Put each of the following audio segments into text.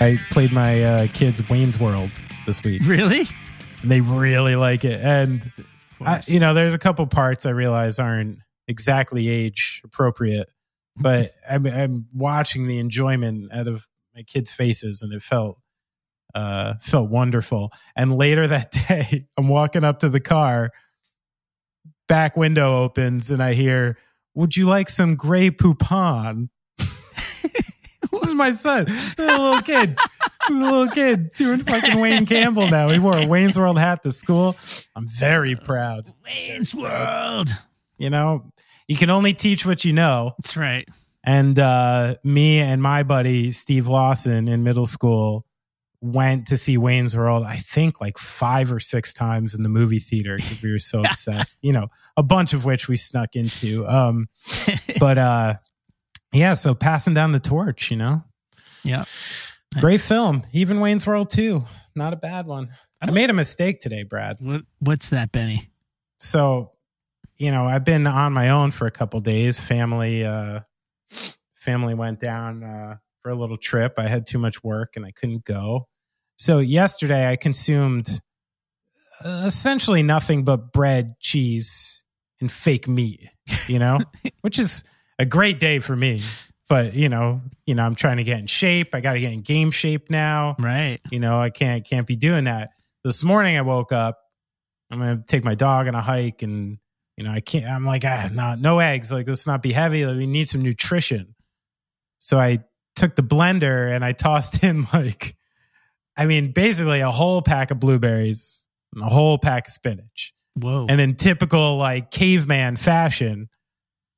I played my uh, kids Wayne's World this week. Really? And they really like it. And, I, you know, there's a couple parts I realize aren't exactly age appropriate, but I'm, I'm watching the enjoyment out of my kids' faces and it felt uh felt wonderful and later that day i'm walking up to the car back window opens and i hear would you like some Grey Poupon my son. A little kid. A little kid. Doing fucking wayne campbell now. He wore a wayne's world hat to school. I'm very proud. Wayne's World. you know you can only teach what you know. That's right. and uh, me and my buddy Steve Lawson in middle school went to see Wayne's World, I think like five or six times in the movie theater because we were so obsessed, you know, a bunch of which we snuck into. Um, but uh, yeah, so passing down the torch, you know, Yeah. great film. Even Wayne's World 2, not a bad one. I made a mistake today, Brad. What, what's that, Benny? so you know i've been on my own for a couple days family uh family went down uh for a little trip i had too much work and i couldn't go so yesterday i consumed uh, essentially nothing but bread cheese and fake meat you know which is a great day for me but you know you know i'm trying to get in shape. I got to get in game shape now. Right. you know i can't can't be doing that. This morning i woke up i'm gonna take my dog on a hike and you know i can't i'm like ah no no eggs. Like let's not be heavy. Like, we need some nutrition. So i took the blender and i tossed in like i mean basically a whole pack of blueberries and a whole pack of spinach. Whoa. and in typical like caveman fashion,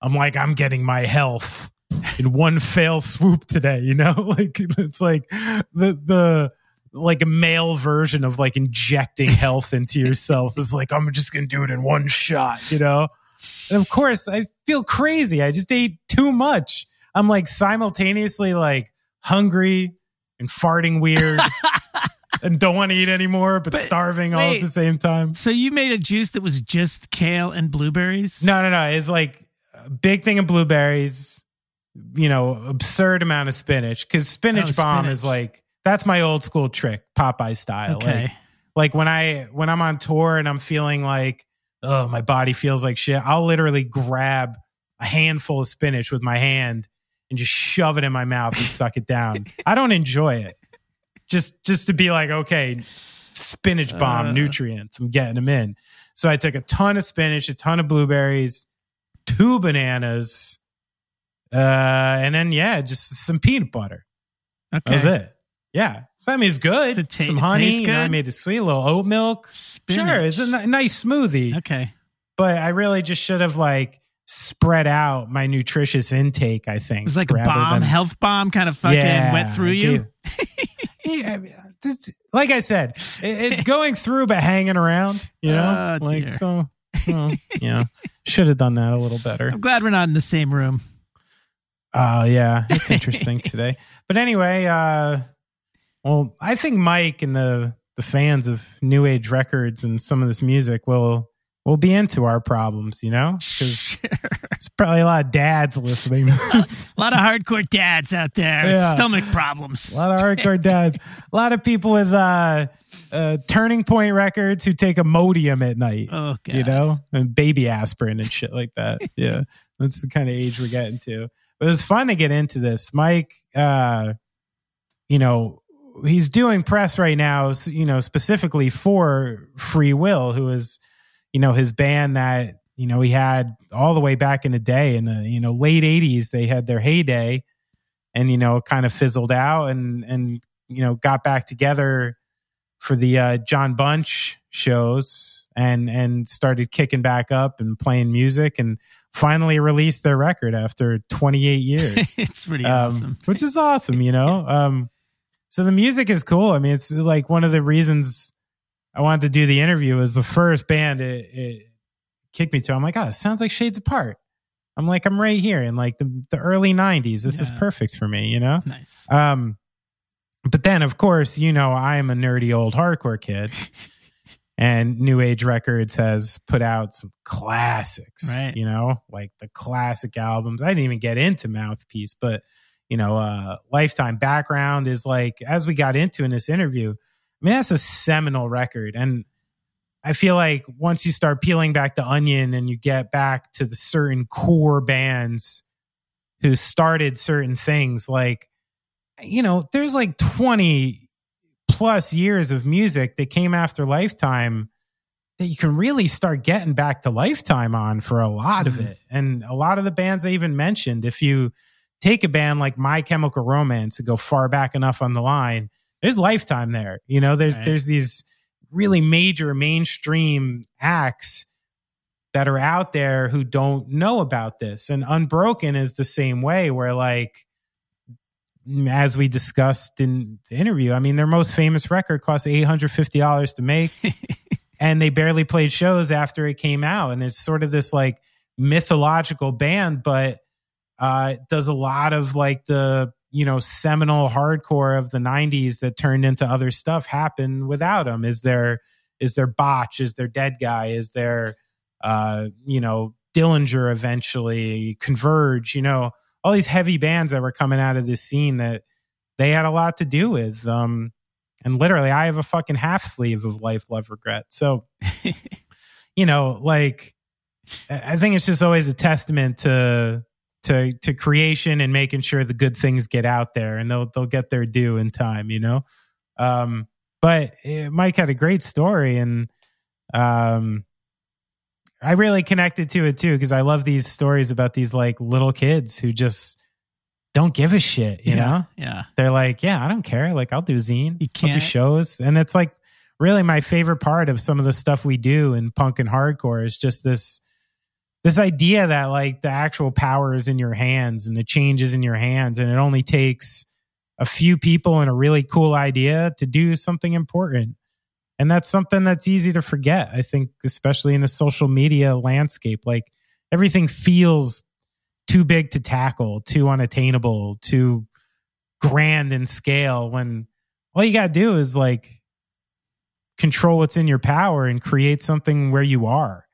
I'm like, I'm getting my health in one fail swoop today, you know? Like it's like the the like a male version of like injecting health into yourself is like, I'm just gonna do it in one shot, you know? And of course, I feel crazy. I just ate too much. I'm like simultaneously like hungry and farting weird and don't want to eat anymore, but, But starving all at the same time. so you made a juice that was just kale and blueberries? No, no, no. It's like a big thing of blueberries, you know, absurd amount of spinach. Cause spinach Oh, bomb spinach. is like, that's my old school trick, Popeye style. Okay. Like, like when I, when I'm on tour and I'm feeling like, oh, my body feels like shit, I'll literally grab a handful of spinach with my hand and just shove it in my mouth and suck it down. I don't enjoy it. Just, just to be like, okay, spinach bomb Uh. nutrients. I'm getting them in. So I took a ton of spinach, a ton of blueberries, two bananas, uh, and then yeah, just some peanut butter. okay. That was it. Yeah, so I mean, it's good. It ta- some honey. taste You know, I made a sweet, little oat milk. Spinach. Sure, it's a nice smoothie. Okay. But I really just should have like spread out my nutritious intake. I think It was like a bomb, than- health bomb kind of fucking Yeah, went through you. Yeah, like I said, it's going through but hanging around. You know, Oh, like dear. so. Well, yeah, should have done that a little better. I'm glad we're not in the same room. Oh yeah, it's interesting today. But anyway, uh well, I think Mike and the the fans of New Age records and some of this music will will be into our problems, you know? Because there's probably a lot of dads listening to this. A lot of hardcore dads out there with Yeah. stomach problems. a lot of hardcore dads. A lot of people with uh uh turning point records who take Imodium at night. oh, God. you know, and baby aspirin and shit like that. Yeah, that's the kind of age we're getting to. But it was fun to get into this. Mike, uh, you know, he's doing press right now, you know, specifically for Free Will, who is, you know, his band that, you know, he had all the way back in the day in the, you know, late 80s. They had their heyday and, you know, kind of fizzled out and, and, you know, got back together for the uh, Jon Bunch shows and and started kicking back up and playing music and finally released their record after 28 years, it's pretty um, awesome. which is awesome, you know. Um, so the music is cool. I mean, it's like one of the reasons I wanted to do the interview was the first band it, it kicked me to. I'm like, oh, it sounds like Shades Apart. I'm like, I'm right here in like the, the early 90s. This is perfect for me, you know. Nice. Um, but then, of course, you know, I'm a nerdy old hardcore kid, and New Age Records has put out some classics, Right. you know, like the classic albums. I didn't even get into Mouthpiece, but you know, uh, lifetime background is like, as we got into in this interview, I mean, that's a seminal record. And I feel like once you start peeling back the onion and you get back to the certain core bands who started certain things, like, you know, there's like 20 plus years of music that came after Lifetime that you can really start getting back to Lifetime on for a lot of Mhm. it. And a lot of the bands I even mentioned, if you take a band like My Chemical Romance and go far back enough on the line, there's Lifetime there. You know, there's Right. there's these really major mainstream acts that are out there who don't know about this. And Unbroken is the same way where like as we discussed in the interview, I mean their most famous record cost $850 to make and they barely played shows after it came out. And it's sort of this like mythological band but uh does a lot of like the you know seminal hardcore of the 90s that turned into other stuff happen without them is there is there botch? Is there dead guy? Is there uh you know dillinger eventually? Converge you know all these heavy bands that were coming out of this scene that they had a lot to do with um and literally i have a fucking half sleeve of life love regret. So you know like i think it's just always a testament to to to creation and making sure the good things get out there and they'll they'll get their due in time you know? Um but eh, mike had a great story and um i really connected to it too because i love these stories about these like little kids who just don't give a shit you yeah, know Yeah. they're like, yeah, I don't care. Like, I'll do zine, You I'll do shows, and it's like really my favorite part of some of the stuff we do in punk and hardcore is just this this idea that like the actual power is in your hands and the change is in your hands, and it only takes a few people and a really cool idea to do something important. And that's something that's easy to forget. I think, especially in a social media landscape, like everything feels too big to tackle, too unattainable, too grand in scale when all you got to do is like control what's in your power and create something where you are.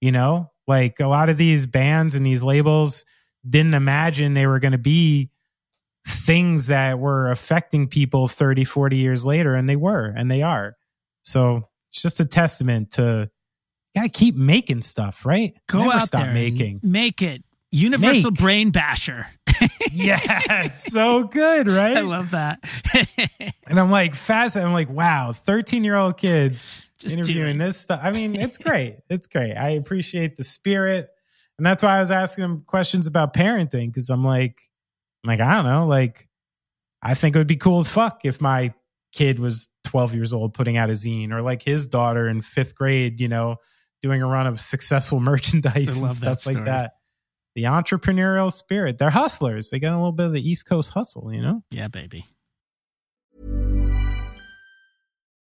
You know, like a lot of these bands and these labels didn't imagine they were going to be things that were affecting people 30, 40 years later, and they were, and they are. So it's just a testament to gotta keep making stuff, right? Go Never out stop there. making. Make it. Universal Make. brain basher. yeah, so good, right? I love that. And I'm like fascinated. I'm like, wow, 13 year old kid Just interviewing this stuff. I mean, it's great. it's great. I appreciate the spirit. And that's why I was asking him questions about parenting because I'm like, I'm like, I don't know. Like, I think it would be cool as fuck if my kid was 12 years old putting out a zine or like his daughter in fifth grade, you know, doing a run of successful merchandise and that stuff like that. The entrepreneurial spirit. They're hustlers. They got a little bit of the East Coast hustle, you know? Yeah, baby.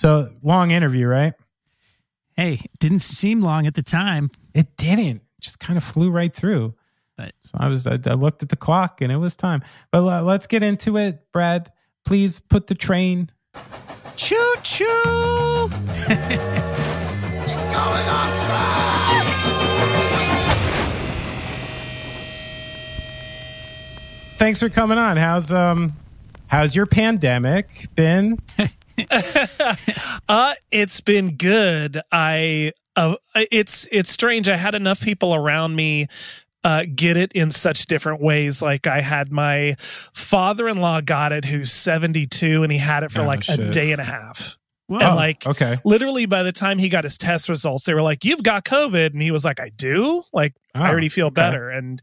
So long interview, right? Hey, didn't seem long at the time, It didn't. Just kind of flew right through. but So I was I, I looked at the clock and it was time. But uh, let's get into it, Brad. Please put the train. choo choo. Thanks for coming on. How's um how's your pandemic been? uh, it's been good. I uh, it's it's strange. I had enough people around me uh, get it in such different ways. Like I had my father-in-law got it, who's seventy-two, and he had it for Oh, like a day and a half. Whoa. And like okay. literally by the time he got his test results, they were like, "You've got COVID," and he was like, "I do." Like Oh, I already feel okay. better. And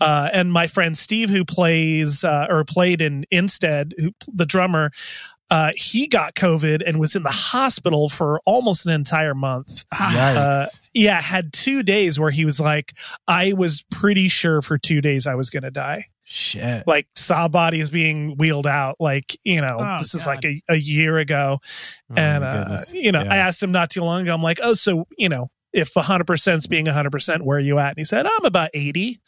uh, and my friend Steve, who plays uh, or played in Instead, who the drummer, uh, he got COVID and was in the hospital for almost an entire month. Uh, yeah, had two days where he was like, I was pretty sure for two days I was going to die. Shit. Like saw bodies being wheeled out. Like you know, Oh, this is like a, a year ago Oh, and uh, you know Yeah. i asked him not too long ago i'm like oh so you know if 100% is being 100% where are you at and he said i'm about 80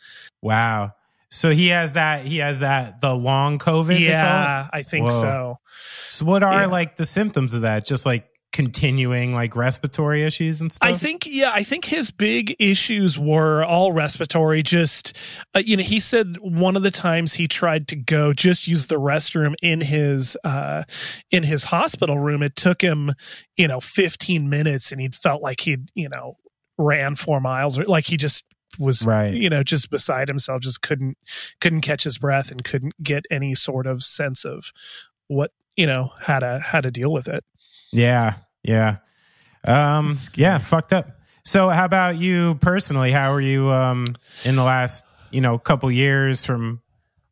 Wow. So he has that. He has that. The long COVID. they call it? yeah i think Whoa. so So what are Yeah. like the symptoms of that? Just like continuing like respiratory issues and stuff. i think yeah i think his big issues were all respiratory just uh, you know he said one of the times he tried to go just use the restroom in his uh in his hospital room it took him you know 15 minutes and he felt like he'd you know ran four miles or like he just was Right. you know just beside himself just couldn't couldn't catch his breath and couldn't get any sort of sense of what you know how to how to deal with it Yeah. Yeah. Um. Yeah. Fucked up. So how about you personally? How are you um in the last you know couple years from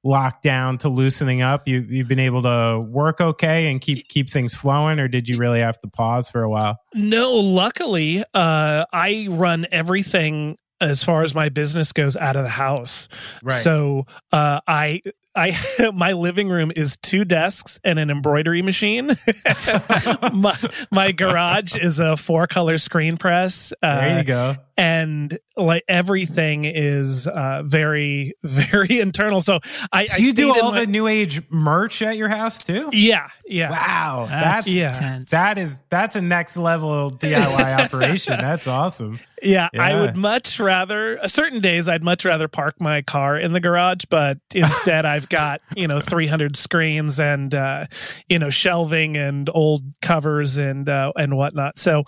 lockdown to loosening up? You you've been able to work okay and keep keep things flowing, or did you really have to pause for a while? No, luckily, uh, I run everything as far as my business goes out of the house. Right. So uh, I. I my living room is two desks and an embroidery machine. my my garage is a four color screen press. Uh, There you go. and like everything is uh, very very internal. So I, So I you do all my- the new age merch at your house too? yeah yeah Wow, That's that's yeah. intense. that is that's a next level DIY operation. That's awesome. Yeah, I would much rather uh, certain days I'd much rather park my car in the garage, but instead I've got, you know, 300 screens and uh, you know, shelving and old covers and uh, and whatnot. So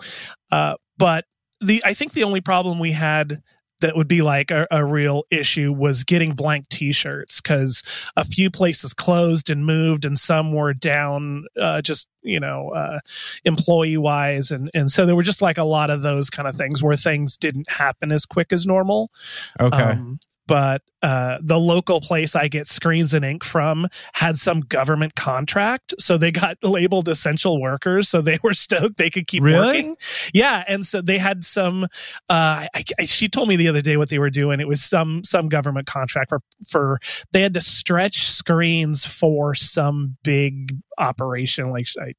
uh but the I think the only problem we had that would be like a, a real issue was getting blank t-shirts because a few places closed and moved and some were down uh, just you know uh, employee wise and and so there were just like a lot of those kind of things where things didn't happen as quick as normal Okay. um, but uh, the local place I get screens and ink from had some government contract, so they got labeled essential workers. So they were stoked they could keep Really? working. Yeah, and so they had some. Uh, I, I, she told me the other day what they were doing. It was some some government contract for for they had to stretch screens for some big operation. Like I,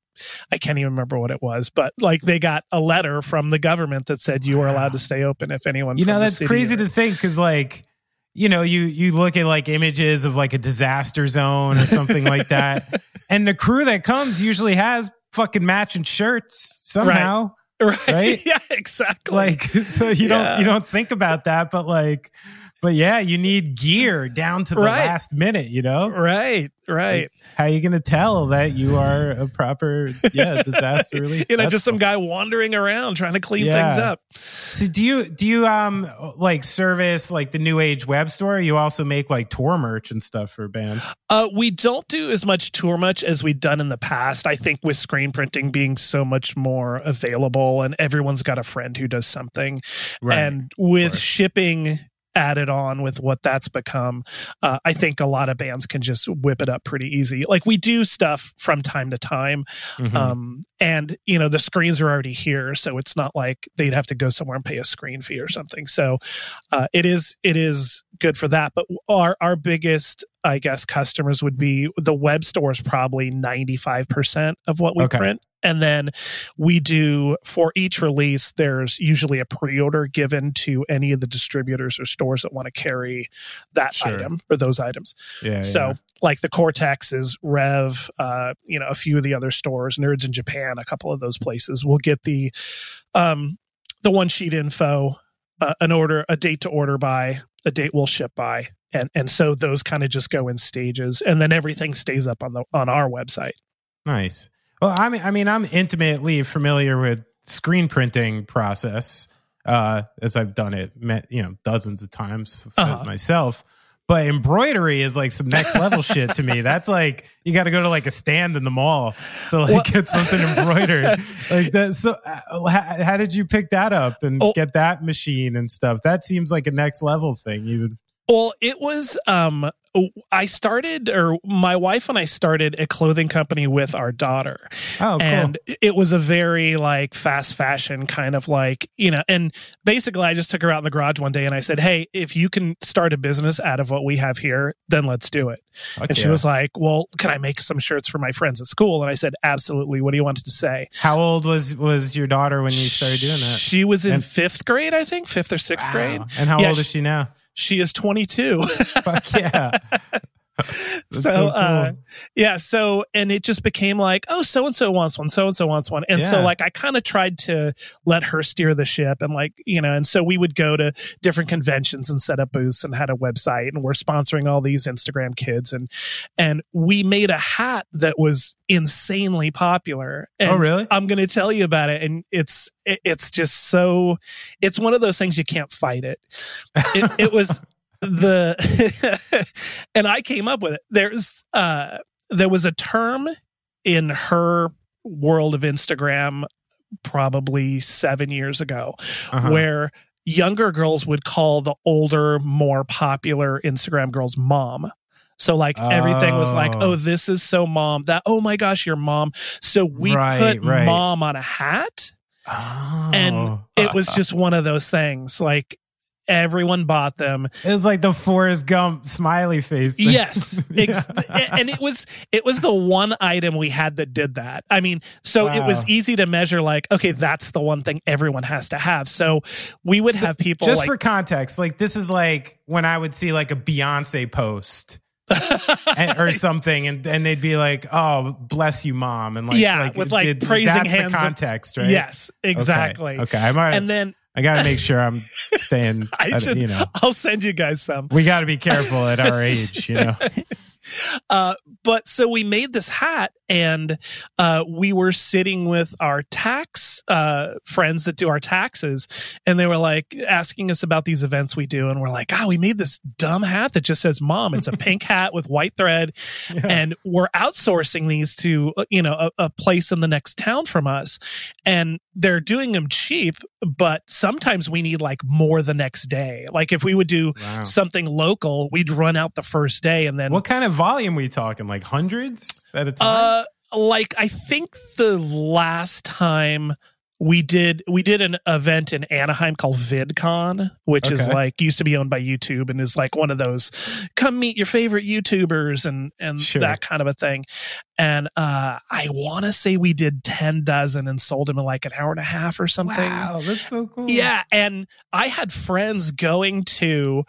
I can't even remember what it was, but like they got a letter from the government that said you were allowed to stay open if anyone. you know that's crazy or- to think because like you know you you look at like images of like a disaster zone or something like that and the crew that comes usually has fucking matching shirts somehow right? right? yeah, exactly. like so you Yeah. don't you don't think about that but like but yeah you need gear down to the Right. last minute you know right, right. how are you gonna tell that you are a proper yeah disaster relief you know, just some guy wandering around trying to clean Yeah. things up. So do you do you um like service like the new age web store? You also make like tour merch and stuff for bands. Uh, we don't do as much tour much as we've done in the past. I think with screen printing being so much more available, and everyone's got a friend who does something, Right, and with shipping added on with what that's become uh, i think a lot of bands can just whip it up pretty easy like we do stuff from time to time Mhm. um, and you know the screens are already here so it's not like they'd have to go somewhere and pay a screen fee or something so uh, it is it is good for that but our our biggest i guess customers would be the web store is probably 95% of what we Okay. print and then we do for each release there's usually a pre-order given to any of the distributors or stores that want to carry that Sure. item or those items yeah, so yeah. like the Cortex is Rev, uh, you know, a few of the other stores, Nerds in Japan, a couple of those places will get the um the one sheet info, uh, an order, a date to order by, a date we'll ship by. And and so those kind of just go in stages and then everything stays up on the on our website. nice. Well, I mean, I mean, I'm intimately familiar with screen printing process, uh, as I've done it, you know, dozens of times Uh-huh. myself. But embroidery is like some next level shit to me. That's like you got to go to like a stand in the mall to like Well- get something embroidered like that. So, uh, how, how did you pick that up and Oh. get that machine and stuff? That seems like a next level thing. You Well, it was um I started or my wife and I started a clothing company with our daughter. oh cool. And it was a very like fast fashion kind of like, you know, and basically I just took her out in the garage one day and I said, "Hey, if you can start a business out of what we have here, then let's do it." Fuck and she yeah. was like, "Well, can I make some shirts for my friends at school?" And I said, "Absolutely. What do you want to say?" How old was was your daughter when you started doing that? She was in And- 5th grade, I think, 5th or 6th Wow. grade. And how Yeah, old is she now? She is 22. Fuck yeah. So, so cool. uh, yeah so and it just became like oh so and so wants one so and so wants one and so like i kind of tried to let her steer the ship and like you know and so we would go to different conventions and set up booths and had a website and we're sponsoring all these instagram kids and and we made a hat that was insanely popular and Oh, really? i'm going to tell you about it and it's it, it's just so it's one of those things you can't fight it it, it was the and I came up with it. There's uh there was a term in her world of Instagram probably 7 years ago Uh-huh. where younger girls would call the older more popular Instagram girls mom. So like everything was like, Oh. oh, this is so mom. That oh my gosh, you're mom. So we Right, put right. mom on a hat Oh. and it was just one of those things. Like everyone bought them. it was like the Forrest Gump smiley face. thing. Yes, Yeah. and it was it was the one item we had that did that. I mean, so it was easy to measure. Like, okay, that's the one thing everyone has to have. So we would So, have people Just like, for context, like this is like when I would see like a Beyonce post or something, and and they'd be like, "Oh, bless you, mom," and like Yeah, like, with, like, it- praising that's hands The context, right? yes, exactly. Okay, I might. And then I got to make sure I'm staying. I should, you know, I'll send you guys some. we got to be careful at our age. You know. Uh, but so we made this hat and uh, we were sitting with our tax uh, friends that do our taxes. And they were like asking us about these events we do. And we're like ah we made this dumb hat that just says mom it's a pink hat with white thread. And we're outsourcing these to uh, you know a, a place in the next town from us. And they're doing them cheap but sometimes we need like more the next day. Like if we would do Wow. something local we'd run out the first day and then What kind of volume we talking? Like hundreds at a time? uh, like I think the last time we did we did an event in Anaheim called VidCon, which is like used to be owned by YouTube and is like one of those come meet your favorite YouTubers and and Sure. that kind of a thing. And uh I want to say we did 10 dozen and sold them in like an hour and a half or something. wow, that's so cool. Yeah, and I had friends going to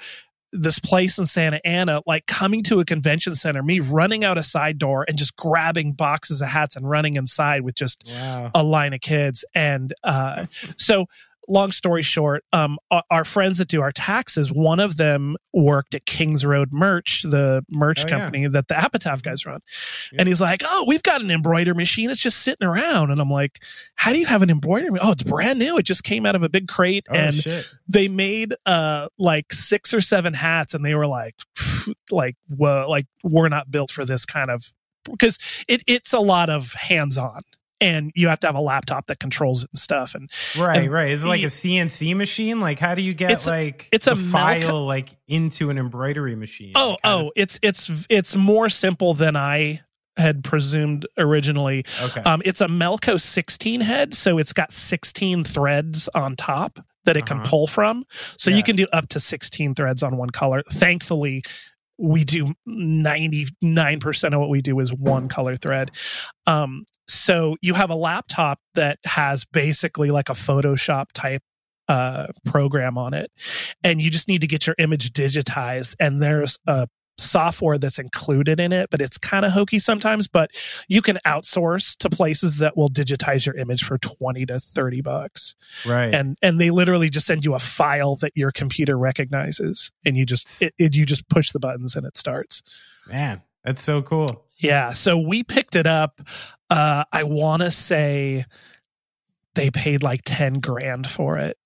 this place in Santa Ana, like coming to a convention center, me running out a side door and just grabbing boxes of hats and running inside with just Wow. a line of kids. And uh, so, long story short, um, our, friends that do our taxes, one of them worked at Kings Road Merch, the merch Oh, yeah. company that the Epitaph guys run. Yeah. And he's like, "Oh, we've got an embroider machine. It's just sitting around." And I'm like, "How do you have an embroidery? Oh, it's brand new. It just came out of a big crate." Oh and shit. they made uh like six or seven hats and they were like like whoa like we're not built for this kind of because it it's a lot of hands on and you have to have a laptop that controls it and stuff and Right, and right. Is it like a CNC machine? Like, how do you get It's a- like it's a the file like into an embroidery machine? oh oh it's it's it's more simple than i had presumed originally okay. um it's a melco 16 head so it's got 16 threads on top that it can Uh-huh. pull from so Yeah. you can do up to 16 threads on one color thankfully we do 99% of what we do is one color thread. Um so you have a laptop that has basically like a photoshop type uh program on it and you just need to get your image digitized and there's a software that's included in it but it's kind of hokey sometimes but you can outsource to places that will digitize your image for 20 to 30 bucks right. and and they literally just send you a file that your computer recognizes and you just it, it you just push the buttons and it starts Man, That's so cool. Yeah. So we picked it up. Uh, I want to say they paid like 10 grand for it.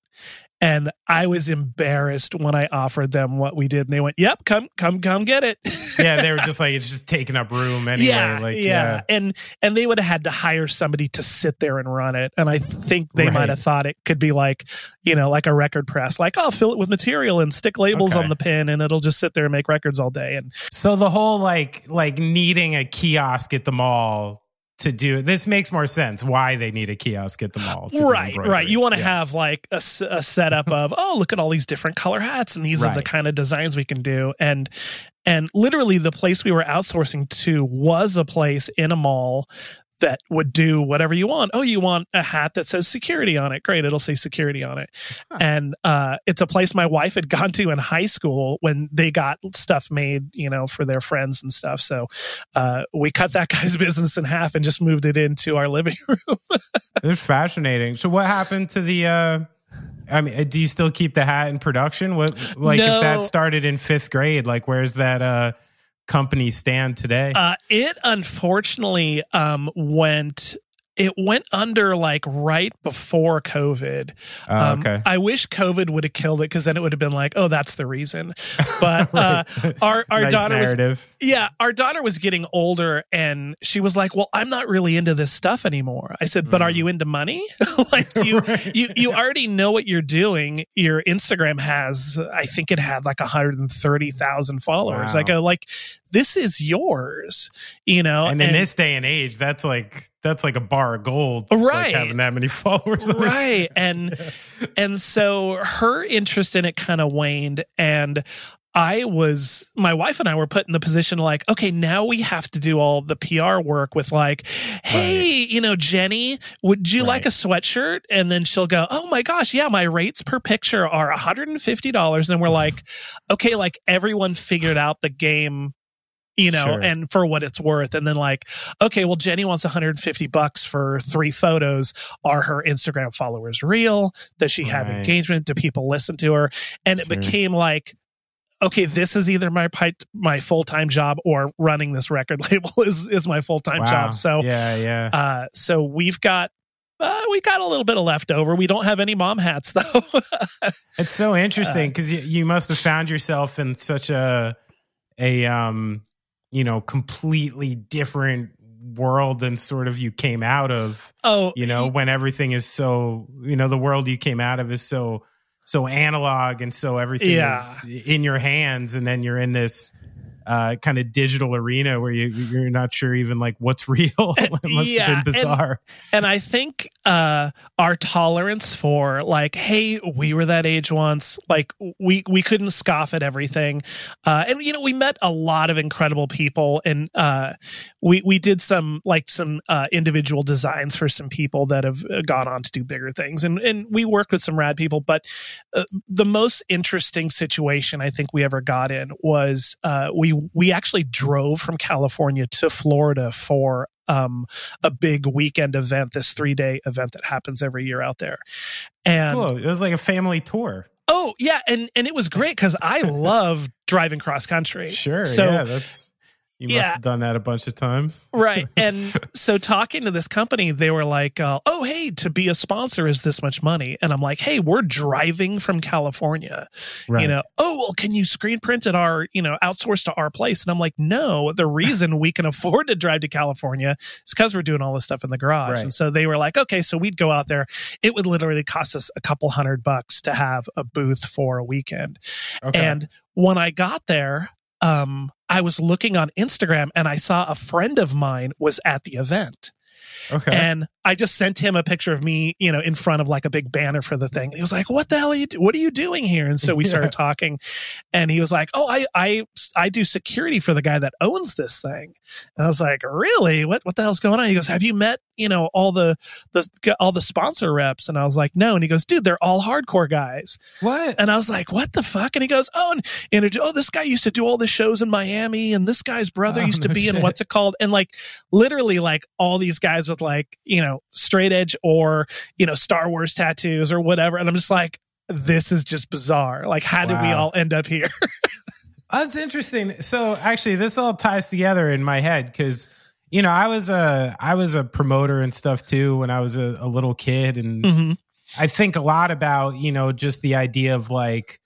And I was embarrassed when I offered them what we did. And they went, Yep, come, come, come get it. Yeah, they were just like it's just taking up room anyway. yeah, like yeah. yeah. And and they would have had to hire somebody to sit there and run it. And I think they Right. might have thought it could be like, you know, like a record press, like, I'll fill it with material and stick labels Okay. on the pin and it'll just sit there and make records all day. And So the whole like like needing a kiosk at the mall to do this makes more sense. Why they need a kiosk at the mall? right right you want to Yeah. have like a, a setup of oh look at all these different color hats and these are the kind of designs we can do and and literally the place we were outsourcing to was a place in a mall that would do whatever you want. Oh, you want a hat that says security on it? Great, it'll say security on it. And uh, it's a place my wife had gone to in high school when they got stuff made, you know, for their friends and stuff. So uh, we cut that guy's business in half and just moved it into our living room. It's fascinating. So what happened to the? uh I mean, uh, do you still keep the hat in production? What like No. if that started in fifth grade? Like, where's that uh company stand today? Uh, it unfortunately um, went. It went under like right before COVID. Um, okay. I wish COVID would have killed it because then it would have been like, oh, that's the reason. But uh, our our Nice daughter was yeah, our daughter was getting older and she was like, "Well, I'm not really into this stuff anymore." I said, "But are you into money? like do you Mm. Right. you you already know what you're doing. Your Instagram has I think it had like 130,000 followers. Wow. I go like this is yours, you know. and in this day and age, that's like that's like a bar of gold. like, Right. having that many followers. right and and so her interest in it kind of waned and I was my wife and I were put in the position like, okay, now we have to do all the PR work with like, hey, you know, Jenny, would you like a sweatshirt? And then she'll go, oh my gosh, yeah, my rates per picture are $150. And we're like, okay, like everyone figured out the game. You know, Sure. and for what it's worth. And then like, okay, well, Jenny wants 150 bucks for three photos. Are her Instagram followers real? Does she have Right. engagement? Do people listen to her? And it became like, okay, this is either my my full time job or running this record label is is my full time Wow. job. So, yeah, yeah. uh, so we've got. Uh, we got a little bit of leftover. We don't have any mom hats though. It's so uh, interesting because you, you must have found yourself in such a a um you know completely different world than sort of you came out of. oh, You know when everything is so you know the world you came out of is so so analog and so everything Yeah. is in your hands and then you're in this uh, kind of digital arena where you you're not sure even like what's real. it must Yeah, have and- been bizarre. and I think uh, our tolerance for like, hey, we were that age once. Like we we couldn't scoff at everything, uh, and you know we met a lot of incredible people, and uh, we we did some like some uh, individual designs for some people that have uh, gone on to do bigger things, and and we worked with some rad people. But uh, the most interesting situation I think we ever got in was uh, we we actually drove from California to Florida for um, a big weekend event, this three day event that happens every year out there. And cool. It was like a family tour. oh yeah, and and it was great because I love driving cross country. Sure. So yeah, that's you must Yeah. have done that a bunch of times. right and so talking to this company they were like uh, oh hey to be a sponsor is this much money and i'm like hey we're driving from california Right. you know oh well can you screen print at our you know outsource to our place and i'm like no the reason we can afford to drive to california is because we're doing all this stuff in the garage Right. and so they were like okay so we'd go out there it would literally cost us a couple hundred bucks to have a booth for a weekend Okay. and when I got there, um, I was looking on Instagram and I saw a friend of mine was at the event. Okay. And I just sent him a picture of me, you know, in front of like a big banner for the thing. He was like, "What the hell are you? What are you doing here?" And so we started Yeah. talking, and he was like, "Oh, I I I do security for the guy that owns this thing." And I was like, "Really? What what the hell's going on?" He goes, "Have you met you know all the the all the sponsor reps?" And I was like, "No." And he goes, "Dude, they're all hardcore guys." what? And I was like, what the fuck? And he goes, oh, and, and oh, this guy used to do all the shows in Miami, and this guy's brother Oh, used to no be in what's it called? And like, literally, like all these guys with like, you know, straight edge or, you know, Star Wars tattoos or whatever. And I'm just like, this is just bizarre. Like, how did we all end up here? That's interesting. So actually, this all ties together in my head because you know I was a I was a promoter and stuff too when I was a, a little kid, and Mhm. I think a lot about you know just the idea of like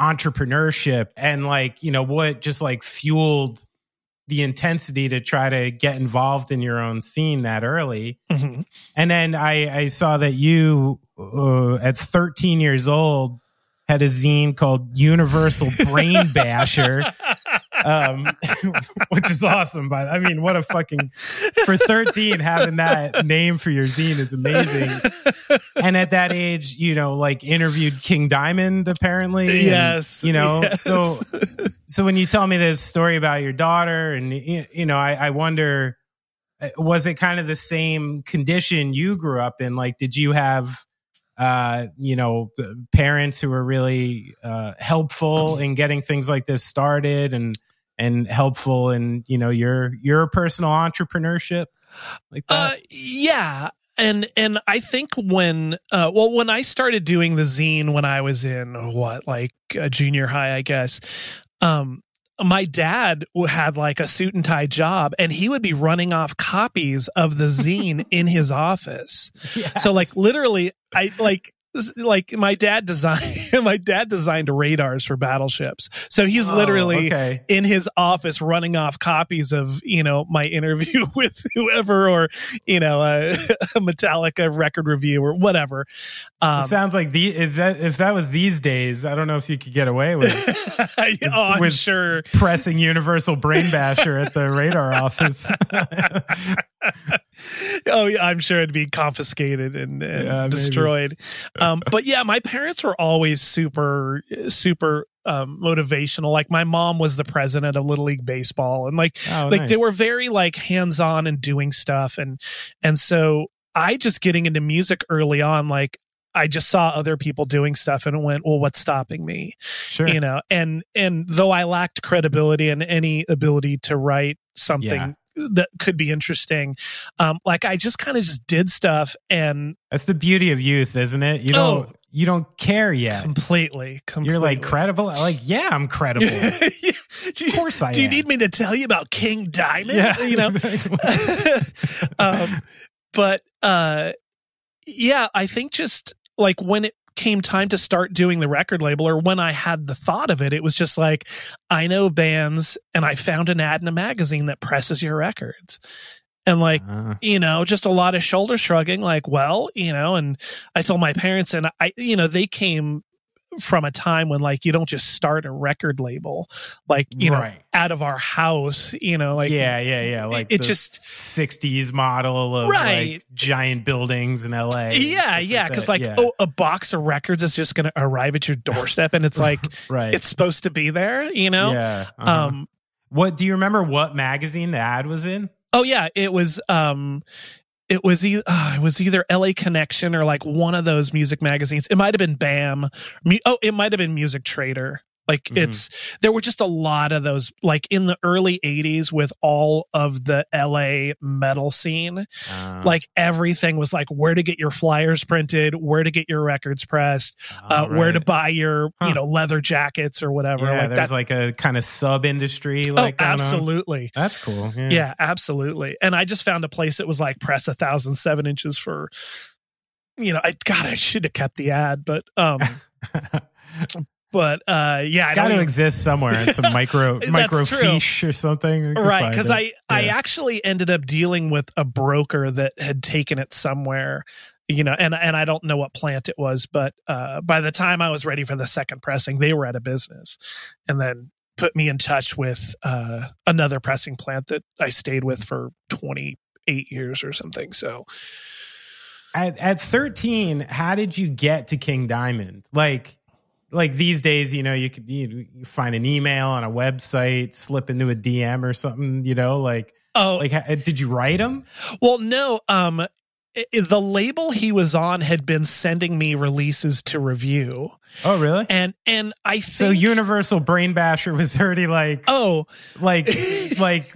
entrepreneurship and like you know what just like fueled the intensity to try to get involved in your own scene that early. Mhm. And then I, I saw that you, uh, at 13 years old, had a zine called Universal Brain Basher, um, which is awesome. But I mean, what a fucking for 13 having that name for your zine is amazing. And at that age, you know, like interviewed King Diamond apparently. and, Yes, you know, yes. so so when you tell me this story about your daughter, and you know, I, I wonder, uh, was it kind of the same condition you grew up in? Like, did you have, uh, you know, the parents who were really uh, helpful in getting things like this started, and and helpful in you know your your personal entrepreneurship, like that? Uh, yeah. And and I think when uh well when I started doing the zine when I was in what like uh, junior high I guess um my dad had like a suit and tie job and he would be running off copies of the zine in his office. So like literally I like like my dad designed my dad designed radars for battleships. So he's Oh, literally okay. in his office running off copies of you know my interview with whoever or you know a, a Metallica record review or whatever. Um, it sounds like the if that if that was these days, I don't know if you could get away with oh, I'm with- sure. pressing Universal Brain Basher at the radar office. Oh, yeah, I'm sure it'd be confiscated and, and Yeah, destroyed. Um, but yeah, my parents were always super, super um, motivational. Like my mom was the president of Little League Baseball, and like Oh, like nice. they were very like hands on and doing stuff, and and so I just getting into music early on, like. I just saw other people doing stuff and went, well, what's stopping me? sure. you know and and though i lacked credibility and any ability to write something Yeah. That could be interesting um like i just kind of just did stuff and That's the beauty of youth, isn't it? You don't Oh. you don't care yet. completely, completely. You're like credible. Like, yeah, I'm credible. Yeah. Do you, Of course I am. do you need me to tell you about king diamond Yeah, you know exactly. um but uh yeah i think just like when it came time to start doing the record label or when i had the thought of it it was just like i know bands and i found an ad in a magazine that presses your records. And like Uh, you know just a lot of shoulder shrugging like well you know and i told my parents and i you know they came from a time when like you don't just start a record label like you know out of our house you know like yeah, yeah, yeah. Like it just- 60s model of Right. like giant buildings in LA. yeah yeah because like yeah. oh a box of records is just going to arrive at your doorstep and it's like right. it's supposed to be there you know yeah. uh-huh. um what do you remember what magazine the ad was in? oh yeah it was um it was e- uh, it was either LA Connection or like one of those music magazines. It might have been BAM. Oh, it might have been Music Trader. Like Mhm. it's there were just a lot of those like in the early 80s with all of the LA metal scene. Uh, Like everything was like where to get your flyers printed, where to get your records pressed, uh, oh, where to buy your, Huh. you know, leather jackets or whatever. Yeah, like there's that. like a kind of sub industry. oh, Like on. absolutely. That's cool. Yeah. Yeah, absolutely. And I just found a place that was like press a thousand seven inches for, you know, I God, I should have kept the ad, but um, but uh, yeah, It's got to even- exist somewhere in some micro That's micro true. or something. Right because. I I actually ended up dealing with a broker that had taken it somewhere. You know, and and I don't know what plant it was, but uh, by the time I was ready for the second pressing, they were out of business, and then put me in touch with uh, another pressing plant that I stayed with for twenty eight years or something. So at at 13 how did you get to king diamond like like these days you know you could you, you find an email on a website slip into a dm or something you know like oh like did you write them Well, no. Um, the label he was on had been sending me releases to review, Oh, really? And and I think So Universal Brain Basher was already like, oh like, like,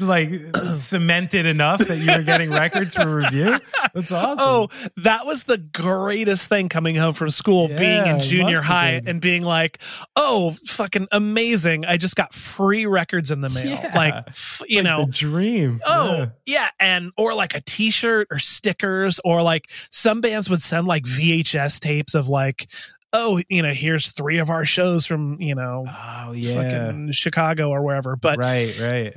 like cemented enough that you were getting records for review. That's awesome. Oh, that was the greatest thing coming home from school, being in junior high and being like, "Oh, fucking amazing! I just got free records in the mail." Yeah. Like, you Like know, the dream. Oh Yeah. yeah. and or like a T-shirt or stickers, or like some bands would send like VHS tapes of like, oh, you know, here's three of our shows from you know, Oh yeah. fucking Chicago or wherever. But right, right.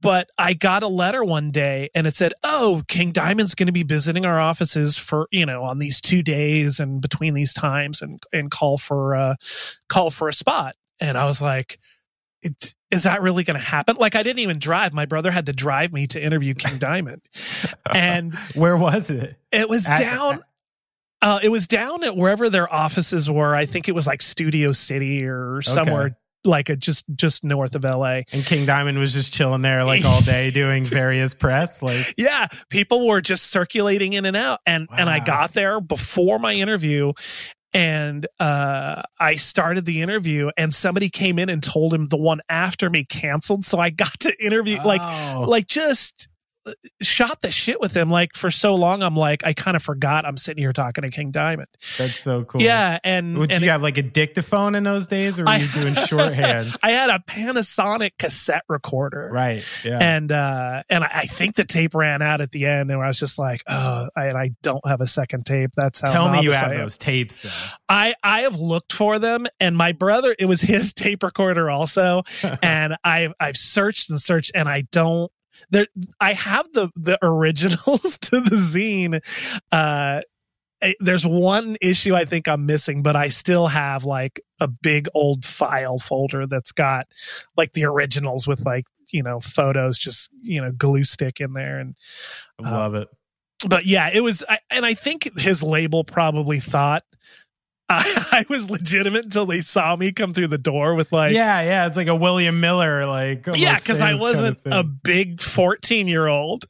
but I got a letter one day and it said, "Oh, King Diamond's going to be visiting our offices for you know on these two days and between these times and and call for uh call for a spot." And I was like, it, "Is that really going to happen?" Like I didn't even drive. My brother had to drive me to interview King Diamond, and Where was it? it was At- down. Uh, it was down at wherever their offices were. I think it was like Studio City or somewhere like a, just just north of LA. And King Diamond was just chilling there like all day doing various press. Like, yeah people were just circulating in and out and and i got there before my interview and uh i started the interview and somebody came in and told him the one after me canceled so i got to interview like oh, like just uh, shot the shit with him like for so long i'm like i kind of forgot i'm sitting here talking to king diamond that's so cool. yeah and Would and you have like a dictaphone in those days, or were I- you doing shorthand? i had a panasonic cassette recorder right. Yeah. and uh and I, I think the tape ran out at the end and i was just like oh I, and i don't have a second tape that's how Tell me you have those tapes though. i i have looked for them and my brother it was his tape recorder also and i've i've searched and searched and i don't there i have the the originals to the zine uh there's one issue I think I'm missing, but I still have like a big old file folder that's got like the originals with like, you know, photos just, you know, glue stick in there. And, I love it. but yeah, it was, I, and I think his label probably thought I, I was legitimate until they saw me come through the door with like, yeah, yeah. It's like a William Miller, like yeah, because I wasn't kind of a big 14 year old.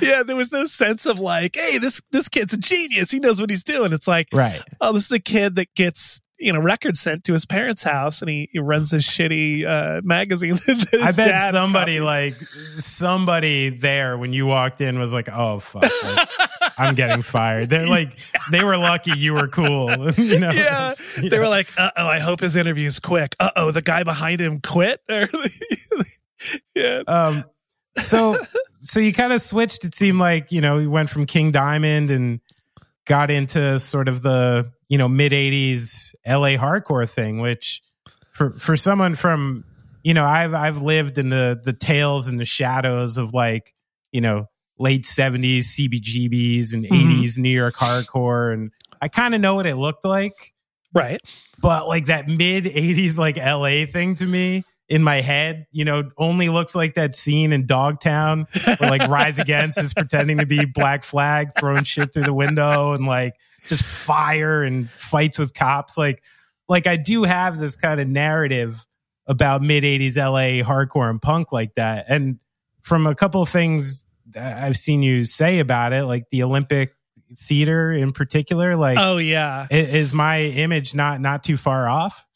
yeah, there was no sense of like, hey, this this kid's a genius. He knows what he's doing. It's like, right. oh, this is a kid that gets you know records sent to his parents' house, and he, he runs this shitty uh, magazine. that his I bet dad somebody copies. like somebody there when you walked in was like, "Oh fuck, like, I'm getting fired." They're like, they were lucky you were cool, you know? yeah, they were like, uh oh, I hope his interview's quick. Uh oh, the guy behind him quit. Yeah, Um, so so you kind of switched. It seemed like you know you went from King Diamond and got into sort of the you know mid '80s LA hardcore thing, which for for someone from you know I've I've lived in the the tales and the shadows of like you know late '70s CBGBs and Mhm. '80s New York hardcore, and I kind of know what it looked like right. but like that mid 80s like LA thing to me in my head, you know, only looks like that scene in Dogtown where like Rise Against is pretending to be Black Flag, throwing shit through the window and like just fire and fights with cops. Like, like I do have this kind of narrative about mid 80s LA hardcore and punk like that. And from a couple of things that I've seen you say about it, like the Olympic theater in particular, like Oh yeah, is my image not not too far off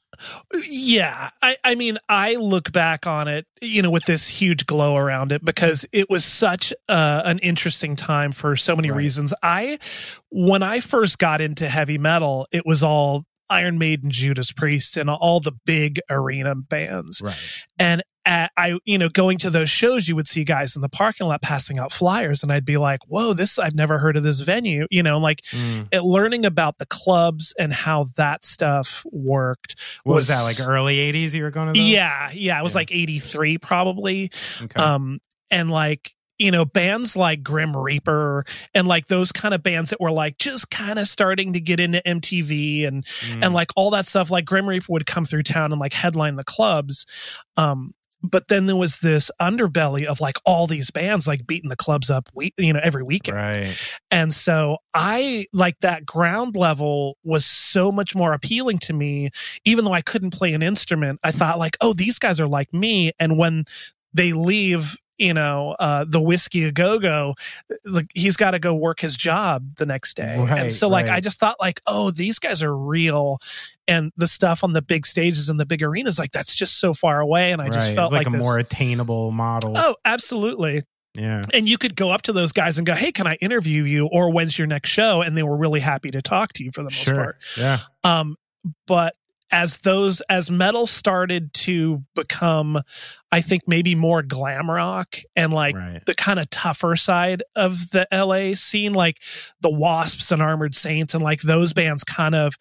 Yeah, I, I mean, I look back on it, you know, with this huge glow around it because it was such uh, an interesting time for so many Right. reasons. I, when I first got into heavy metal, it was all Iron Maiden, Judas Priest, and all the big arena bands. right And at, I, you know, going to those shows, you would see guys in the parking lot passing out flyers, and I'd be like, "Whoa, this! I've never heard of this venue." You know, like Mm. it, learning about the clubs and how that stuff worked. what was, that like early 80s you were going to those? Yeah, yeah, it was Yeah. like eighty three probably. okay. Um, and like you know bands like Grim Reaper and like those kind of bands that were like just kind of starting to get into MTV and Mm. and like all that stuff. Like Grim Reaper would come through town and like headline the clubs. Um, but then there was this underbelly of like all these bands like beating the clubs up, we, you know, every weekend. right And so I like that ground level was so much more appealing to me, even though I couldn't play an instrument. I thought like, oh, these guys are like me. And when they leave you know, uh, the whiskey a go go, like he's got to go work his job the next day. Right, and so like, right. I just thought like, oh, these guys are real. And the stuff on the big stages and the big arenas, like that's just so far away. And I just Right. felt like, like, a this, more attainable model. oh, absolutely. Yeah. And you could go up to those guys and go, hey, can I interview you? Or when's your next show? And they were really happy to talk to you for the most Sure. part. Yeah. Um, but as those as metal started to become, I think maybe more glam rock and like Right. the kind of tougher side of the LA scene, like the Wasps and Armored Saints, and like those bands kind of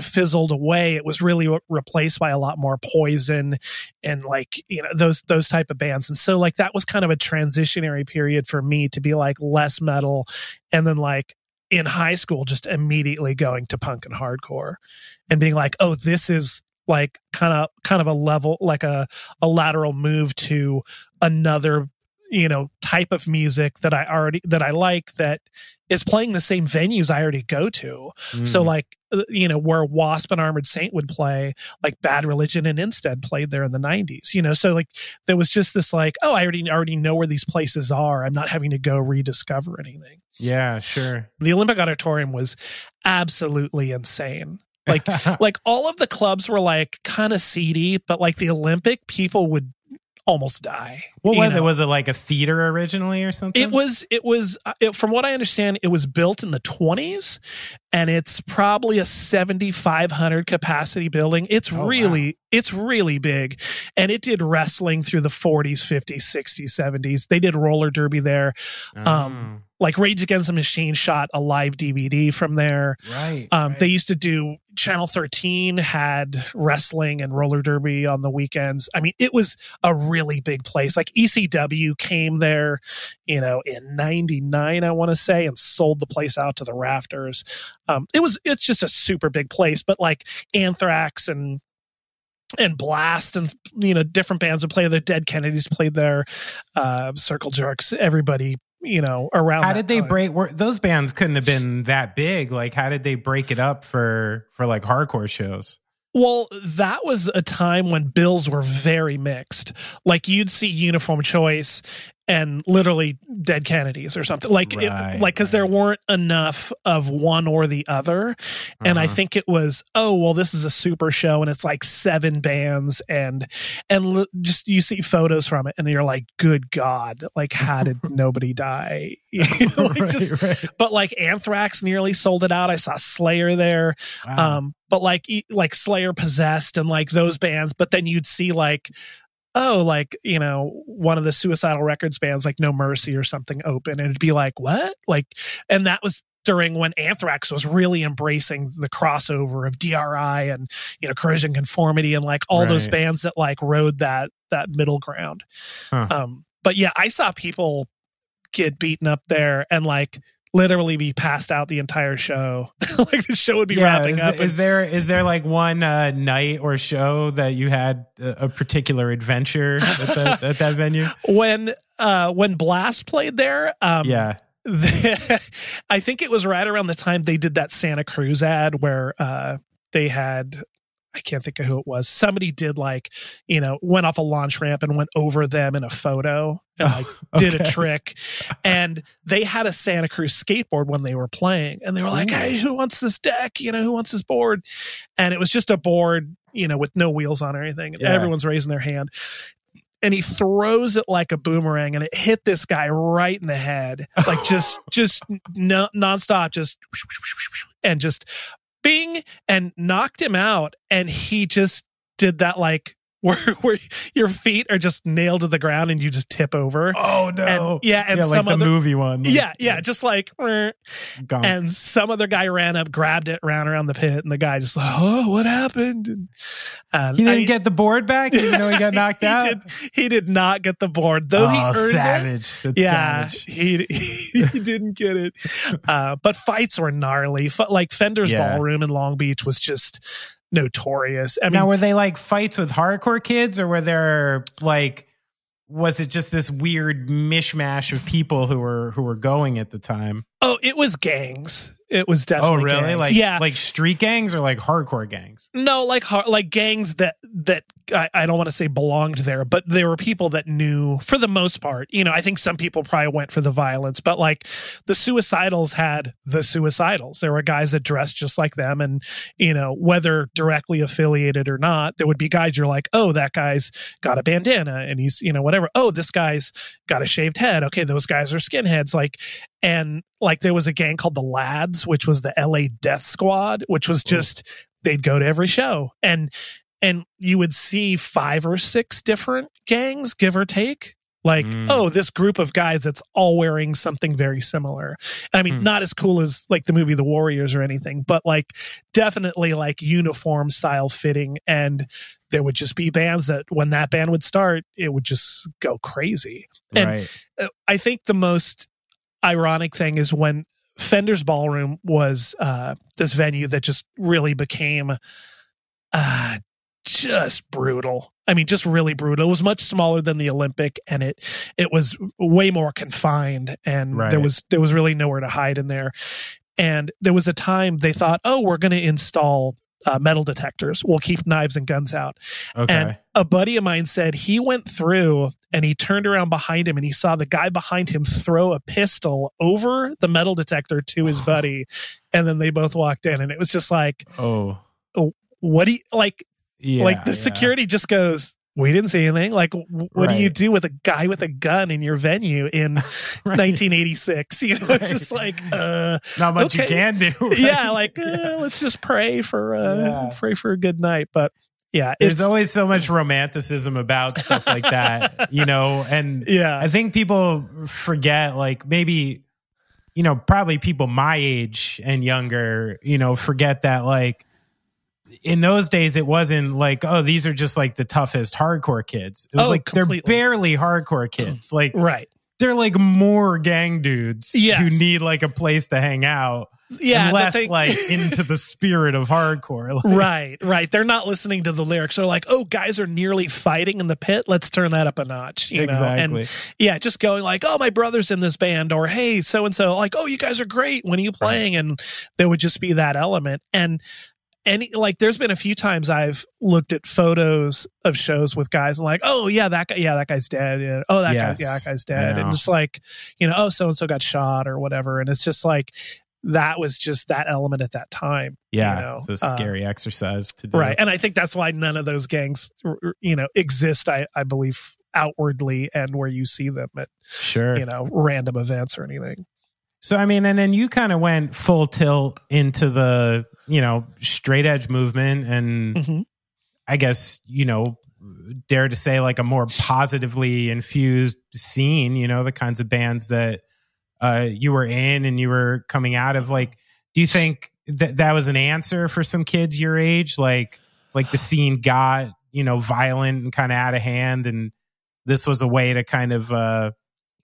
fizzled away. It was really replaced by a lot more Poison and like you know those those type of bands. And so like that was kind of a transitionary period for me to be like less metal, and then like in high school just immediately going to punk and hardcore and being like, oh, this is like kind of kind of a level like a a lateral move to another you know type of music that I already that I like that is playing the same venues I already go to. So Mm. like uh, you know where Wasp and Armored Saint would play, like Bad Religion and Instead played there in the '90s. You know, so like there was just this like, oh, I already already know where these places are. I'm not having to go rediscover anything. Yeah, sure. The Olympic Auditorium was absolutely insane. Like like all of the clubs were like kind of seedy, but like the Olympic people would almost die. what was it? Was it like a theater originally or something? It was. It was. uh, It, from what I understand, it was built in the twenties, and it's probably a seventy five hundred capacity building. It's Oh, really, it's really big, and it did wrestling through the forties, fifties, sixties, seventies. They did roller derby there. Oh, um, Like Rage Against the Machine shot a live DVD from there. right. Um, right. They used to do Channel 13 had wrestling and roller derby on the weekends. I mean, it was a really big place. Like ECW came there, you know, in 99, I want to say, and sold the place out to the rafters. Um, it was, it's just a super big place, but like Anthrax and, and Blast and you know different bands would play there. Dead Kennedys played there, uh, Circle Jerks. Everybody you know around. how did they time. break? Were, those bands couldn't have been that big. Like, how did they break it up for for like hardcore shows? Well, that was a time when bills were very mixed. Like you'd see Uniform Choice and literally Dead Kennedys or something. Like it, like cuz there weren't enough of one or the other. And I Uh-huh. think it was, oh, well this is a super show and it's like seven bands and and l- just you see photos from it and you're like, good god, like how did nobody die? Like, Right, just- right. but like Anthrax nearly sold it out. I saw Slayer there Wow. um but like like slayer possessed and like those bands but then you'd see like oh like you know one of the suicidal records bands like no mercy or something open and it'd be like what? Like and that was during when anthrax was really embracing the crossover of dri and you know corrosion conformity and like all those bands that like rode that that middle ground. Huh. um but yeah i saw people get beaten up there and like literally be passed out the entire show like the show would be wrapping is, up is there is there like one uh, night or show that you had a, a particular adventure at, the, at that venue? when uh when blast played there um yeah. i think it was right around the time they did that santa cruz ad where uh they had I can't think of who it was. Somebody did like, you know, went off a launch ramp and went over them in a photo and oh, like did a trick. And they had a Santa Cruz skateboard when they were playing. And they were like, Ooh. Hey, who wants this deck? You know, who wants this board? And it was just a board, you know, with no wheels on or anything. Yeah. everyone's raising their hand. And he throws it like a boomerang and it hit this guy right in the head. Like just just no, nonstop, just and just bing and knocked him out and he just did that like where where your feet are just nailed to the ground and you just tip over Oh no. And- yeah, and yeah, some like other- the movie one. yeah yeah just like Gone. and some other guy ran up grabbed it ran around the pit and the guy just like oh what happened and, and he didn't I- get the board back, even though he got knocked he out. did, he did not get the board though he oh, earned it savage! That's yeah, savage. he he didn't get it. Uh, but fights were gnarly. F- like Fender's Yeah. Ballroom in Long Beach was just notorious. I mean, now, were they like fights with hardcore kids, or were there like, was it just this weird mishmash of people who were who were going at the time? oh, it was gangs. It was definitely. Oh, really? gangs. Like, yeah, like street gangs or like hardcore gangs? no, like like gangs that that I, I don't want to say belonged there, but there were people that knew for the most part. You know, I think some people probably went for the violence, but like the suicidals had the suicidals. There were guys that dressed just like them. And, you know, whether directly affiliated or not, there would be guys you're like, oh, that guy's got a bandana and he's, you know, whatever. Oh, this guy's got a shaved head. Okay, those guys are skinheads. Like, and like there was a gang called the Lads, which was the LA Death Squad, which was just they'd go to every show and and you would see five or six different gangs, give or take. Like, Mm. oh, this group of guys that's all wearing something very similar. I mean, Hmm. not as cool as like the movie The Warriors or anything, but like definitely like uniform style fitting. And there would just be bands that when that band would start, it would just go crazy. And right. uh, I think the most ironic thing is when Fender's Ballroom was uh, this venue that just really became uh, just brutal. I mean, just really brutal. It was much smaller than the Olympic, and it it was way more confined, and Right. there was there was really nowhere to hide in there. And there was a time they thought, oh, we're going to install uh, metal detectors. We'll keep knives and guns out. Okay. And a buddy of mine said he went through and he turned around behind him and he saw the guy behind him throw a pistol over the metal detector to his buddy. and then they both walked in and it was just like, oh. what do you like? Yeah. like the yeah. security just goes, we didn't see anything. Like, what do you do with a guy with a gun in your venue in Right. 1986? You know, it's just like, uh, Not much you can do. right? yeah, like uh, let's just pray for uh, Yeah. pray for a good night. But yeah, There's it's always so much romanticism about stuff like that, you know, and yeah, I think people forget, like maybe, you know, probably people my age and younger, you know, forget that like in those days it wasn't like, oh, these are just like the toughest hardcore kids. It was Oh, like completely. they're barely hardcore kids. Mm. Like right. they're like more gang dudes Yes. who need like a place to hang out. Yeah, less thing- like into the spirit of hardcore. Like, right, right. They're not listening to the lyrics. They're like, "Oh, guys are nearly fighting in the pit. Let's turn that up a notch." You know, and yeah, just going like, "Oh, my brother's in this band," or "Hey, so and so," like, "Oh, you guys are great. When are you playing?" And there would just be that element. And any like, there's been a few times I've looked at photos of shows with guys and like, "Oh, yeah, that guy, yeah, that guy's dead. Yeah. Oh, that Yes, guy, yeah, that guy's dead," and just like, you know, oh, so and so got shot or whatever. And it's just like. That was just that element at that time. Yeah, you know? it's a Uh, scary exercise to do. right and i think that's why none of those gangs you know exist i i believe outwardly and where you see them at Sure. you know random events or anything So I mean, and then you kind of went full tilt into the you know straight edge movement, and Mhm. I guess you know dare to say like a more positively infused scene. You know the kinds of bands that uh, you were in and you were coming out of. Like, do you think that that was an answer for some kids your age? Like, like the scene got you know violent and kind of out of hand, and this was a way to kind of. uh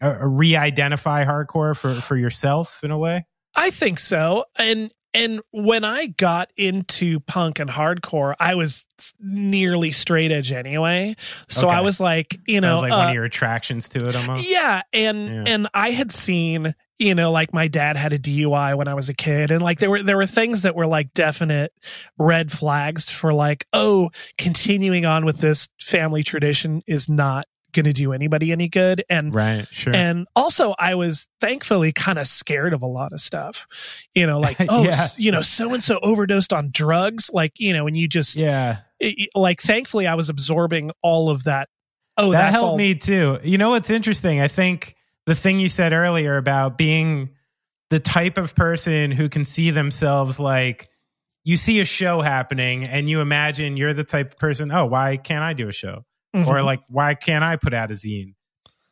uh, re-identify hardcore for for yourself in a way i think so and and when i got into punk and hardcore i was nearly straight edge anyway. So i was like you Sounds know like uh, one of your attractions to it almost. Yeah, and Yeah. and I had seen, you know, like my dad had a DUI when I was a kid, and like there were there were things that were like definite red flags for like, oh, continuing on with this family tradition is not going to do anybody any good, and right sure. and also I was thankfully kind of scared of a lot of stuff, you know, like oh, Yeah. you know, so and so overdosed on drugs, like you know, and you just yeah. it- like thankfully I was absorbing all of that. Oh, that helped all- me too. You know what's interesting? I think the thing you said earlier about being the type of person who can see themselves like you see a show happening and you imagine you're the type of person oh why can't i do a show Mhm. or like why can't i put out a zine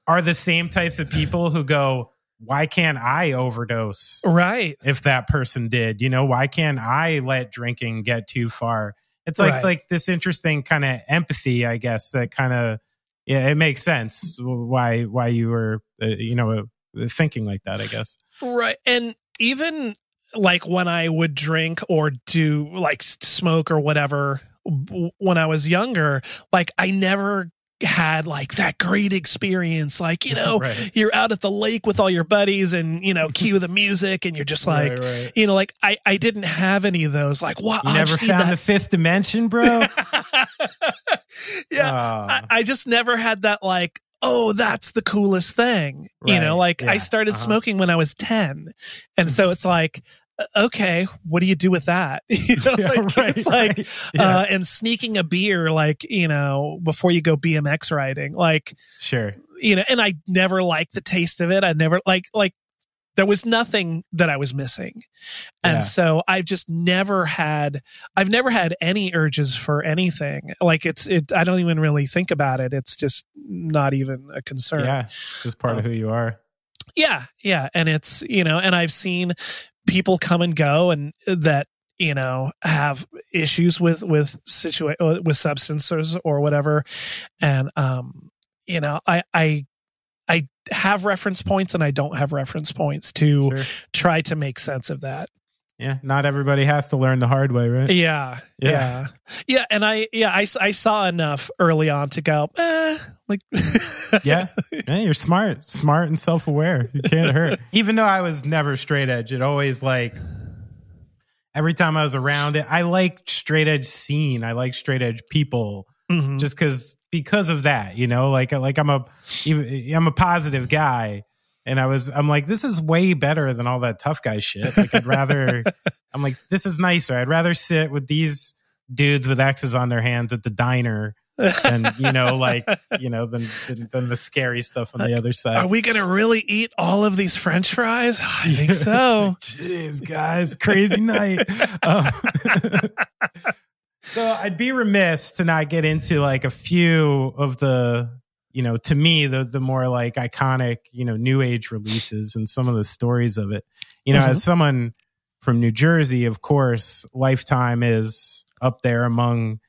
are the same types of people who go why can't i overdose right. if that person did you know why can't i let drinking get too far it's like Right. like this interesting kind of empathy i guess that kind of yeah it makes sense why why you were uh, you know uh, thinking like that i guess Right. And even like when I would drink or do like smoke or whatever when I was younger, like I never had like that great experience. Like, you know, Right. you're out at the lake with all your buddies and, you know, cue the music and you're just like, Right, right. you know, like I, I didn't have any of those. Like, what? you never found the fifth dimension bro yeah, I, I just never had that like, oh, that's the coolest thing. You know, like I started uh-huh. smoking when I was 10. And so it's like, okay, what do you do with that? you know, Yeah, like, right, it's like, right. Yeah. uh, and sneaking a beer, like, you know, before you go BMX riding, like, sure. you know, and I never liked the taste of it. I never like, like, there was nothing that I was missing. And Yeah. so I've just never had, I've never had any urges for anything. Like it's, it, I don't even really think about it. It's just not even a concern. Yeah, just part of Um, who you are. Yeah. Yeah. And it's, you know, and I've seen people come and go and that, you know, have issues with, with situa- with substances or whatever. And, um, you know, I, I, I have reference points and I don't have reference points to Sure. try to make sense of that. Yeah, not everybody has to learn the hard way, right? Yeah, Yeah. yeah, yeah, And I, yeah, I, I saw enough early on to go, eh, like, yeah. Yeah, you're smart, smart and self aware. You can't hurt. Even though I was never straight edge, it always like every time I was around it, I liked straight edge scene. I like straight edge people Mhm. just because because of that, you know, like like I'm a even- I'm a positive guy. And I was, I'm like, this is way better than all that tough guy shit. Like, I'd rather, I'm like, this is nicer. I'd rather sit with these dudes with axes on their hands at the diner than, you know, like, you know, than, than, than the scary stuff on the other side. Are we gonna really eat all of these French fries? I think so. Jeez, guys, crazy night. Um, so I'd be remiss to not get into like a few of the, you know, to me the the more like iconic, you know, new age releases and some of the stories of it. You know, Mhm. as someone from New Jersey, of course, Lifetime is up there among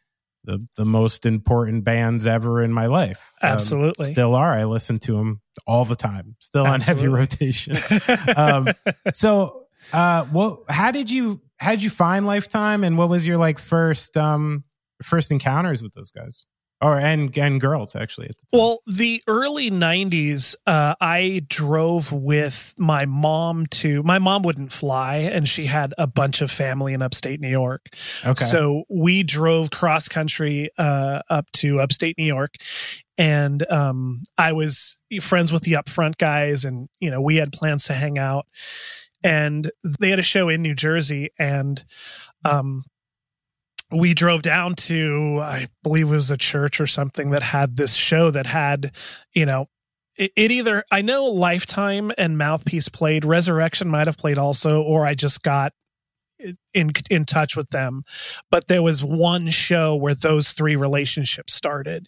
the the most important bands ever in my life. Um, Absolutely. still are. I listen to them all the time. Still on heavy rotation. um, so uh well how did you how did you find lifetime and what was your like first um first encounters with those guys or and and girls actually at the time. Well, the early 90s, uh, I drove with my mom to, my mom wouldn't fly and she had a bunch of family in upstate New York. okay So we drove cross country uh, up to upstate New York. And um, I was friends with the upfront guys, and you know we had plans to hang out. And they had a show in New Jersey, and um, we drove down to I believe it was a church or something that had this show that had, you know, it, it either I know Lifetime and Mouthpiece played, Resurrection might have played also, or I just got in in touch with them. But there was one show where those three relationships started.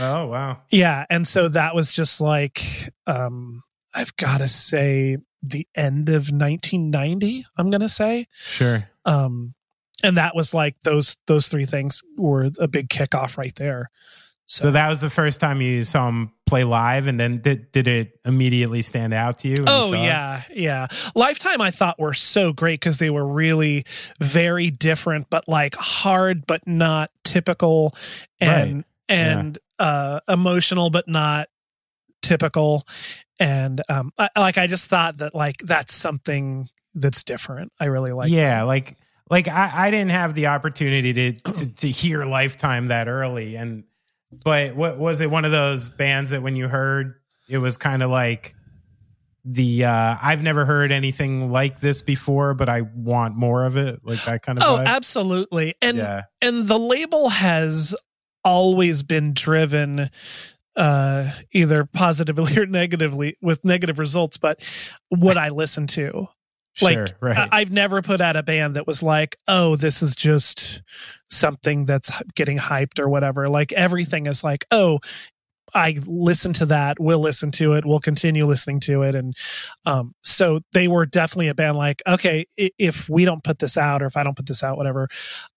Oh wow. Yeah and so that was just like um i've got to say the end of 1990 i'm gonna say. Sure. Um and that was like those those three things were a big kickoff right there so, that was the first time you saw them play live and then did, did it immediately stand out to you Oh saw it? yeah, yeah. Lifetime I thought were so great because they were really very different, but like hard but not typical, and Right. and uh, emotional but not typical, and um, I, like I just thought that like that's something that's different. I really like. yeah like like I, I didn't have the opportunity to, to to hear lifetime that early. And but what was it one of those bands that when you heard it was kind of like the uh i've never heard anything like this before but i want more of it? Like that kind of Oh, vibe? absolutely, and yeah. and the label has always been driven uh either positively or negatively with negative results. But what i listen to sure like right I- I've never put out a band that was like, "Oh, this is just something that's getting hyped or whatever." Like everything is like, "Oh, I listen to that. We'll listen to it. We'll continue listening to it." And um, so they were definitely a band like, "Okay, if we don't put this out, or if I don't put this out, whatever,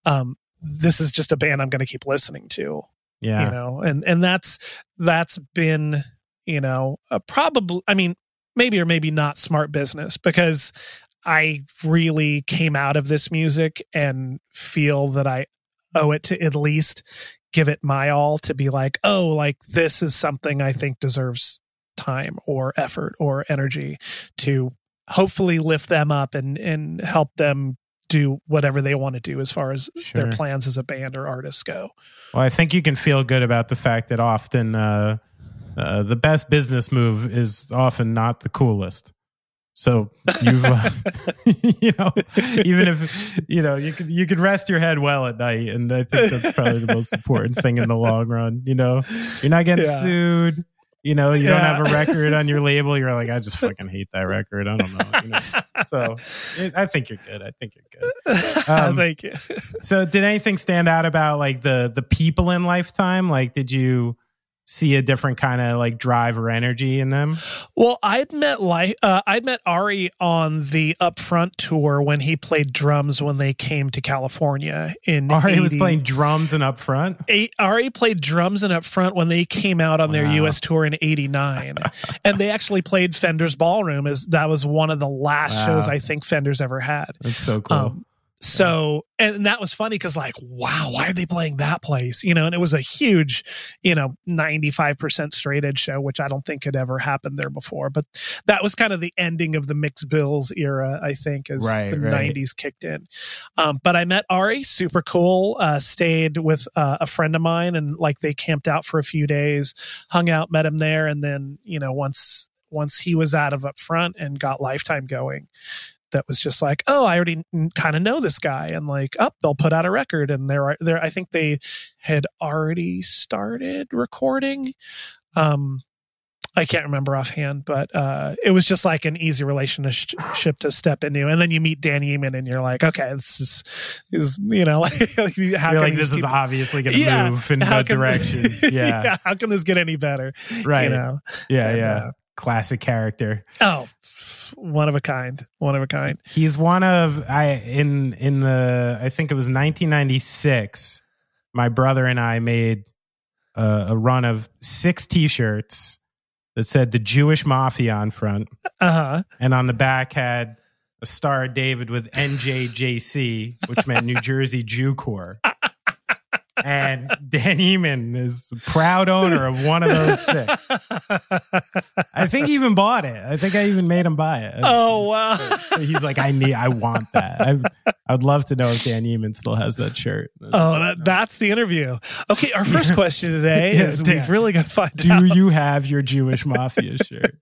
um, this is just a band I'm going to keep listening to." yeah you know and and that's that's been you know a probably i mean maybe or maybe not smart business because i really came out of this music and feel that i owe it to at least give it my all to be like oh like this is something i think deserves time or effort or energy to hopefully lift them up and and help them do whatever they want to do as far as Sure. their plans as a band or artists go. Well, I think you can feel good about the fact that often uh, uh, the best business move is often not the coolest. So you've, uh, you know, even if you know you could you could rest your head well at night, and I think that's probably the most important thing in the long run. You know, you're not getting Yeah. sued. You know, you don't have a record on your label. You're like, I just fucking hate that record. I don't know. You know? So it, I think you're good. I think you're good. Um, Thank you. So did anything stand out about like the the people in Lifetime? Like did you see a different kind of like drive or energy in them? Well, I'd met like uh, I'd met Ari on the Upfront tour when he played drums when they came to California in. Ari was playing drums and up front. Ari played drums and up front when they came out on their U.S. tour in '89, and they actually played Fender's Ballroom. As that was one of the last Wow. shows I think Fender's ever had. That's so cool. Um, so, and that was funny because, like, wow, why are they playing that place? You know, and it was a huge, you know, 95% straight edge show, which I don't think had ever happened there before. But that was kind of the ending of the Mixed Bills era, I think, as Right, the right. 90s kicked in. Um, but I met Ari, super cool, uh, stayed with uh, a friend of mine, and like they camped out for a few days, hung out, met him there. And then, you know, once, once he was out of up front and got lifetime going that was just like, oh, I already kind of know this guy, and like, up, they'll put out a record, and there, are there, I think they had already started recording. Um, I can't remember offhand, but uh, it was just like an easy relationship to step into, and then you meet Dan Yemin, and you're like, okay, this is, is you know, like, how like this is obviously going to Yeah, move in that can- direction. Yeah, how can this get any better? right. You know, yeah, And, yeah. uh, Classic character. oh, one of a kind, one of a kind. He's one of I in in the I think it was 1996. My brother and I made a, a run of six T-shirts that said the Jewish Mafia on front. Uh huh. and on the back had a star of David with NJJC, which meant New Jersey Jew Corps. And Dan Yemin is proud owner of one of those six. I think he even bought it. I think I even made him buy it. Oh wow. He's like, I need, I want that. I, I'd love to know if Dan Yemin still has that shirt. Oh, that, that's the interview. Okay, our first question today Yeah, is Dan. we've really got to find Do out. you have your Jewish mafia shirt?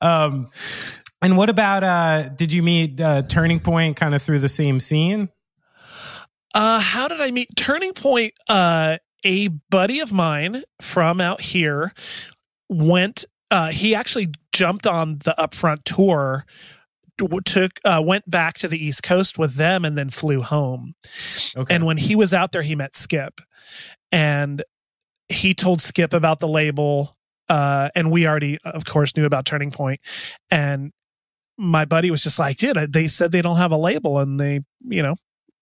Um, and what about uh did you meet uh Turning Point kind of through the same scene? Uh, how did I meet Turning Point? Uh, a buddy of mine from out here went. Uh, he actually jumped on the upfront tour. Took uh, went back to the East Coast with them and then flew home. Okay. And when he was out there, he met Skip, and he told Skip about the label. Uh, and we already, of course, knew about Turning Point. And my buddy was just like, "Dude, they said they don't have a label, and they, you know,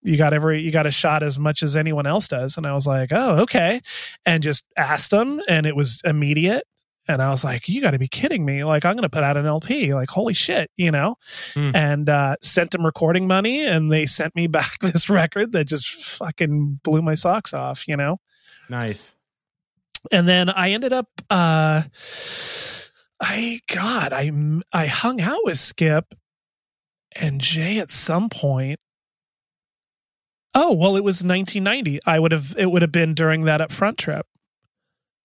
you got every, you got a shot as much as anyone else does." And I was like, "Oh, okay," and just asked them and it was immediate. And I was like, "You got to be kidding me! Like, I'm going to put out an LP! Like, holy shit, you know!" Hmm. And uh, sent them recording money, and they sent me back this record that just fucking blew my socks off, you know nice. and then I ended up uh I god I I hung out with Skip and Jay at some point Oh, well it was 1990. I would have it would have been during that upfront trip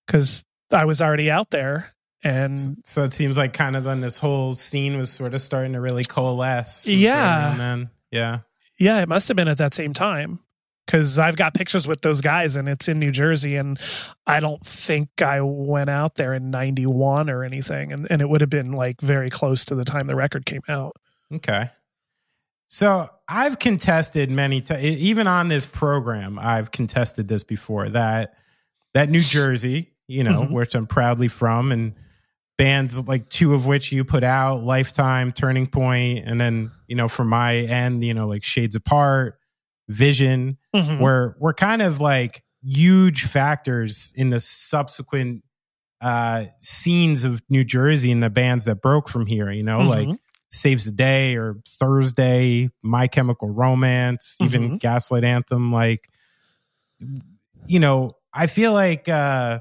cuz I was already out there and So it seems like kind of when this whole scene was sort of starting to really coalesce. Yeah. then. Yeah. yeah, it must have been at that same time cuz I've got pictures with those guys and it's in New Jersey and I don't think I went out there in 91 or anything and and it would have been like very close to the time the record came out. Okay. So I've contested many times, even on this program, I've contested this before that that New Jersey, you know, Mhm. which I'm proudly from, and bands like two of which you put out, Lifetime, Turning Point, and then you know, from my end, you know, like Shades Apart, Vision, Mhm. were were kind of like huge factors in the subsequent uh scenes of New Jersey and the bands that broke from here, you know, like Mhm. Saves the Day or Thursday, My Chemical Romance, even Mhm. Gaslight Anthem. Like, you know, I feel like uh,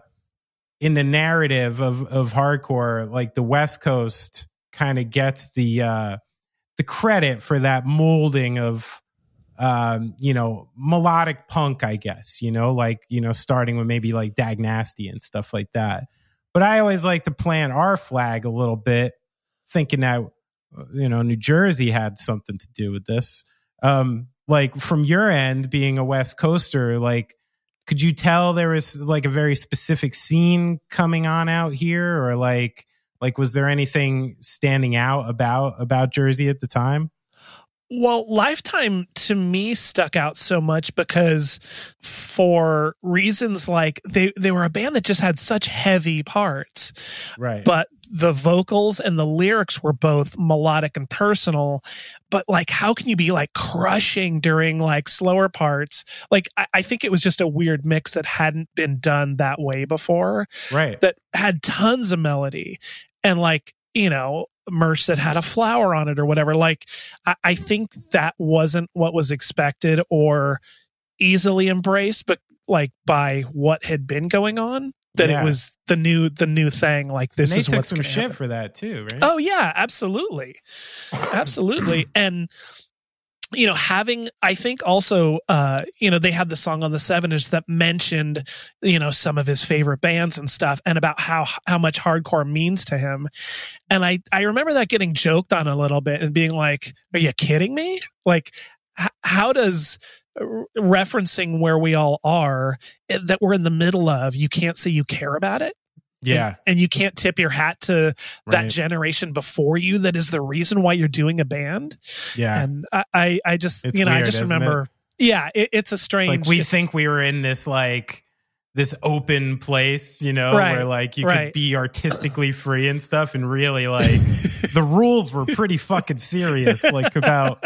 in the narrative of of hardcore, like the West Coast kind of gets the uh, the credit for that molding of um, you know, melodic punk, I guess, you know, like, you know, starting with maybe like Dag Nasty and stuff like that. But I always like to plant our flag a little bit, thinking that, you know, New Jersey had something to do with this. Um, like from your end, being a West Coaster, like, could you tell there was like a very specific scene coming on out here or like, like was there anything standing out about about Jersey at the time? Well, Lifetime to me stuck out so much because for reasons like they they were a band that just had such heavy parts. Right. But the vocals and the lyrics were both melodic and personal. But like how can you be like crushing during like slower parts? Like I, I think it was just a weird mix that hadn't been done that way before. Right. That had tons of melody and like you know merch that had a flower on it or whatever. Like, I, I think that wasn't what was expected or easily embraced, but like by what had been going on, that Yeah. it was the new the new thing. Like this is took what's some shit happen. for that too, right? Oh yeah, absolutely, absolutely, and you know having i think also uh you know they had the song on the seven inch that mentioned you know some of his favorite bands and stuff and about how how much hardcore means to him. And i i remember that getting joked on a little bit and being like are you kidding me? Like h- how does referencing where we all are eh, that we're in the middle of you can't say you care about it yeah. and, and you can't tip your hat to that Right. generation before you that is the reason why you're doing a band Yeah. and I, I, I just, It's you know, I just remember, yeah, it, it's a It's strange. like we it's- think we were in this like this open place, you know, Right, where like you right. could be artistically free and stuff, and really like the rules were pretty fucking serious, like about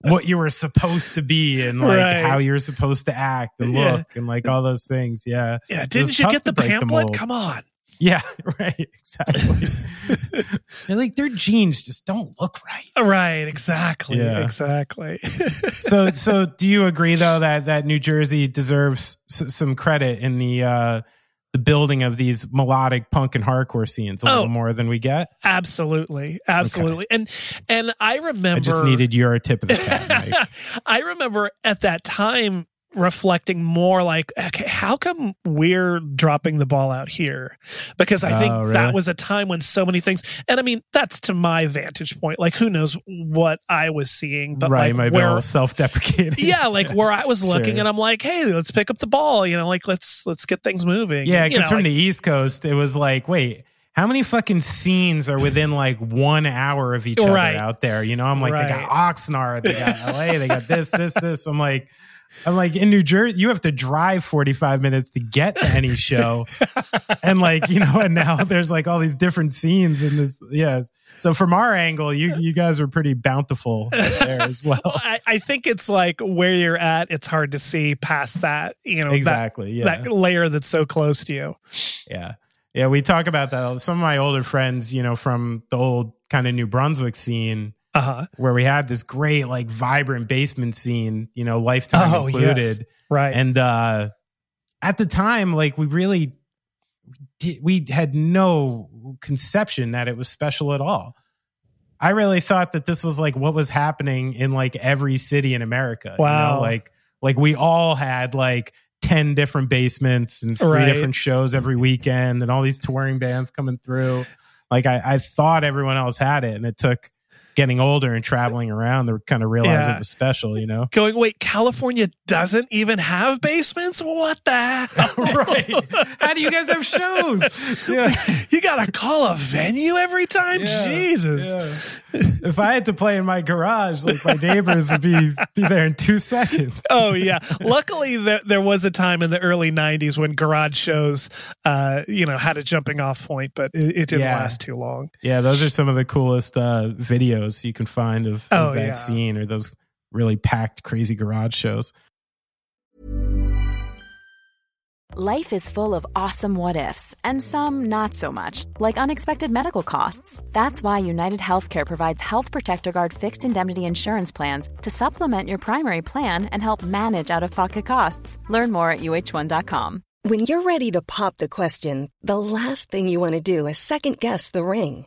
what you were supposed to be and like Right. how you were supposed to act and Yeah. look and like all those things. Yeah, yeah, didn't you get the break the pamphlet? Come on. Yeah, right, exactly. They're like their jeans just don't look right. Right, exactly, Yeah. exactly. so so do you agree though that that New Jersey deserves s- some credit in the uh the building of these melodic punk and hardcore scenes a Oh. little more than we get? absolutely, absolutely. And and I remember I just needed your tip of the cap, I remember at that time reflecting more like okay how come we're dropping the ball out here because i think Oh, really? that was a time when so many things and i mean that's to my vantage point like who knows what i was seeing but right, like where self-deprecating. yeah like where i was looking Sure. and i'm like hey let's pick up the ball you know like let's let's get things moving yeah, because from like- the East Coast, it was like, wait. How many fucking scenes are within like one hour of each other out there? You know, I'm like, they got Oxnard, they got LA, they got this, this, this. I'm like, I'm like in New Jersey, you have to drive 45 minutes to get to any show. and like, you know, and now there's like all these different scenes in this. Yeah. So from our angle, you you guys are pretty bountiful there as well. I, I think it's like where you're at it's hard to see past that you know that- Exactly. Yeah. that layer that's so close to you Yeah. Yeah, we talk about that. Some of my older friends, you know, from the old kind of New Brunswick scene uh-huh where we had this great, like vibrant basement scene, you know, lifetime Oh, yes. included. right And uh at the time, like we really did, we had no conception that it was special at all. I really thought that this was like what was happening in like every city in America. you know? Wow. Like like we all had like 10 different basements and three Right. different shows every weekend and all these touring bands coming through. Like I, I thought everyone else had it and it took getting older and traveling around to kind of realize Yeah. it was special, you know? going wait california doesn't even have basements what the hell right. How do you guys have shows? Yeah. you gotta call a venue every time Yeah, jesus yeah. If I had to play in my garage, like my neighbors would be be there in two seconds. oh yeah luckily there, there was a time in the early 90s when garage shows uh you know had a jumping off point but it, it didn't Yeah. last too long Yeah, those are some of the coolest uh, videos you can find of, of Oh, that yeah. scene or those really packed, crazy garage shows. Life is full of awesome what ifs, and some not so much, like unexpected medical costs. That's why United Healthcare provides Health Protector Guard fixed indemnity insurance plans to supplement your primary plan and help manage out of pocket costs. Learn more at uhone.com. When you're ready to pop the question, the last thing you want to do is second guess the ring.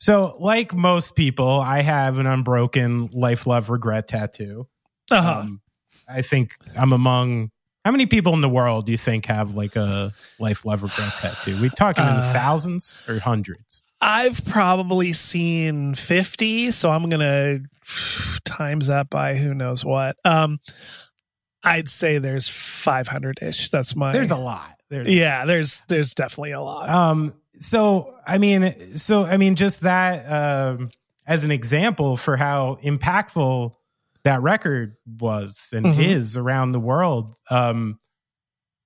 So, like most people, I have an unbroken life, love, regret tattoo. Uh-huh. Um, I think I'm among how many people in the world do you think have like a life, love, regret tattoo? We talking in the Uh, thousands or hundreds? I've probably seen 50, so I'm to times that by who knows what. Um I'd say there's 500ish. That's my There's a lot. There's Yeah, there's there's definitely a lot. Um, so I mean, so I mean, just that um, as an example for how impactful that record was and Mhm. is around the world. Um,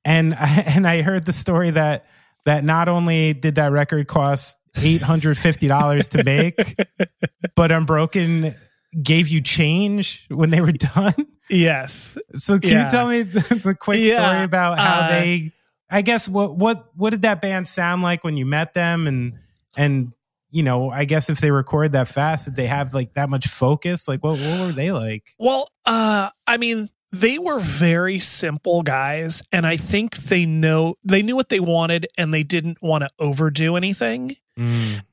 and I, and I heard the story that that not only did that record cost eight hundred fifty dollars to make, but Unbroken gave you change when they were done. yes. So can Yeah. you tell me the, the quick Yeah, story about how uh, they? I guess what what what did that band sound like when you met them, and and you know, I guess if they recorded that fast, did they have like that much focus? Like, what what were they like? Well, uh, I mean, they were very simple guys, and I think they know they knew what they wanted, and they didn't want to overdo anything.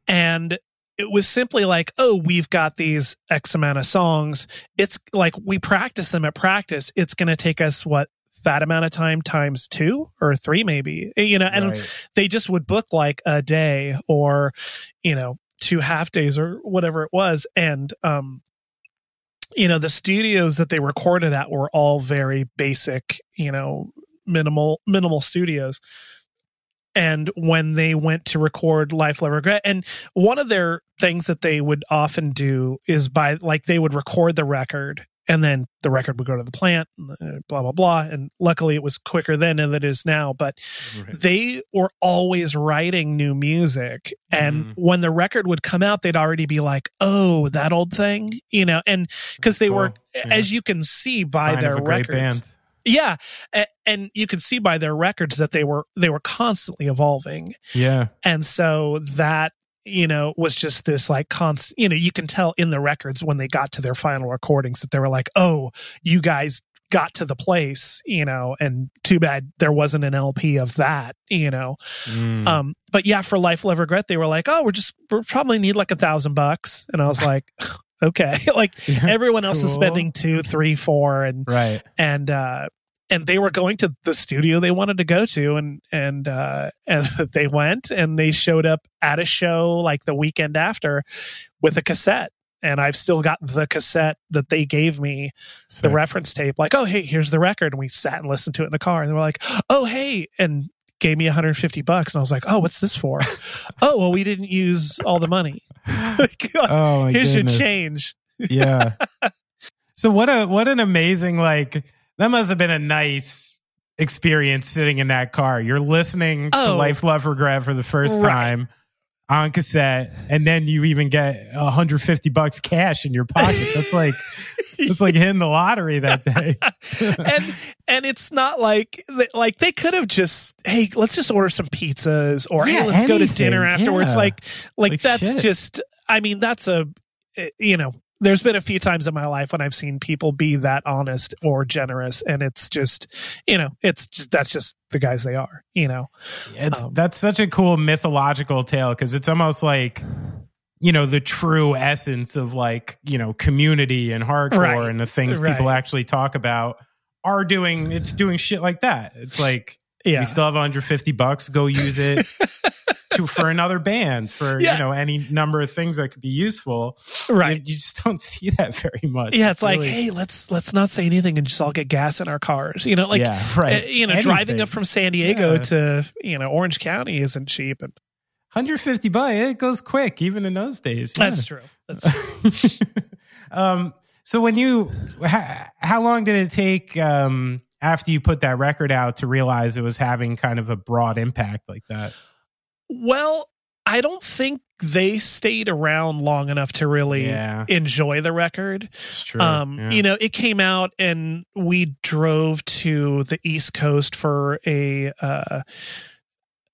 And it was simply like, oh, we've got these X amount of songs. It's like we practice them at practice. It's going to take us what that amount of time times two or three, maybe. You know, and Right. they just would book like a day or you know two half days or whatever it was and um you know the studios that they recorded at were all very basic you know minimal minimal studios and when they went to record life love regret and one of their things that they would often do is by like they would record the record and then the record would go to the plant uh, blah blah blah. And luckily it was quicker then than it is now but they were always writing new music. And Mhm. when the record would come out they'd already be like oh that old thing you know? And because they were. Yeah. as you can see by Sign their of a great records. yeah. And you can see by their records that they were they were constantly evolving. Yeah, and so that you know was just this like constant you know you can tell in the records when they got to their final recordings that they were like oh you guys got to the place you know and too bad there wasn't an lp of that you know Mm. um but yeah for life love regret they were like oh we're just we probably need like a thousand bucks and i was like okay like Yeah, everyone else is spending two three four and right. and uh and they were going to the studio they wanted to go to and and uh and they went and they showed up at a show like the weekend after with a cassette. And I've still got the cassette that they gave me the reference tape. Like oh hey here's the record. And we sat and listened to it in the car and they were like oh hey and gave me 150 bucks and I was like oh what's this for? Oh well we didn't use all the money. Oh my here's goodness. your change. Yeah. So what a what an amazing like that must have been a nice experience sitting in that car. You're listening to Oh. Life Love Regret for the first Right. time on cassette and then you even get 150 bucks cash in your pocket. That's like that's like hitting the lottery that day. and and it's not like like they could have just hey let's just order some pizzas or Yeah, hey let's go to dinner afterwards yeah. like like, Like, that's shit. just i mean that's a eh, you know there's been a few times in my life when I've seen people be that honest or generous, and it's just, you know, it's just, that's just the guys they are, you know. It's Um, that's such a cool mythological tale because it's almost like you know the true essence of like you know community and hardcore Right. and the things people actually talk about are doing. It's doing shit like that. It's like Yeah. you still have 150 bucks. Go use it. To, for another band, for Yeah. you know any number of things that could be useful, Right. You, you just don't see that very much. Yeah, it's like, really- hey, let's let's not say anything and just all get gas in our cars. You know, like Yeah, right. uh, you know, driving up from San Diego Yeah. to you know Orange County isn't cheap, and 150 bucks, it goes quick, even in those days. Yeah. that's true. That's um, so when you, how, how long did it take um, after you put that record out to realize it was having kind of a broad impact like that? Well, I don't think they stayed around long enough to really Yeah. enjoy the record. It's true. Um, yeah. You know, it came out and we drove to the East Coast for a. Uh,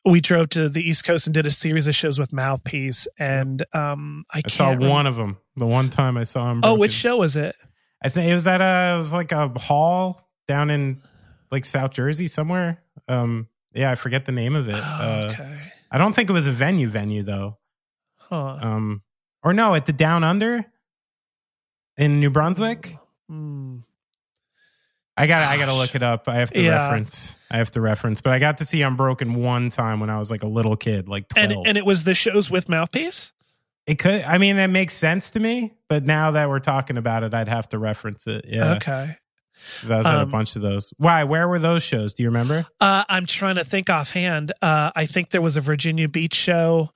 we drove to the East Coast and did a series of shows with Mouthpiece, and um, I, I saw remember- one of them. The one time I saw him. Oh, which show was it? I think it was at a, it was like a hall down in like South Jersey somewhere. Um, yeah, I forget the name of it. Uh, okay. I don't think it was a venue venue though. Huh. Um, or no, at the Down Under in New Brunswick. Hmm. I got I got to look it up. I have to Yeah. reference. I have to reference. But I got to see Unbroken one time when I was like a little kid, like And twelve. and it was the shows with Mouthpiece. it could. I mean, that makes sense to me. But now that we're talking about it, I'd have to reference it. Yeah, Okay. I was at a Um, bunch of those. Why? Where were those shows? Do you remember? Uh, I'm trying to think offhand. Uh, I think there was a Virginia Beach show.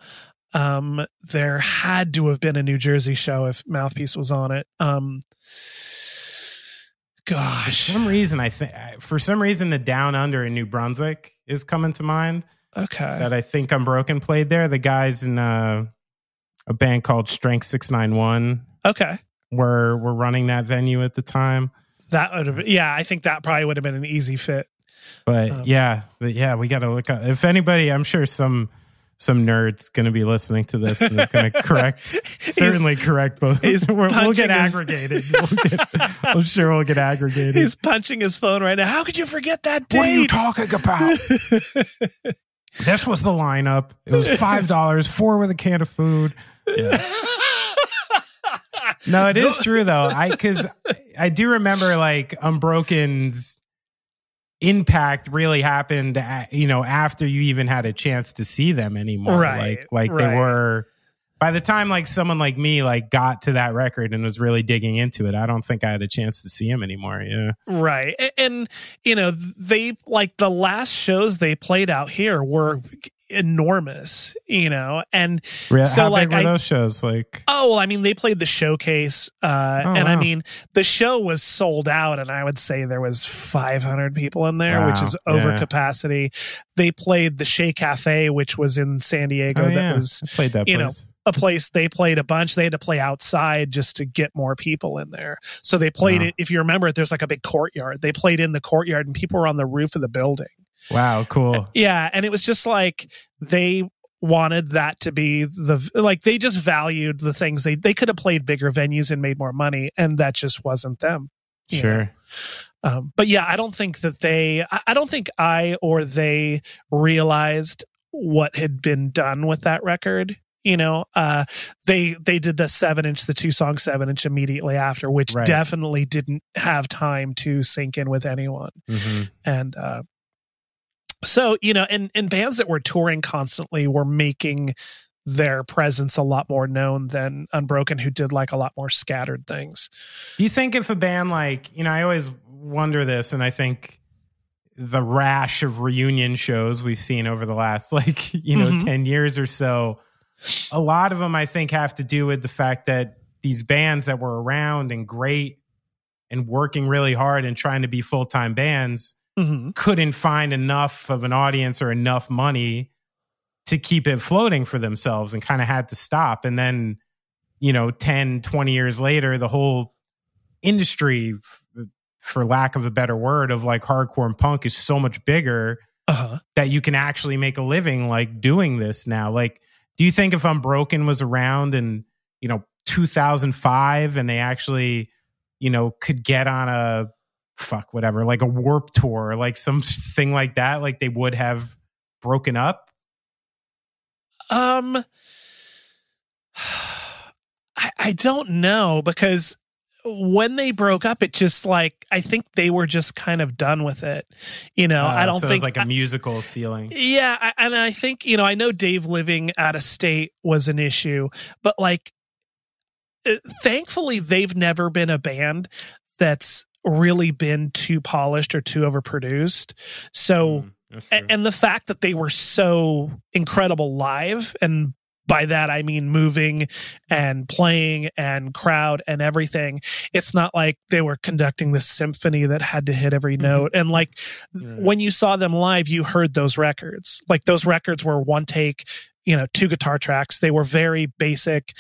Um, there had to have been a New Jersey show if Mouthpiece was on it. Um, For gosh. some reason, I think for some reason the Down Under in New Brunswick is coming to mind. Okay. That I think Unbroken played there. The guys in uh, a band called Strength Six Nine One Okay. were were running that venue at the time. That would have, yeah, I think that probably would have been an easy fit. But Um, yeah, but yeah, we got to look up. If anybody, I'm sure some some nerds going to be listening to this and is going to correct, certainly correct both. we'll get his- aggregated. We'll get, I'm sure we'll get aggregated. He's punching his phone right now. How could you forget that date? what are you talking about? this was the lineup. It was five dollars, four with a can of food. Yeah. No, it is true though. I because I do remember like Unbroken's impact really happened, a- you know, after you even had a chance to see them anymore. Right, Like, like right. they were. By the time like someone like me like got to that record and was really digging into it, I don't think I had a chance to see him anymore. Yeah. Right. A- And, you know, they like the last shows they played out here were enormous, you know, and Re- so like I, those shows? Like, Oh, well, I mean, they played the showcase, uh, Oh, and I mean, the show was sold out, and I would say there was 500 people in there, which is over yeah. capacity. They played the Che Cafe, which was in San Diego. oh, that yeah. was I played that you know, a place they played a bunch. They had to play outside just to get more people in there. So they played Wow. it. If you remember it, there's like a big courtyard. They played in the courtyard, and people were on the roof of the building. Wow, cool. Yeah, and it was just like they wanted that to be the like they just valued the things they they could have played bigger venues and made more money, and that just wasn't them. Sure. Um, but yeah, I don't think that they. I, I don't think I or they realized what had been done with that record. You know, uh, they they did the seven inch, the two song seven inch immediately after, which Right. definitely didn't have time to sink in with anyone hmm and uh so you know and and bands that were touring constantly were making their presence a lot more known than unbroken who did like a lot more scattered things Do you think if a band like, you know, I always wonder this, and I think the rash of reunion shows we've seen over the last, like, you know, Mhm. 10 years or so, a lot of them, I think, have to do with the fact that these bands that were around and great and working really hard and trying to be full time bands mm-hmm. couldn't find enough of an audience or enough money to keep it floating for themselves and kind of had to stop. And then, you know, 10, 20 years later, the whole industry, f- for lack of a better word, of like hardcore and punk is so much bigger uh-huh that you can actually make a living like doing this now. Like, do you think if Unbroken was around and, you know, 2005 and they actually, you know, could get on a fuck whatever, like a warp tour, like something like that, like they would have broken up? Um, I, I don't know because when they broke up, it just like I think they were just kind of done with it. You know, Uh, I don't so think like a musical ceiling. Yeah, I, and I think you know I know Dave living out of state was an issue, but like, uh, thankfully they've never been a band that's really been too polished or too overproduced. So, hmm, a- and the fact that they were so incredible live and by that I mean moving and playing and crowd and everything. It's not like they were conducting this symphony that had to hit every mm-hmm. note. And like when you saw them live, you heard those records. Like those records were one take, you know, two guitar tracks. They were very basic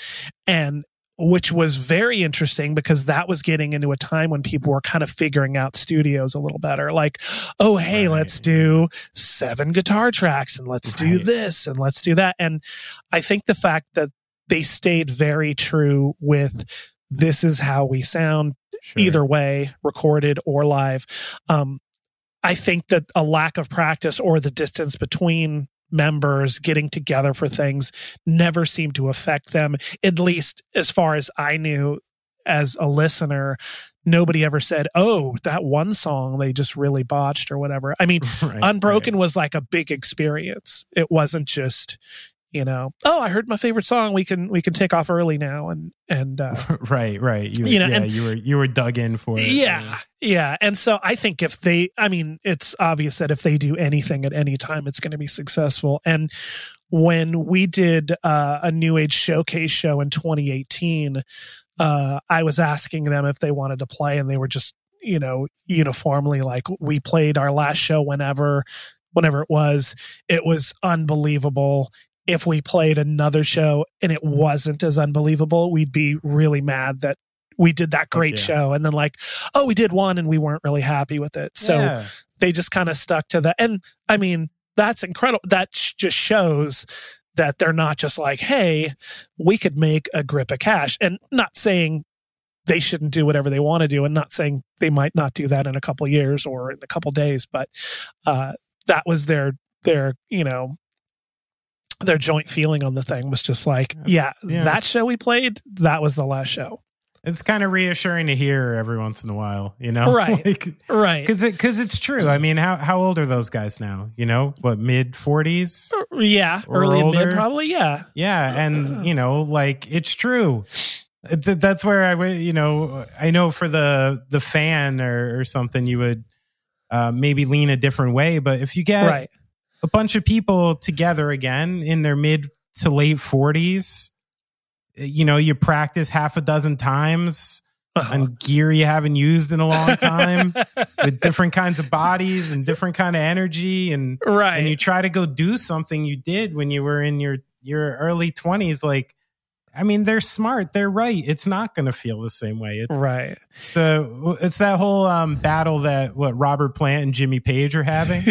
and which was very interesting because that was getting into a time when people were kind of figuring out studios a little better. Like, oh, hey, let's do seven guitar tracks and let's do this and let's do that. And I think the fact that they stayed very true with this is how we sound either way, recorded or live. Um, I think that a lack of practice or the distance between members getting together for things never seemed to affect them, at least as far as I knew as a listener. Nobody ever said, Oh, that one song they just really botched or whatever. I mean, Right, Unbroken was like a big experience. It wasn't just, you know, oh, I heard my favorite song. We can we can take off early now and and uh, right, right. You, You know, yeah, and- you were you were dug in for it. yeah, yeah. And so I think if they, I mean, it's obvious that if they do anything at any time, it's going to be successful. And when we did uh, a New Age Showcase show in 2018, uh, I was asking them if they wanted to play, and they were just, you know, uniformly like, we played our last show whenever, whenever it was. It was unbelievable. If we played another show and it wasn't as unbelievable, we'd be really mad that we did that great yeah. show and then like oh we did one and we weren't really happy with it so Yeah. they just kind of stuck to that and i mean that's incredible that sh- just shows that they're not just like hey we could make a grip of cash and not saying they shouldn't do whatever they want to do and not saying they might not do that in a couple years or in a couple days but uh that was their their you know their joint feeling on the thing was just like yeah, yeah. that show we played that was the last show It's kind of reassuring to hear every once in a while, you know? Right. Like, right Cause it, cause it's true. I mean, how, how old are those guys now? You know, what, mid forties? yeah Or early and mid older. probably yeah Yeah. And, you know, like it's true. Th- That's where I would, you know, I know for the, the fan or, or something, you would, uh, maybe lean a different way. But if you get right a bunch of people together again in their mid to late forties, you know, you practice half a dozen times Uh-huh. on gear you haven't used in a long time with different kinds of bodies and different kind of energy. And right and you try to go do something you did when you were in your your early 20s like I mean they're smart they're right it's not going to feel the same way it's, right it's the it's that whole um battle that what Robert Plant and Jimmy Page are having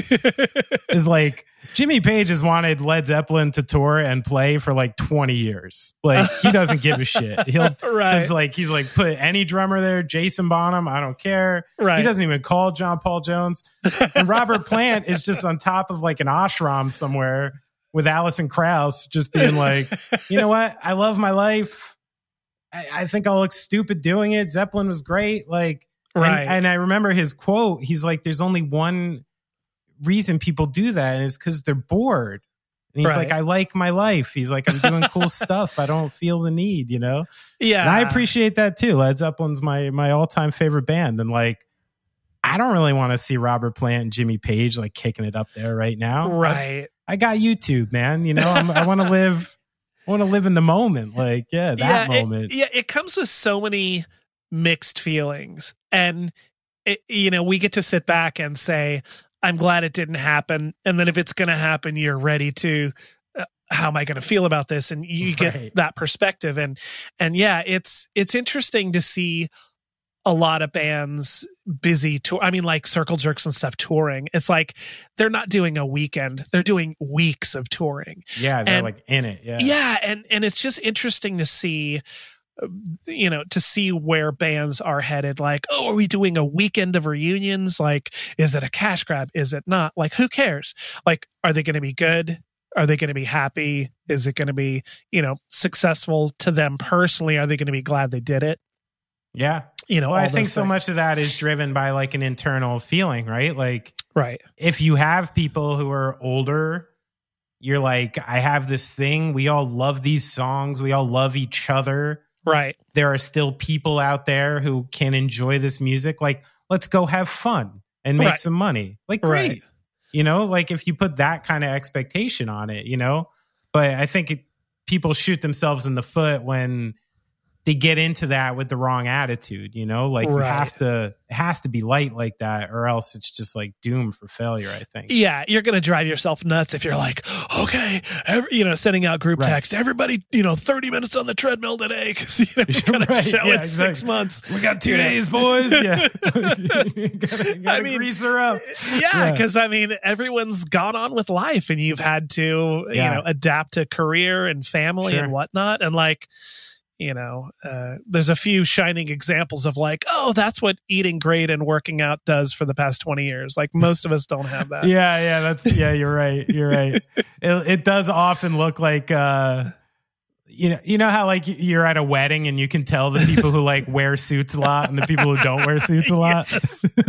is like Jimmy Page has wanted Led Zeppelin to tour and play for like 20 years. Like he doesn't give a shit. He'll Right. It's like he's like put any drummer there, Jason Bonham, I don't care. Right. He doesn't even call John Paul Jones. And Robert Plant is just on top of like an ashram somewhere with Alison Krauss just being like, you know what? I love my life. I, I think I'll look stupid doing it. Zeppelin was great. Like, and- Right. and I remember his quote. He's like, "There's only one reason people do that, and it's because they're bored." And he's Right. like, "I like my life." He's like, "I'm doing cool stuff. I don't feel the need, you know." yeah And I appreciate that too. Led Zeppelin's my my all time favorite band, and like, I don't really want to see Robert Plant and Jimmy Page like kicking it up there right now. Right I got YouTube, man. You know, I'm, I want to live. I want to live in the moment. Like, yeah, that yeah, it- moment. yeah, it comes with so many mixed feelings, and it, you know we get to sit back and say, "I'm glad it didn't happen," and then if it's going to happen, you're ready to. Uh, how am I going to feel about this? And you get that perspective, and and yeah, it's it's interesting to see a lot of bands busy tour. I mean, like Circle Jerks and stuff touring. It's like they're not doing a weekend; they're doing weeks of touring. Yeah, they're And- like in it. Yeah. yeah and and it's just interesting to see uh, you know, to see where bands are headed. Like, oh, are we doing a weekend of reunions? Like, is it a cash grab? Is it not? Like, who cares? Like, are they going to be good? Are they going to be happy? Is it going to be, you know, successful to them personally? Are they going to be glad they did it? Yeah. You know, I think so things. much of that is driven by like an internal feeling, right? Like, Right. if you have people who are older, you're like, I have this thing. We all love these songs. We all love each other. Right. There are still people out there who can enjoy this music. Like, let's go have fun and make Right. some money. Like, great. Right. You know, like if you put that kind of expectation on it, you know, but I think it, people shoot themselves in the foot when they get into that with the wrong attitude, you know, like you have to, it has to be light like that or else it's just like doomed for failure, I think. Yeah, you're going to drive yourself nuts if you're like, okay, every, you know, sending out group Right. text, everybody, you know, 30 minutes on the treadmill today because, you know, we're going to Right, show yeah, in six months. We got two You days, boys. Yeah. gotta, gotta I mean, grease her up. Yeah, Yeah. because I mean, everyone's gone on with life and you've had to, Yeah. you know, adapt to career and family Sure. and whatnot. And like, you know, uh, there's a few shining examples of like, oh, that's what eating great and working out does for the past 20 years. Like, most of us don't have that. Yeah, yeah, that's yeah. You're right. You're right. it, it does often look like uh, you know, you know how like you're at a wedding and you can tell the people who like wear suits a lot and the people who don't wear suits a lot.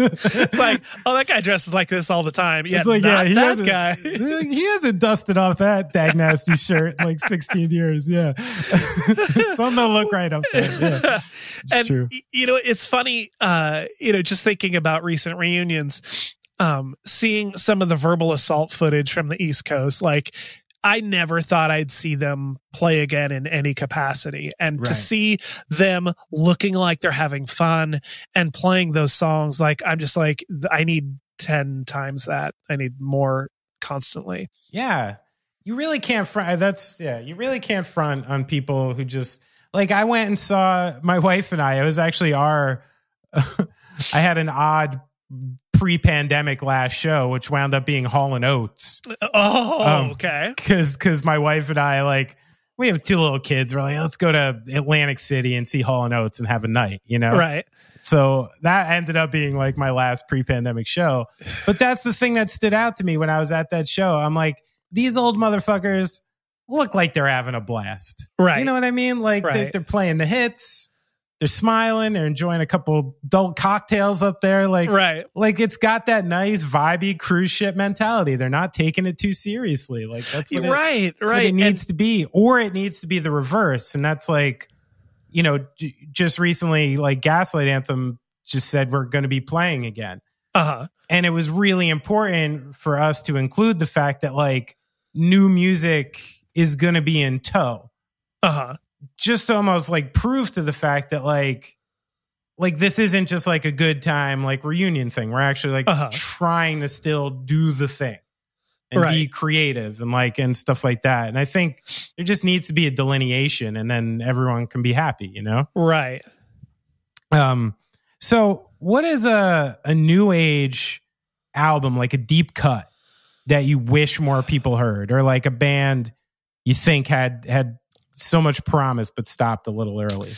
It's like, oh, that guy dresses like this all the time. Yeah, like, not he that guy. he hasn't dusted off that dag nasty shirt in like 16 years. Yeah. Some don't look right up there. Yeah. It's and true. you know it's funny uh you know just thinking about recent reunions um seeing some of the verbal assault footage from the east coast like I never thought I'd see them play again in any capacity. And to see them looking like they're having fun and playing those songs, like I'm just like, I need 10 times that. I need more constantly. Yeah. You really can't front. Uh, that's, yeah, you really can't front on people who just, like, I went and saw my wife and I, it was actually our, I had an odd pre pandemic last show, which wound up being Hall and Oates. Oh, Um, okay. Cause, cause my wife and I, like, we have two little kids. We're like, let's go to Atlantic City and see Hall and Oates and have a night, you know? Right. So that ended up being like my last pre pandemic show. But that's the thing that stood out to me when I was at that show. I'm like, these old motherfuckers look like they're having a blast. Right. You know what I mean? Like Right. they're playing the hits. They're smiling. They're enjoying a couple adult cocktails up there. Like, Right. like it's got that nice vibey cruise ship mentality. They're not taking it too seriously. Like that's what it, right. that's right. what it And- needs to be, or it needs to be the reverse. And that's like, you know, j- just recently, like Gaslight Anthem just said we're going to be playing again. uh-huh. And it was really important for us to include the fact that like new music is going to be in tow. Uh-huh. Just almost like proof to the fact that like, like this isn't just like a good time like reunion thing. We're actually like Uh-huh. trying to still do the thing and be creative and like and stuff like that. And I think there just needs to be a delineation and then everyone can be happy, you know? Right. Um so what is a a new age album like a deep cut that you wish more people heard or like a band you think had had so much promise but stopped a little early?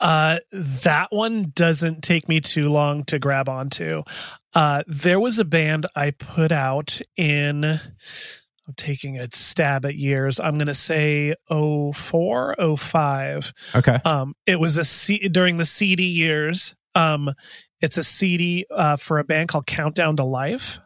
Uh, that one doesn't take me too long to grab onto. Uh, there was a band I put out in, I'm taking a stab at years. I'm going to say 04, 05. Okay. Um, it was a C during the CD years. Um, it's a CD uh, for a band called Countdown to Life.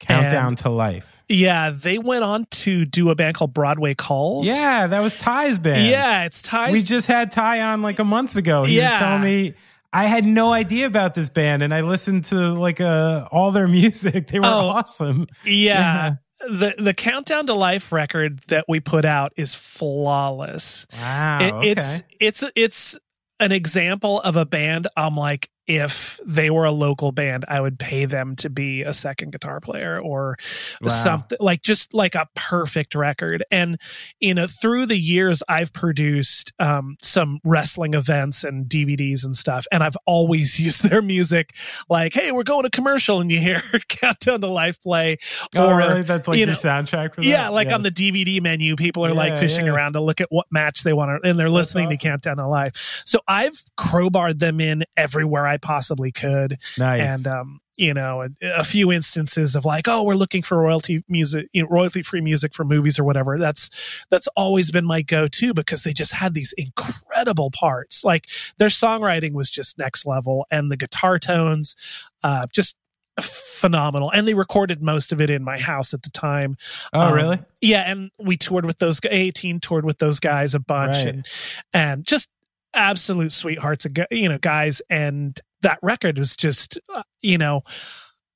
Countdown And- to Life. Yeah, they went on to do a band called Broadway Calls. Yeah, that was Ty's band. Yeah, it's Ty's We just had Ty on like a month ago. He Yeah. was telling me I had no idea about this band, and I listened to like uh, all their music. They were Oh. awesome. Yeah. The the countdown to life record that we put out is flawless. Wow. It- okay. It's it's it's an example of a band I'm like if they were a local band, I would pay them to be a second guitar player or Wow. something like just like a perfect record. And you know, through the years, I've produced um, some wrestling events and DVDs and stuff, and I've always used their music. Like, hey, we're going to commercial, and you hear Countdown to Life play. Oh, or, really? That's like you your know, soundtrack for that? yeah, like on the DVD menu, people are like fishing yeah. around to look at what match they want to, and they're listening to Countdown to Life. So I've crowbarred them in everywhere I possibly could, Nice. and um, you know, a, a few instances of like, oh, we're looking for royalty music, you know, royalty free music for movies or whatever. That's that's always been my go to because they just had these incredible parts. Like their songwriting was just next level, and the guitar tones, uh, just phenomenal. And they recorded most of it in my house at the time. Oh, Um, really? Yeah, and we toured with those. A18 toured with those guys a bunch, Right. and and just absolute sweethearts, you know, guys. And that record was just, uh, you know,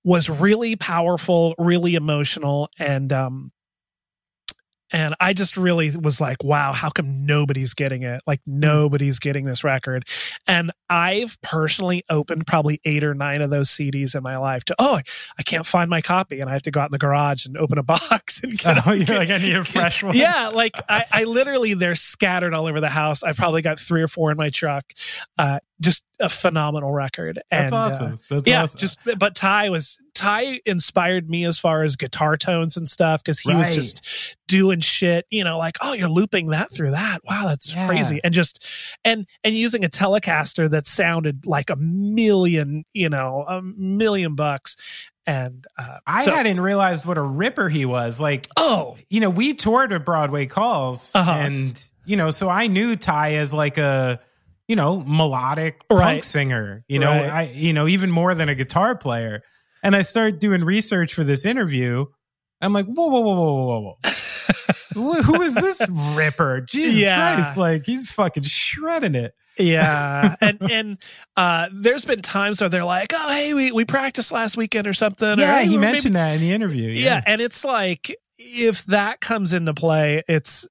was really powerful, really emotional, and um, and I just really was like, wow, how come nobody's getting it? Like nobody's getting this record. And I've personally opened probably eight or nine of those CDs in my life to, oh, I can't find my copy. And I have to go out in the garage and open a box and get Oh, you're like, I need a fresh one. yeah, like I, I literally they're scattered all over the house. I've probably got three or four in my truck. Uh, just a phenomenal record. That's and, uh, awesome. That's yeah, awesome. just but Ty was Ty inspired me as far as guitar tones and stuff because he was just doing shit. You know, like oh, you're looping that through that. Wow, that's Yeah. crazy. And just and and using a Telecaster that sounded like a million, you know, a million bucks. And uh, I so- hadn't realized what a ripper he was. Like, oh, you know, we toured at Broadway Calls, Uh-huh. and you know, so I knew Ty as like a, you know, melodic punk singer. You know, Right. I, you know, even more than a guitar player. And I started doing research for this interview. I'm like, whoa, whoa, whoa, whoa, whoa, whoa. Who- Who is this ripper? Jesus Yeah. Christ! Like he's fucking shredding it. Yeah, and and uh, there's been times where they're like, "Oh, hey, we we practiced last weekend or something." or, Yeah, "Hey, he or maybe-" mentioned that in the interview. Yeah. Yeah, and it's like if that comes into play, it's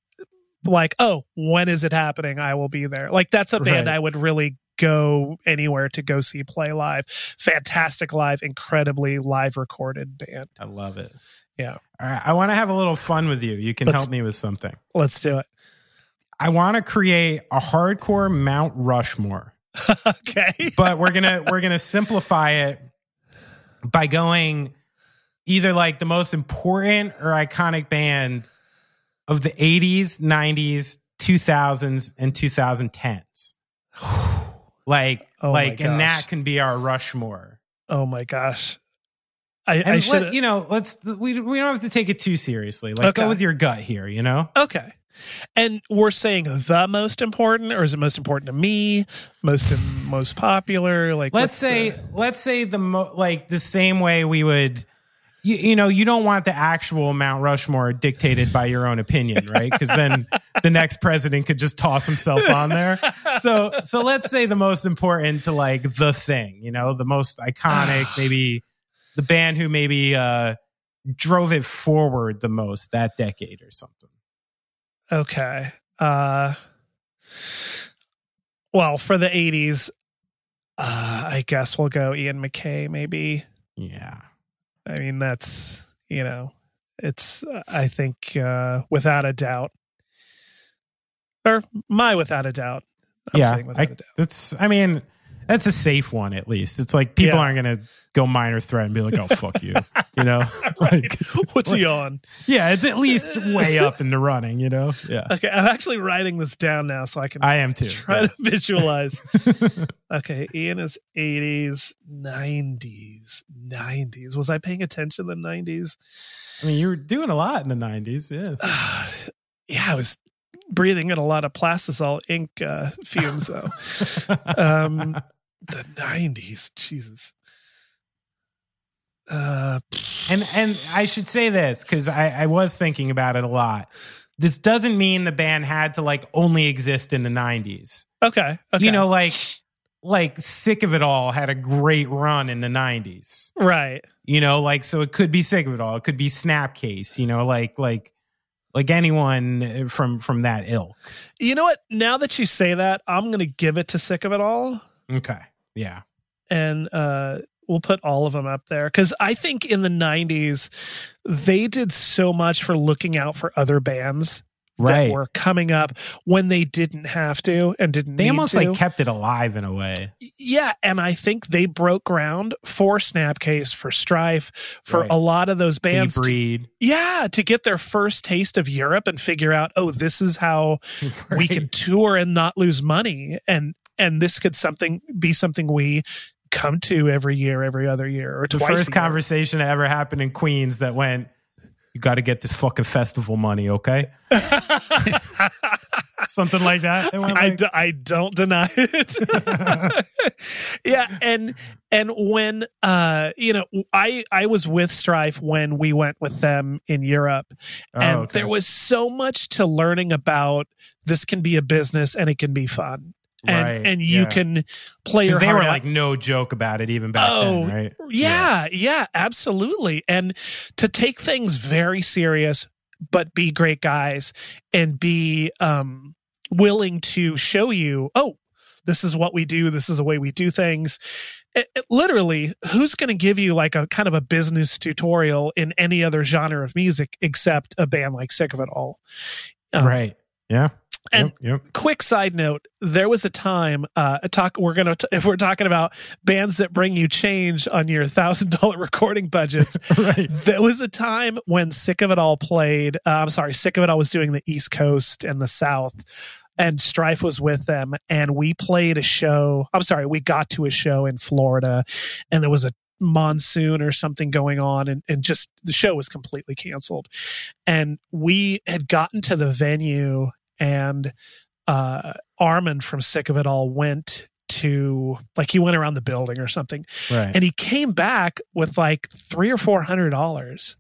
like, oh, when is it happening? I will be there. Like that's a band Right. I would really go anywhere to go see play live. Fantastic live, incredibly live recorded band. I love it. Yeah, All right, I want to have a little fun with you. You can Let's- help me with something. let's do it. I want to create a hardcore Mount Rushmore, okay. but we're gonna we're gonna simplify it by going either like the most important or iconic band of the 80s, 90s, 2000s, and 2010s. Like Oh like, and that can be our Rushmore. Oh my gosh. I, I And should let, you know, let's we we don't have to take it too seriously. Like Okay. go with your gut here, you know. Okay. And we're saying the most important, or is it most important to me? Most most popular? Like, let's say the- let's say the mo- like the same way we would you, you know you don't want the actual mount rushmore dictated by your own opinion right because then the next president could just toss himself on there so so let's say the most important to like the thing you know the most iconic maybe the band who maybe uh drove it forward the most that decade or something okay. Uh, well, for the '80s, uh, I guess we'll go Ian MacKaye. Maybe. yeah I mean, that's you know, it's I think uh, without a doubt, or my without a doubt. I'm yeah saying without I, a doubt. that's i mean that's a safe one at least it's like people Yeah. aren't gonna go minor threat and be like oh fuck you you know like What's he on? yeah it's at least way up in the running you know yeah Okay, I'm actually writing this down now so I can i am too try yeah. to visualize. okay, Ian is 80s, 90s, 90s. Was I paying attention in the 90s? i mean you were doing a lot in the 90s yeah yeah, I was breathing in a lot of plastisol ink uh, fumes though. um, the 90s, Jesus. Uh, and and i should say this because I, I was thinking about it a lot this doesn't mean the band had to like only exist in the 90s okay, okay. you know like like sick of it all had a great run in the 90s right. you know like so it could be sick of it all it could be snapcase you know like like like anyone from from that ilk You know what? Now that you say that, I'm going to give it to Sick of It All. okay yeah and uh, we'll put all of them up there because I think in the '90s they did so much for looking out for other bands Right. that were coming up when they didn't have to and didn't. They need almost to. like kept it alive in a way. Yeah, and I think they broke ground for Snapcase, for Strife, for Right. a lot of those bands. to- Breed. yeah, to get their first taste of Europe and figure out, oh, this is how we can tour and not lose money, and and this could something be something we come to every year, every other year, or The first conversation that ever happened in Queens that went, you got to get this fucking festival money, okay? Something like that. I, like- d- I don't deny it. yeah, and and when uh you know I I was with Strife when we went with them in Europe, Oh, and okay. there was so much to learning about. This can be a business and it can be fun, and Right, and you yeah. can play your they were out. like no joke about it even back Oh, then, right? Yeah, yeah, absolutely. And to take things very serious, but be great guys and be um, willing to show you, oh, this is what we do. This is the way we do things. It- it- literally, who's going to give you like a kind of a business tutorial in any other genre of music except a band like Sick of It All? Um, right. Yeah. And Yep, yep. quick side note: there was a time. Uh, a talk. We're gonna t- if we're talking about bands that bring you change on your thousand dollar recording budgets. right. There was a time when Sick of It All played. Uh, I'm sorry, Sick of It All was doing the East Coast and the South, and Strife was with them, and we played a show. I'm sorry, we got to a show in Florida, and there was a monsoon or something going on and, and just the show was completely canceled and we had gotten to the venue and uh Armand from sick of it all went to like he went around the building or something. Right. and he came back with like three or four hundred dollars.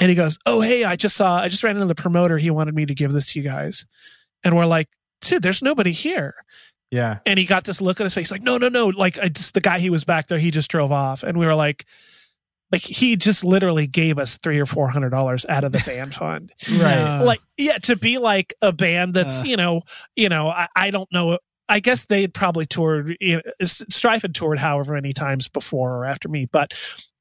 And he goes oh hey i just saw i just ran into the promoter. He wanted me to give this to you guys. And we're like dude there's nobody here. Yeah. and he got this look on his face like no no no. Like I just the guy he was back there he just drove off. And we were like like he just literally gave us three or four hundred dollars out of the band fund Right. like yeah to be like a band that's Uh. you know you know I, I don't know i guess they had probably toured you know, strife had toured however many times before or after me but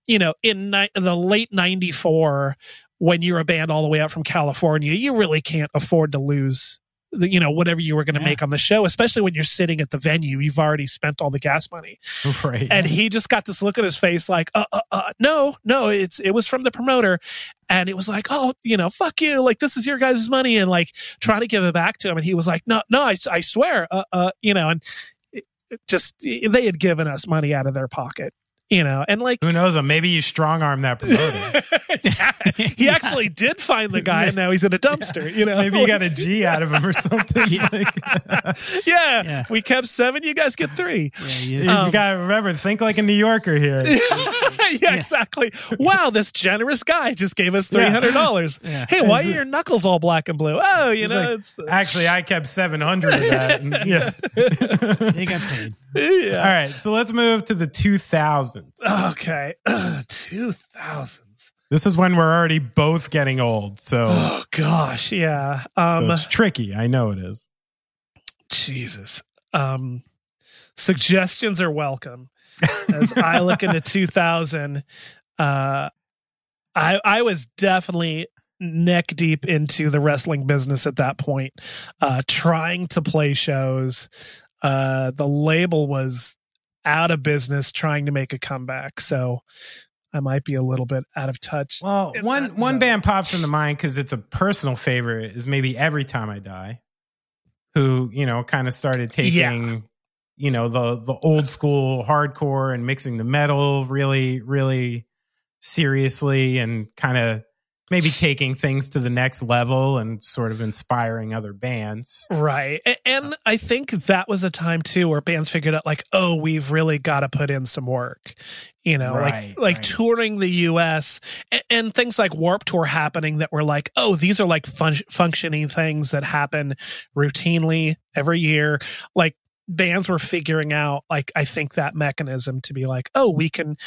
you know in, ni- in the late 94 when you're a band all the way out from california you really can't afford to lose the, you know whatever you were going to Yeah. make on the show especially when you're sitting at the venue you've already spent all the gas money. Right. and he just got this look on his face like uh, uh, uh, no no it's it was from the promoter. And it was like oh you know fuck you. Like this is your guys' money. And like trying to give it back to him. And he was like no no i, I swear uh, uh you know and just they had given us money out of their pocket you know and like Who knows? Maybe you strong arm that promoter. yeah, he actually did find the guy and now he's in a dumpster you know Maybe you got a G out of him or something. Yeah. Like- yeah, Yeah. we kept seven you guys get three Yeah, you you, Um, gotta remember, think like a New Yorker here. yeah, exactly. Wow, this generous guy just gave us three hundred dollars. Yeah. Hey, why are your knuckles all black and blue? Oh, you know, like, it's uh, Actually, I kept seven hundred of that. and- yeah. you got paid. yeah. All right, so let's move to the two thousands. Okay, two thousands. This is when we're already both getting old, so, Oh gosh, yeah. so Um, it's tricky. I know it is. Jesus. Um, suggestions are welcome. As I look into 2000, uh, I I was definitely neck deep into the wrestling business at that point, uh, trying to play shows. Uh, the label was out of business, trying to make a comeback. So I might be a little bit out of touch. Well, one that one band pops into mind because it's a personal favorite. Is maybe Every Time I Die, who you know kind of started taking Yeah. you know the the old school hardcore and mixing the metal really really seriously and kind of maybe taking things to the next level and sort of inspiring other bands. Right. And I think that was a time too where bands figured out like, oh, we've really got to put in some work. You know, Right, like like right. touring the US and, and things like Warp Tour happening that were like, oh, these are like fun- functioning things that happen routinely every year. Like bands were figuring out like I think that mechanism to be like, oh, we can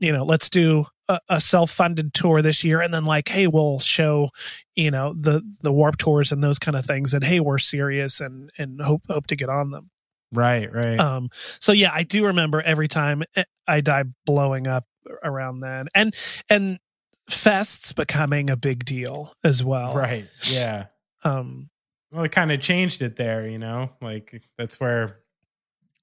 you know, let's do a, a self-funded tour this year, and then like, hey, we'll show, you know, the the warp tours and those kind of things, and hey, we're serious and and hope hope to get on them. Right, right. Um, so yeah, I do remember every time I die blowing up around then, and and fests becoming a big deal as well. right. Yeah. Um, Well, it kind of changed it there, you know? Like that's where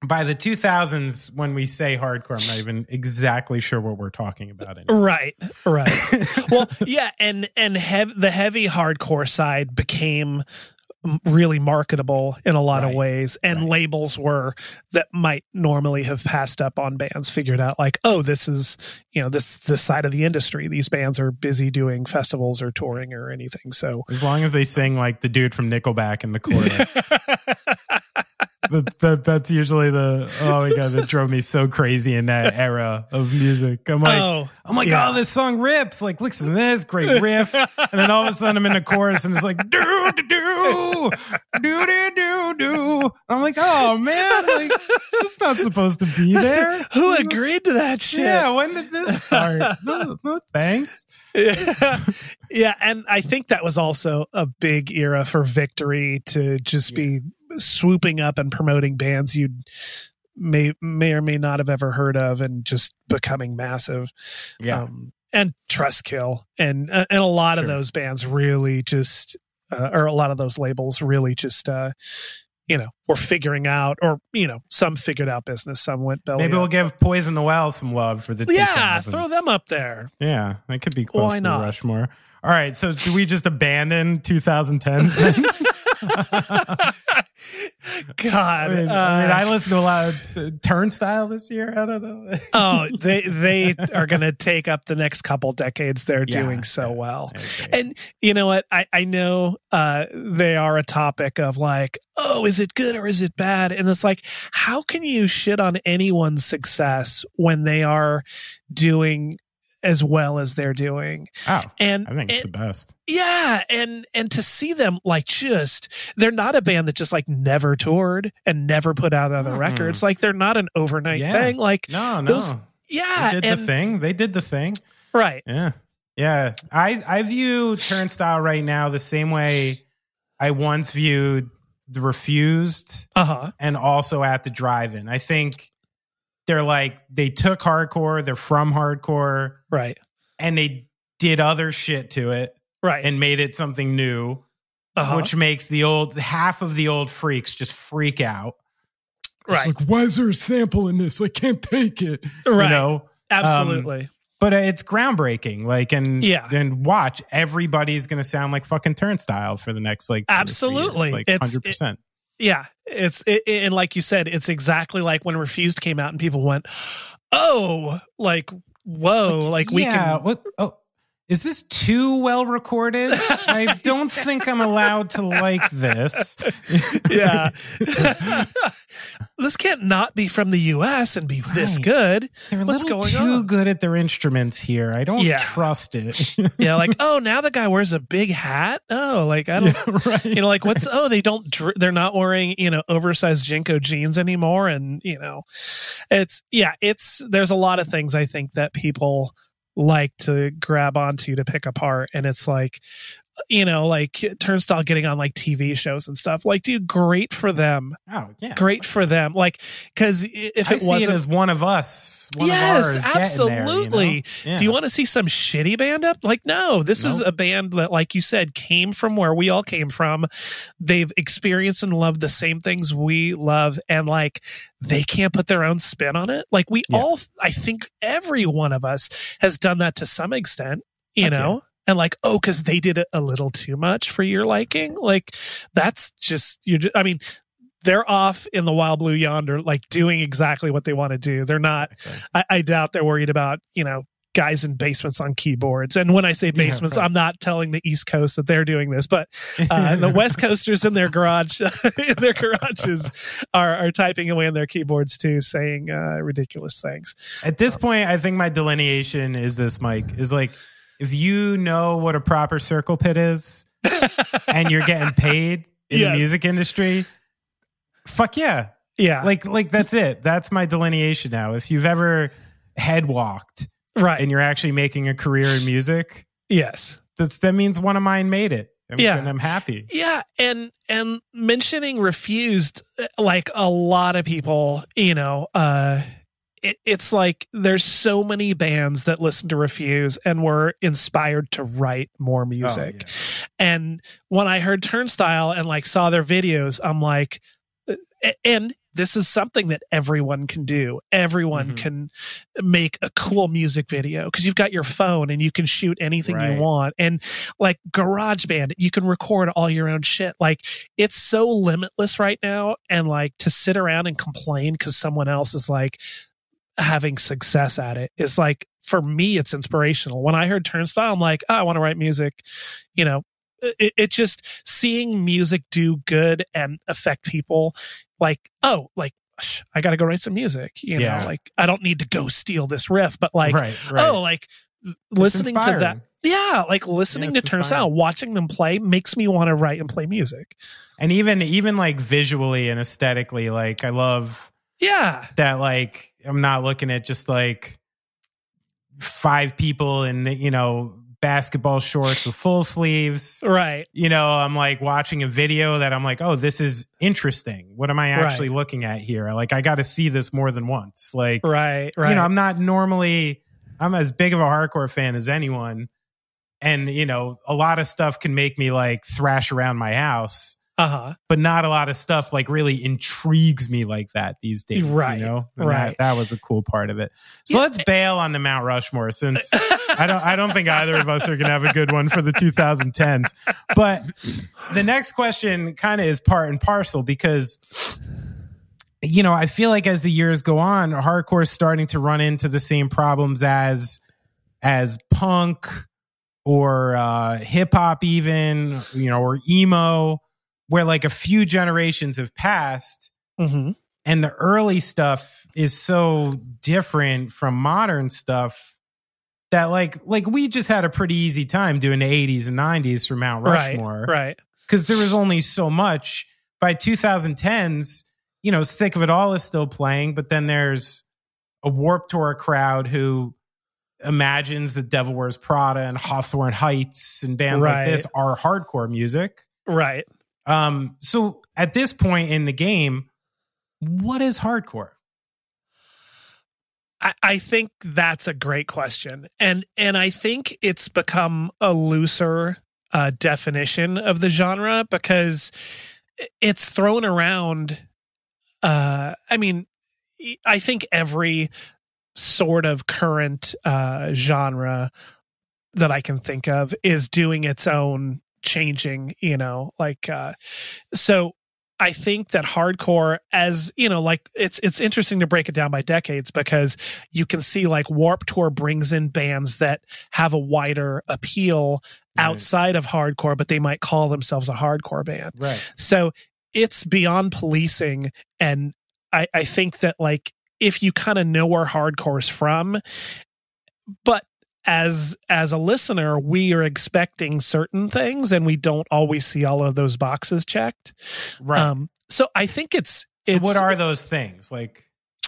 by the 2000s when we say hardcore, I'm not even exactly sure what we're talking about anymore. right, right. well, yeah, and and hev- the heavy hardcore side became really marketable in a lot of ways and labels were that might normally have passed up on bands figured out like oh this is you know this this side of the industry these bands are busy doing festivals or touring or anything so As long as they sing like the dude from Nickelback in the chorus. That, that, that's usually the oh my god that drove me so crazy in that era of music. I'm like, Oh, I'm like, yeah. oh, this song rips. Like, listen to this great riff, and then all of a sudden I'm in the chorus and it's like do do do do do do do. And I'm like, oh man, like it's not supposed to be there. who agreed to that shit Yeah, when did this start? No, no thanks. Yeah. yeah, and I think that was also a big era for Victory to just be swooping up and promoting bands you may may or may not have ever heard of and just becoming massive. Yeah. Um, and Trustkill and uh, and a lot of those bands really just uh, or a lot of those labels really just uh you know were figuring out or you know some figured out business some went belly Maybe we'll give Poison the Well some love for the yeah 2000s. throw them up there Yeah, that could be close Why to not? Rushmore. All right, so do we just abandon 2010s then? God, I mean, I, mean, uh, I listened to a lot of uh, Turnstile this year. I don't know. oh, they they are going to take up the next couple decades. They're Yeah, doing so yeah, well, and you know what? I I know uh, they are a topic of like, oh, is it good or is it bad? And it's like, how can you shit on anyone's success when they are doing as well as they're doing? oh, And I think it's and- the best. yeah, and and to see them like just they're not a band that just like never toured and never put out other Mm-mm. records. Like they're not an overnight Yeah. thing. Like No, no, those- yeah, they did and the thing. They did the thing. right. Yeah, yeah. I I view Turnstile right now the same way I once viewed the Refused Uh huh. and also at the drive-in. I think they're like they took hardcore. They're from hardcore. Right. and they did other shit to it Right. and made it something new, uh-huh. which makes the old half of the old freaks just freak out. right. It's like, why is there a sample in this? I can't take it. Right. You know? Absolutely. But uh, it's groundbreaking. Like, and Yeah. and watch, everybody's gonna sound like fucking turnstile for the next like two or three years. Absolutely. like It's- hundred percent. Yeah. It's it, it- and like you said, it's exactly like when Refused came out and people went, "Oh, like whoa, like, we yeah, can." what oh is this too well recorded? I don't think I'm allowed to like this. yeah. this can't not be from the U.S. and be this good. They're a What's little going too on? good at their instruments here. I don't Yeah. trust it. Yeah, like oh, now the guy wears a big hat. Oh, like I don't. Yeah, right. You know, like what's oh they don't dr- they're not wearing you know oversized JNCO jeans anymore, and you know, it's yeah it's there's a lot of things I think that people like to grab onto to pick apart, and it's like you know like turnstile getting on like TV shows and stuff. Like, dude, great for them, oh yeah, great for them. Like, because if I it wasn't it as one of us. One yes, of ours absolutely. There, you know? Do you want to see some shitty band up? Like, no, this is a band that, like you said, came from where we all came from. They've experienced and loved the same things we love, and like they can't put their own spin on it. Like we Yeah. all, I think every one of us has done that to some extent, you know. And like, oh, because they did it a little too much for your liking. Like, that's just you. I mean, they're off in the wild blue yonder, like doing exactly what they want to do. They're not. I, I doubt they're worried about you know guys in basements on keyboards. And when I say basements, right. I'm not telling the East Coast that they're doing this, but uh, the West Coasters in their garage, in their garages, are are typing away on their keyboards too, saying uh, ridiculous things. At this point, I think my delineation is this, Mike, is like if you know what a proper circle pit is and you're getting paid in Yes. the music industry, fuck yeah. Yeah, Like like that's it. That's my delineation now. If you've ever head walked right. and you're actually making a career in music, yes. that's that means one of mine made it. I'm, Yeah. and I'm happy. Yeah, and and mentioning refused, uh, like a lot of people, you know, uh, it, it's like there's so many bands that listen to Refuse and were inspired to write more music. And when I heard Turnstile and like saw their videos, I'm like, uh, and this is something that everyone can do. Everyone Mhm. can make a cool music video because you've got your phone and you can shoot anything Right. you want. And like GarageBand, you can record all your own shit. Like it's so limitless right now. And like to sit around and complain because someone else is like having success at it is like for me, it's inspirational. When I heard Turnstile, I'm like, oh, I want to write music. You know, it, it just seeing music do good and affect people like oh like i gotta go write some music you Yeah. know like i don't need to go steal this riff but like right, right. oh like listening to that yeah like listening Yeah, to turnstile watching them play makes me want to write and play music and even even like visually and aesthetically, like I love yeah that. Like I'm not looking at just like five people in you know basketball shorts with full sleeves. right You know, I'm like watching a video that I'm like, oh, this is interesting. What am I actually Right. looking at here? Like I got to see this more than once. Like right right you know, I'm not normally I'm as big of a hardcore fan as anyone. And, you know, a lot of stuff can make me like thrash around my house, uh-huh but not a lot of stuff like really intrigues me like that these days. Right, You know? And right. That, that was a cool part of it. So Yeah. let's bail on the Mount Rushmore since I don't I don't think either of us are gonna have a good one for the 2010s. But the next question kind of is part and parcel because you know, I feel like as the years go on, hardcore is starting to run into the same problems as as punk or uh, hip hop, even you know, or emo, where like a few generations have passed, mm-hmm. and the early stuff is so different from modern stuff that like like we just had a pretty easy time doing the 80s and 90s for Mount Rushmore right right because there was only so much. By 2010s, you know, Sick of It All is still playing, but then there's a Warped Tour crowd who imagines that Devil Wears Prada and Hawthorne Heights and bands Right. like this are hardcore music. right Um, so at this point in the game, what is hardcore? I, I think that's a great question, and and I think it's become a looser uh, definition of the genre because it's thrown around. Uh, I mean, I think every sort of current uh, genre that I can think of is doing its own changing. You know, like uh, so. I think that hardcore as, you know, like it's it's interesting to break it down by decades because you can see like Warped Tour brings in bands that have a wider appeal Right. outside of hardcore but they might call themselves a hardcore band. Right. So it's beyond policing and I I think that like if you kind of know where hardcore's from but as as a listener we are expecting certain things and we don't always see all of those boxes checked. Right. Um, so I think it's, so what are those things? Like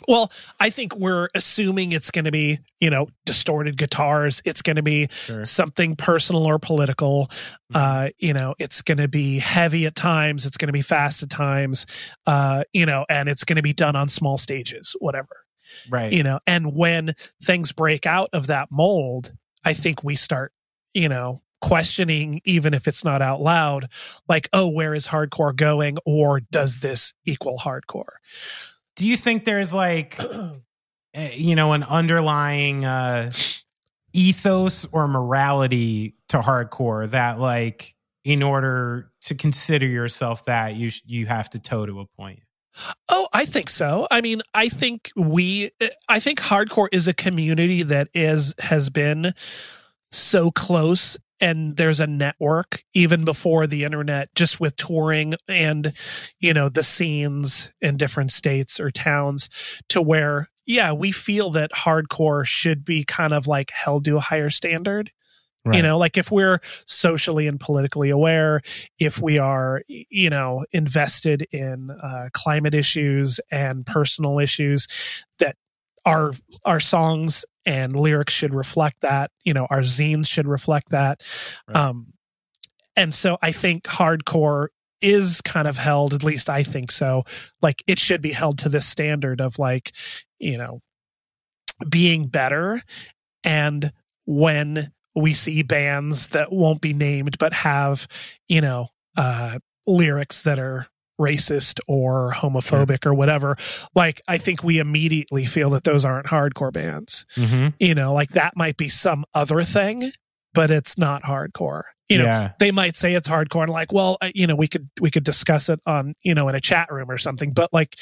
well, I think we're assuming it's going to be, you know, distorted guitars. It's going to be Sure. something personal or political. Mm-hmm. Uh, you know, it's going to be heavy at times. It's going to be fast at times. Uh, you know, and it's going to be done on small stages, whatever. Right. You know, and when things break out of that mold, I think we start, you know, questioning, even if it's not out loud, like, oh, where is hardcore going? Or does this equal hardcore? do you think there's like eh, you know an underlying uh ethos or morality to hardcore that like in order to consider yourself that you sh- you have to toe to a point Oh, I think so. I mean, I think we eh, I think hardcore is a community that is has been so close and there's a network even before the internet just with touring and you know the scenes in different states or towns to where yeah, we feel that hardcore should be kind of like held to a higher standard. You know, like if we're socially and politically aware, if we are, you know, invested in uh, climate issues and personal issues, that our our songs and lyrics should reflect that. You know, our zines should reflect that. Right. Um, and so I think hardcore is kind of held, at least I think so. Like it should be held to this standard of like, you know, being better. And when we see bands that won't be named but have, you know, uh, lyrics that are racist or homophobic or whatever, like I think we immediately feel that those aren't hardcore bands. Mm-hmm. You know, like that might be some other thing, but it's not hardcore. You know, Yeah. they might say it's hardcore and like, well, uh, you know, we could we could discuss it on, you know, in a chat room or something, but like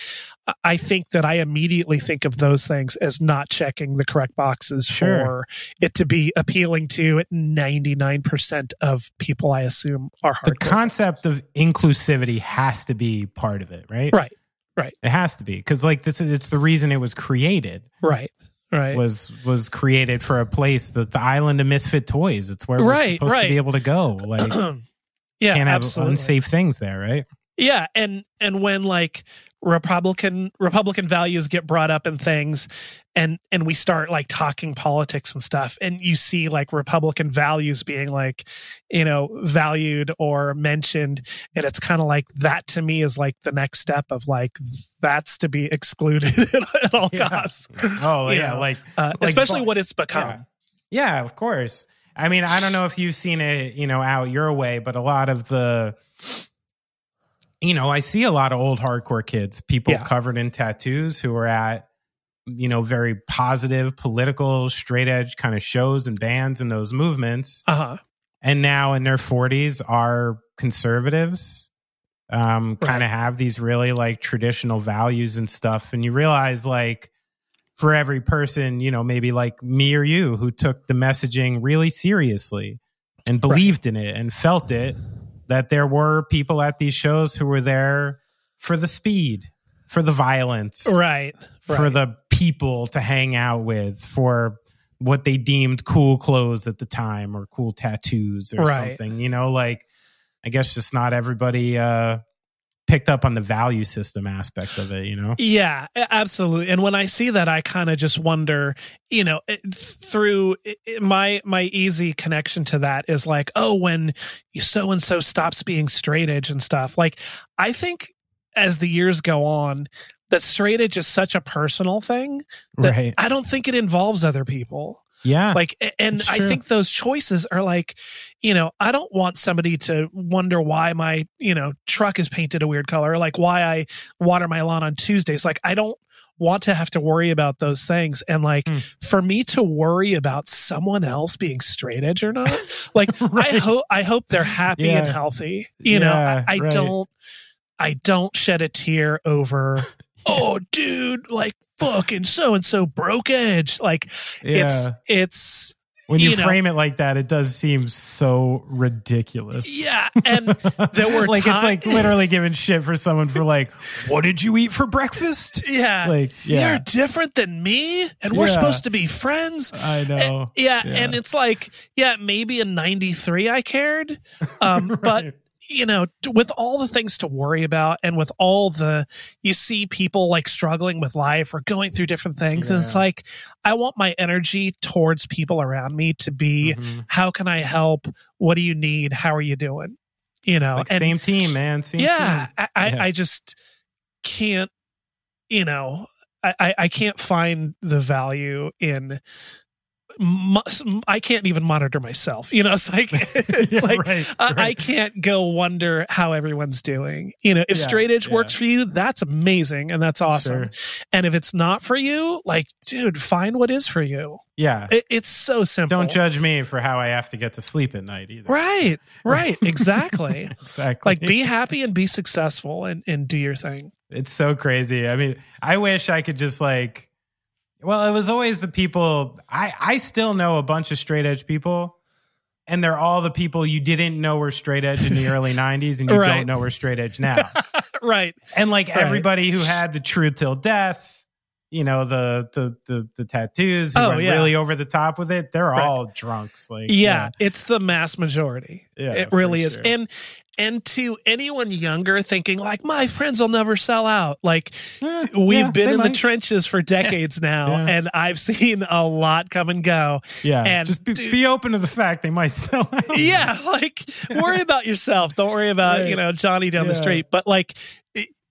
I- think that I immediately think of those things as not checking the correct boxes Sure. for it to be appealing to 99% of people I assume are The hardcore. concept of inclusivity has to be part of it, right? Right. Right. It has to be because, like, this is it's the reason it was created. Right. Right. Was was created for a place that the island of misfit toys. It's where we're Right, supposed to be able to go. Like, yeah, can't have absolutely. unsafe things there, right? Yeah, and and when like Republican Republican values get brought up in things and and we start like talking politics and stuff and you see like Republican values being like you know valued or mentioned and it's kind of like that to me is like the next step of like that's to be excluded at all Yeah. costs. Oh yeah, know, like, uh, like especially what it's become. Yeah. Yeah, of course. I mean, I don't know if you've seen it, you know, out your way, but a lot of the, you know, I see a lot of old hardcore kids, people Yeah. covered in tattoos who are at, you know, very positive, political, straight edge kind of shows and bands and those movements. Uh-huh. And now in their 40s are conservatives, um, kind of have these really like traditional values and stuff. And you realize, like, for every person, you know, maybe like me or you who took the messaging really seriously and believed in it and felt it, that there were people at these shows who were there for the speed, for the violence, Right. for right. the people to hang out with, for what they deemed cool clothes at the time or cool tattoos or Right. something. You know, like I guess just not everybody uh picked up on the value system aspect of it, you know? Yeah, absolutely. And when I see that, I kind of just wonder, you know, eh, through it- it- my my easy connection to that is like, oh, when so and so stops being straight edge and stuff. Like, I think as the years go on, that straight edge is such a personal thing that Right. I don't think it involves other people. Yeah. Like, and I think those choices are like, you know, I don't want somebody to wonder why my, you know, truck is painted a weird color, or like why I water my lawn on Tuesdays. Like, I don't want to have to worry about those things. And like, Hmm. for me to worry about someone else being straight edge or not, like, I hope, I hope they're happy and healthy. You know, I, I right. don't, I don't shed a tear over, oh, dude, like, fucking so and so broke edge. Like, it's, Yeah. it's, when you, you know- frame it like that, it does seem so ridiculous. Yeah, and there were like it's like literally giving shit for someone for like, what did you eat for breakfast? yeah, like, yeah. you're different than me, and we're Yeah. supposed to be friends. I know. Yeah, and it's like, yeah, maybe in '93 I cared, um, but you know, with all the things to worry about, and with all the you see people like struggling with life or going through different things, and it's like I want my energy towards people around me to be, Mhm. how can I help? What do you need? How are you doing? You know, Like and- same team, man. Same yeah, team. I, I, Yeah. I just can't, you know, I, I can't find the value in. I can't even monitor myself. You know, it's like it's Yeah, like right, I, I can't go wonder how everyone's doing. You know, if Yeah, straight edge yeah. works for you, that's amazing and that's awesome. And if it's not for you, like, dude, find what is for you. Yeah. It, it's so simple. Don't judge me for how I have to get to sleep at night either. Right, right, exactly. Exactly. like, be happy and be successful and and do your thing. It's so crazy. I mean, I wish I could just like well, it was always the people I I still know a bunch of straight edge people and they're all the people you didn't know were straight edge in the early 90s and you Right. don't know were straight edge now. right. and like Right. everybody who had the true till death, you know, the the the, the tattoos who Oh, yeah. really over the top with it, they're Right. all drunks like yeah, it's the mass majority. Yeah, it really is. And and to anyone younger thinking like my friends will never sell out like Eh, we've yeah, been in the trenches for decades now Yeah. and i've seen a lot come and go Yeah, and just be, dude- be open to the fact they might sell out. yeah like worry about yourself don't worry about Right. you know johnny down the street but like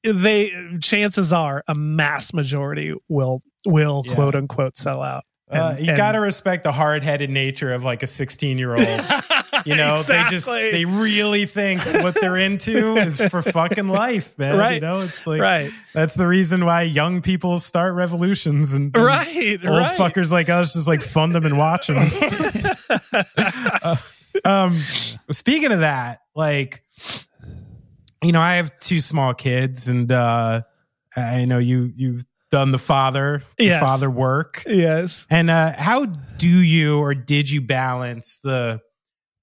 they chances are a mass majority will will Yeah. quote unquote sell out Uh, you and- got to respect the hard-headed nature of like a 16-year-old. You know, they just they really think what they're into is for fucking life, man. You know, it's like Right. that's the reason why young people start revolutions and, and Right, old right. fuckers like us just like fund them and watch them. um, speaking of that, like, you know, I have two small kids, and uh, I know you you've done the father the Yes. father work. yes And uh, how do you or did you balance the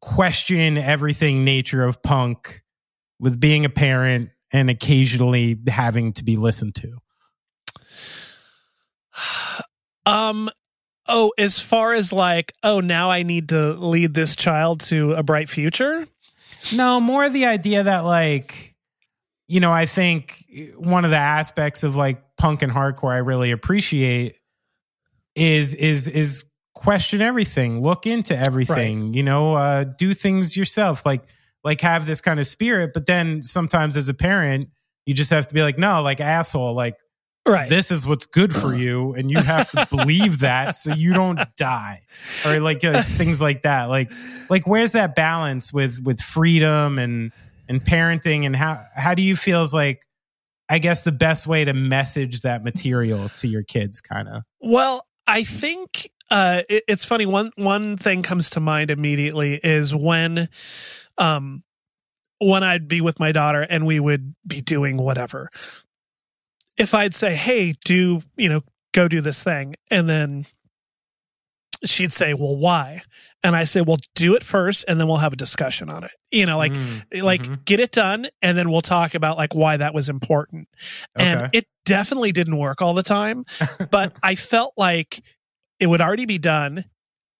question everything nature of punk with being a parent and occasionally having to be listened to? Um oh, as far as like, oh, now I need to lead this child to a bright future? No, more the idea that like, you know, I think one of the aspects of like punk and hardcore I really appreciate is is is question everything, look into everything, you know, uh do things yourself, like like have this kind of spirit, but then sometimes as a parent, you just have to be like, no, like asshole, like Right. this is what's good for you and you have to believe that so you don't die or like uh, things like that. Like like where's that balance with with freedom and and parenting? And how how do you feel is like i guess the best way to message that material to your kids kind of Well, I think uh, it, it's funny. One one thing comes to mind immediately is when, um, when I'd be with my daughter and we would be doing whatever. If I'd say, "Hey, do you know go do this thing," and then she'd say, "Well, why?" And I say, "Well, do it first, and then we'll have a discussion on it." You know, like Mm, like mhm. get it done, and then we'll talk about like why that was important. And it definitely didn't work all the time, but I felt like it would already be done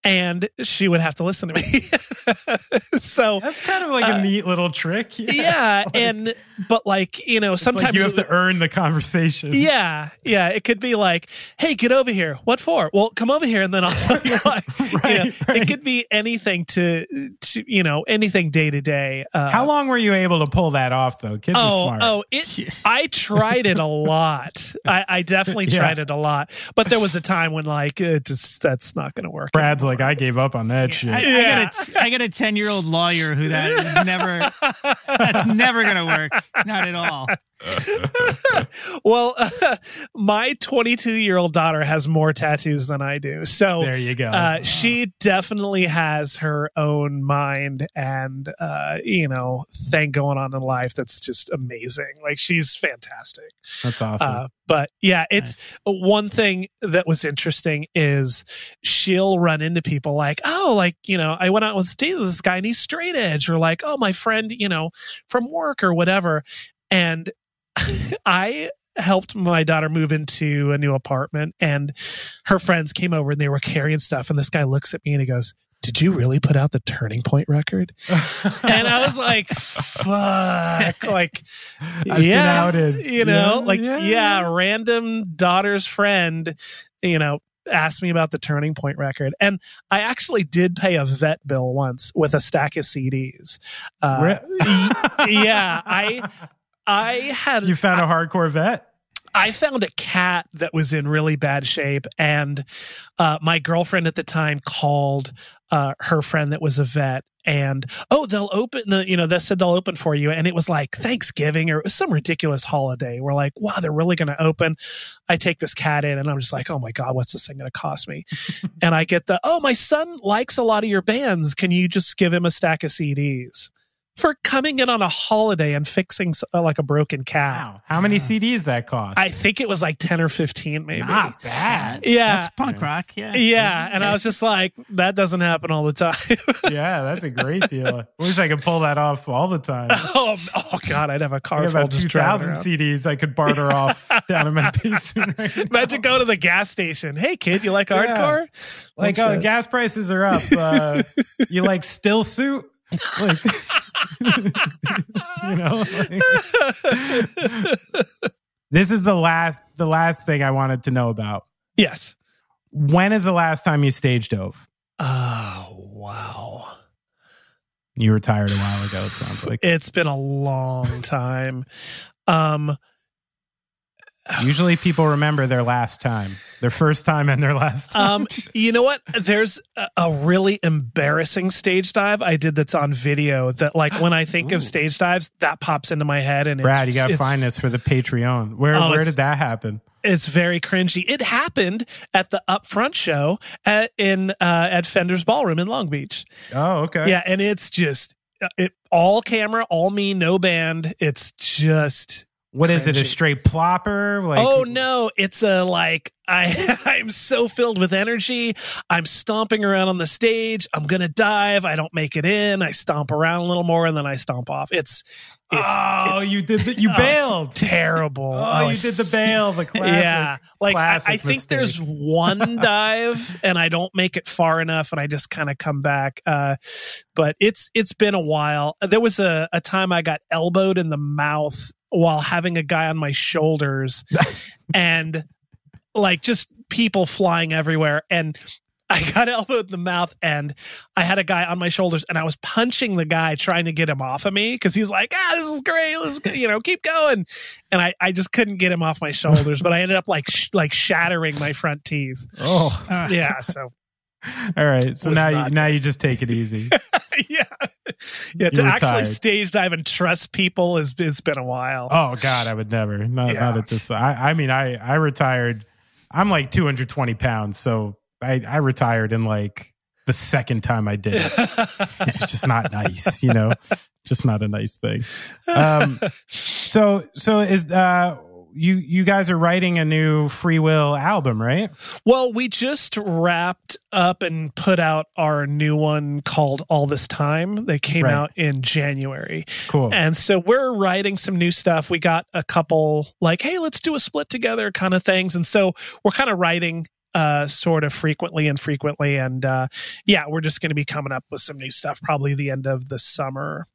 and she would have to listen to me. so that's kind of like a uh, neat little trick yeah, Like, and but like, you know, it's like sometimes you have to earn the conversation yeah, yeah. It could be like, "Hey, get over here." What for? Well, come over here, and then I'll tell you why. You Right, know, right. It could be anything to, to you know, anything day to day. Uh, how long were you able to pull that off though kids are Oh, smart oh! It. I tried it a lot. I, I definitely Yeah. tried it a lot. But there was a time when, like, it just that's not going to work. brad's like i gave up on that shit I, Yeah. I got a, I got a ten year old lawyer who that is never that's never gonna work. Not at all. well, my 22 year old daughter has more tattoos than I do. So there you go uh, she definitely has her own mind and, uh, you know, thing going on in life that's just amazing. Like, she's fantastic. that's awesome Uh, but yeah, it's one thing that was interesting is she'll run into people like, oh, like, you know, I went out with Steve, this guy, and he's straight edge, or like, oh, my friend, you know, from work or whatever. And I helped my daughter move into a new apartment, and her friends came over and they were carrying stuff. And this guy looks at me and he goes, did you really put out the turning point record? and I was like, fuck. Like, I've yeah, you know, Yeah, like, yeah, yeah, random daughter's friend, you know, asked me about the turning point record. And I actually did pay a vet bill once with a stack of CDs. Uh, yeah, I, I had, you found a hardcore vet I found a cat that was in really bad shape, and uh, my girlfriend at the time called uh, her friend that was a vet, and oh, they'll open the, you know, they said they'll open for you, and it was like Thanksgiving or it was some ridiculous holiday. We're like, wow, they're really going to open. I take this cat in, and I'm just like, oh my god, what's this thing going to cost me? and I get the, oh, my son likes a lot of your bands. Can you just give him a stack of CDs? For coming in on a holiday and fixing uh, like a broken cat. Wow. How many CDs that cost? I think it was like 10 or 15, maybe. Not bad. Yeah. That's punk rock. Yeah. Yeah. And I was just like, that doesn't happen all the time. yeah, that's a great deal. I Wish I could pull that off all the time. oh, oh, God, I'd have a car got full about just two driving thousand around. CDs I could barter off down in my basement. Right now. Imagine going to the gas station. Hey, kid, you like Yeah. hardcore? Like, oh, it. gas prices are up. Uh, you like still suit? Like, you know, like- this is the last the last thing I wanted to know about. Yes. When is the last time you stage dove? Oh, wow. You retired a while ago. It sounds like. It's been a long time. Um, Usually, people remember their last time, their first time, and their last time. um, you know what? There's a, a really embarrassing stage dive I did that's on video. That like when I think of stage dives, that pops into my head. And Brad, it's, you got to find this for the Patreon. Where Oh, where did that happen? It's very cringy. It happened at the upfront show at in uh, at Fender's Ballroom in Long Beach. Oh, okay. Yeah, and it's just uh, it all camera, all me, no band. It's just What is it? A straight plopper? Like, oh no, it's a like I I'm so filled with energy. I'm stomping around on the stage. I'm gonna dive. I don't make it in. I stomp around a little more and then I stomp off. It's it's oh, it's- you did. The, you oh, bailed. terrible. Oh, you did the bail. The classic. yeah, like I, classic I think mistake. there's one dive, and I don't make it far enough, and I just kind of come back. Uh, but it's it's been a while. There was a, a time I got elbowed in the mouth while having a guy on my shoulders, and like just people flying everywhere, and. I got elbowed in the mouth and I had a guy on my shoulders and I was punching the guy trying to get him off of me because he's like, ah, this is great. Let's you know, keep going. And I, I just couldn't get him off my shoulders, but I ended up like, sh- like shattering my front teeth. Oh, Yeah. So all right. So now you now you just take it easy. Yeah. To actually stage dive and trust people has it's been a while. Oh God, I would never. Not Yeah. not at this. I I mean, I I retired. I'm like 220 pounds, so I I retired in like the second time I did it. it's just not nice, you know. Just not a nice thing. Um, so so is uh you you guys are writing a new Free Will album, right? Well, we just wrapped up and put out our new one called All This Time. They came Right. out in January. Cool. And so we're writing some new stuff. We got a couple like, hey, let's do a split together kind of things. And so we're kind of writing uh sort of frequently and frequently and uh yeah we're just going to be coming up with some new stuff probably the end of the summer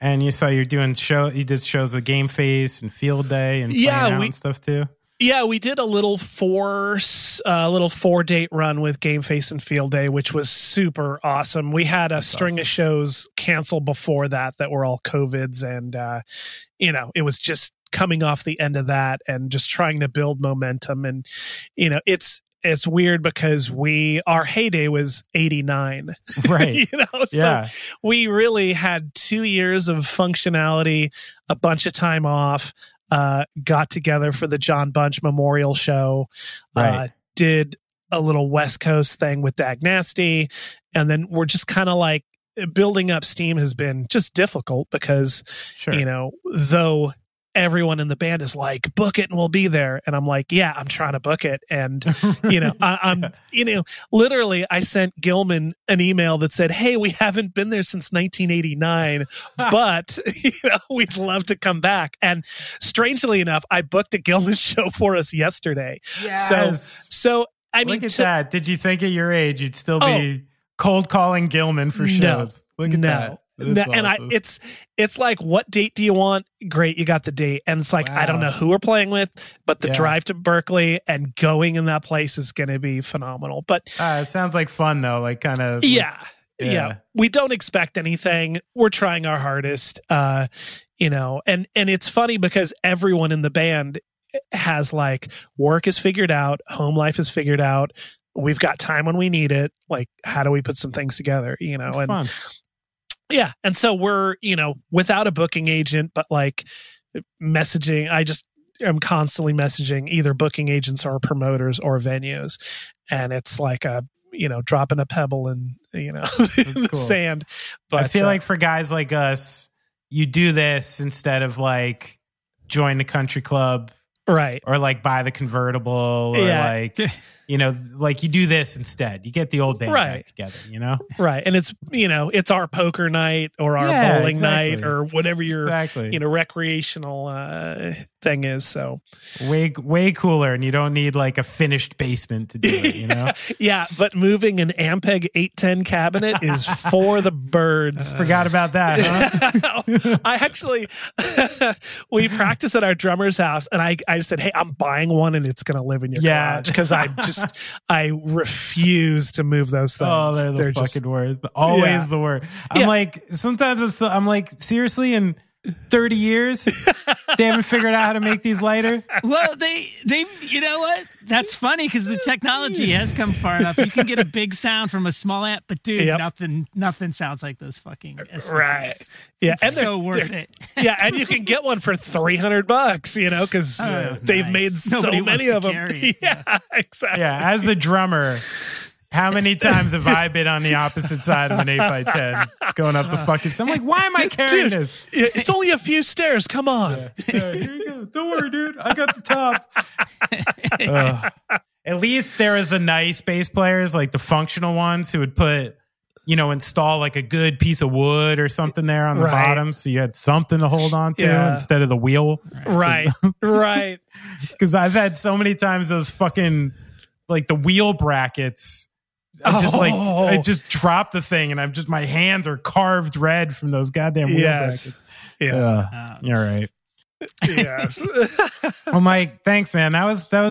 And you saw you're doing show. You did shows with Game Face and Field Day and Yeah, we- and stuff too. Yeah, we did a little four, a little four date run with Game Face and Field Day, which was super awesome. We had a string of shows canceled before that that were all covids, and uh, you know, it was just coming off the end of that and just trying to build momentum. And you know, it's it's weird because we our heyday was eighty nine, Right. you know, so yeah. we really had two years of functionality, a bunch of time off, uh, got together for the Jon Bunch Memorial Show, uh, did a little West Coast thing with Dag Nasty, and then we're just kind of like building up steam has been just difficult because Sure. you know though everyone in the band is like book it and we'll be there and i'm like yeah i'm trying to book it and you know I, i'm you know literally i sent gilman an email that said hey we haven't been there since 1989 but you know we'd love to come back and strangely enough i booked a gilman show for us yesterday Yes. so so, i mean Look at to- that. Did you think at your age you'd still Oh. be cold calling Gilman for No. shows? Look at no. that. And I it's it's like what date do you want? Great, you got the date. And it's like I don't know who we're playing with, but the Yeah. drive to Berkeley and going in that place is going to be phenomenal. But Uh, it sounds like fun though. Like kind of. yeah, yeah. Yeah. We don't expect anything. We're trying our hardest. Uh, you know, and and it's funny because everyone in the band has like work is figured out, home life is figured out. We've got time when we need it. Like, how do we put some things together? You know, It's and fun. Yeah. And so we're, you know, without a booking agent, but like messaging, I just am constantly messaging either booking agents or promoters or venues. And it's like a, you know, dropping a pebble in, you know, in the cool. sand. But I feel uh, like for guys like us, you do this instead of like join the country club Right. or like buy the convertible or Yeah. like you know like you do this instead you get the old band Right. together you know Right. And it's, you know, it's our poker night or our Yeah, bowling exactly. night or whatever your, exactly you know, recreational uh, thing is. So, way way cooler and you don't need like a finished basement to do it you know yeah. But moving an Ampeg 810 cabinet is for the birds. forgot about that huh I actually, we practice at our drummer's house, and I, I said, "Hey, I'm buying one, and it's going to live in your Yeah. garage because I just, I refuse to move those oh, things. Oh, they're the just- fucking word. Always Yeah. the word. I'm Yeah. like, sometimes I'm, I'm like, seriously, in 30 years, they haven't figured out how to make these lighter. Well, they they you know what? That's funny because the technology has come far enough. You can get a big sound from a small amp, but dude, Yep. nothing nothing sounds like those fucking SVTs. Right. Yeah, It's and they're- so worth they're- it. yeah, and you can get one for three hundred bucks, you know, because Oh, they've nice. made Nobody so many of them. it, Yeah, exactly. Yeah, as the drummer, how many times have I been on the opposite side of an 8 by 10 going up the fucking. Stairs? I'm like, why am I carrying Dude, this? it's only a few stairs. Come on. Yeah, here you go. Don't worry, dude. I got the top. At least there is the nice bass players, like the functional ones who would put, you know, install like a good piece of wood or something there on the Right. bottom, so you had something to hold on to Yeah. instead of the wheel. Right, right. Because I've had so many times those fucking like the wheel brackets. I just like Oh. I just dropped the thing and I'm just my hands are carved red from those goddamn wheel Yes. brackets. Yeah. Ugh. Um, You're right. yes. Oh Mike, thanks, man. That was that was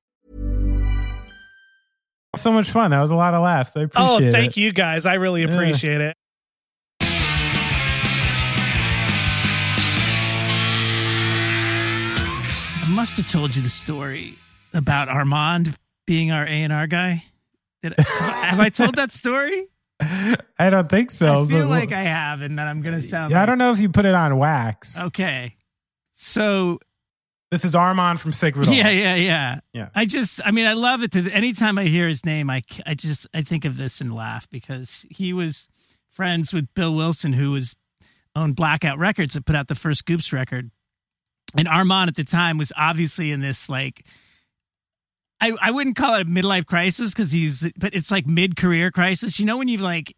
So much fun. That was a lot of laughs. I Oh, thank it. you guys. I really Yeah. appreciate it. I must have told you the story about Armand being our A and R guy. Did, have I told that story? I don't think so. I feel like I have, and then I'm going to sound. Yeah, I don't know if you put it on wax. Okay, so This is Armand from Sigrid. yeah, yeah, yeah, Yeah. I just, I mean, I love it. To anytime I hear his name, I, I just, I think of this and laugh because he was friends with Bill Wilson, who was owned Blackout Records that put out the first Goops record, and Armand at the time was obviously in this like. I, I wouldn't call it a midlife crisis because he's, but it's like mid career crisis. You know, when you've like,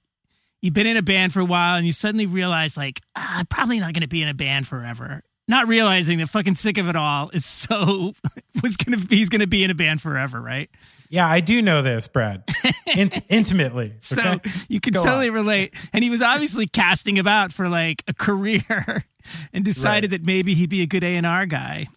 you've been in a band for a while and you suddenly realize, like, ah, I'm probably not going to be in a band forever. Not realizing that fucking sick of it all is so, was be, he's to be in a band forever, right? Yeah, I do know this, Brad. Int- intimately. So you can Go totally on. relate. And he was obviously casting about for like a career and decided that maybe he'd be a good A&R guy.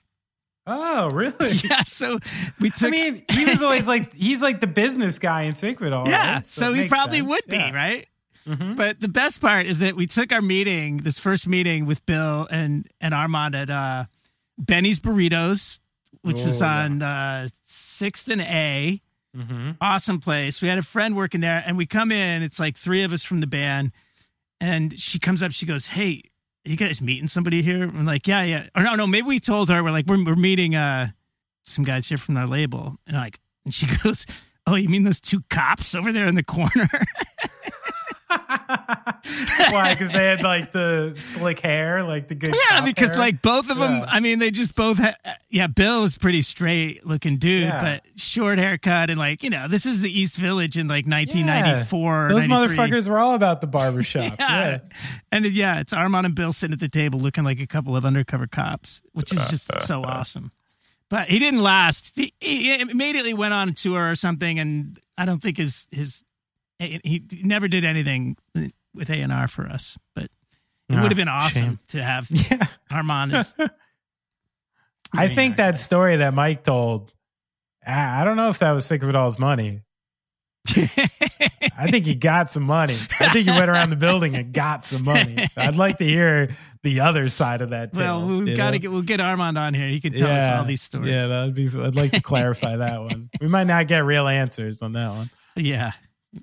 Oh, really? Yeah, so we took I mean, he was always like he's like the business guy in Sync all. Yeah, right? so, it he probably sense. would be, Yeah. right? Mhm. But the best part is that we took our meeting, this first meeting with Bill and and Armand at uh, Benny's Burritos, which was Oh, yeah. on uh, Sixth and A. Mhm. Awesome place. We had a friend working there, and we come in. It's like three of us from the band, and she comes up. She goes, "Hey, Are you guys meeting somebody here? I'm like, yeah, yeah. Or no, no, maybe we told her we're like we're we're meeting uh some guys here from our label, and like, and she goes, "Oh, you mean those two cops over there in the corner?" Why? Because they had like the slick hair, like the good. yeah, because hair? like both of them. Yeah. I mean, they just both. Ha- yeah, Bill is pretty straight looking dude, Yeah. but short haircut and like you know, this is the East Village in like 1994. Those motherfuckers were all about the barbershop. Yeah. yeah. And yeah, it's Armand and Bill sitting at the table looking like a couple of undercover cops, which is just so awesome. But he didn't last. He, he immediately went on tour or something, and I don't think his his he never did anything with A and R for us. But it Ah, would have been awesome shame. to have Yeah. Armand. As, I think that story that Mike told, I don't know if that was Sick of It All's money. I think he got some money. I think he went around the building and got some money. I'd like to hear the other side of that. well, we got to get we'll get Armand on here. He can tell us all these stories. Yeah, that would be. I'd like to clarify that one. We might not get real answers on that one, yeah,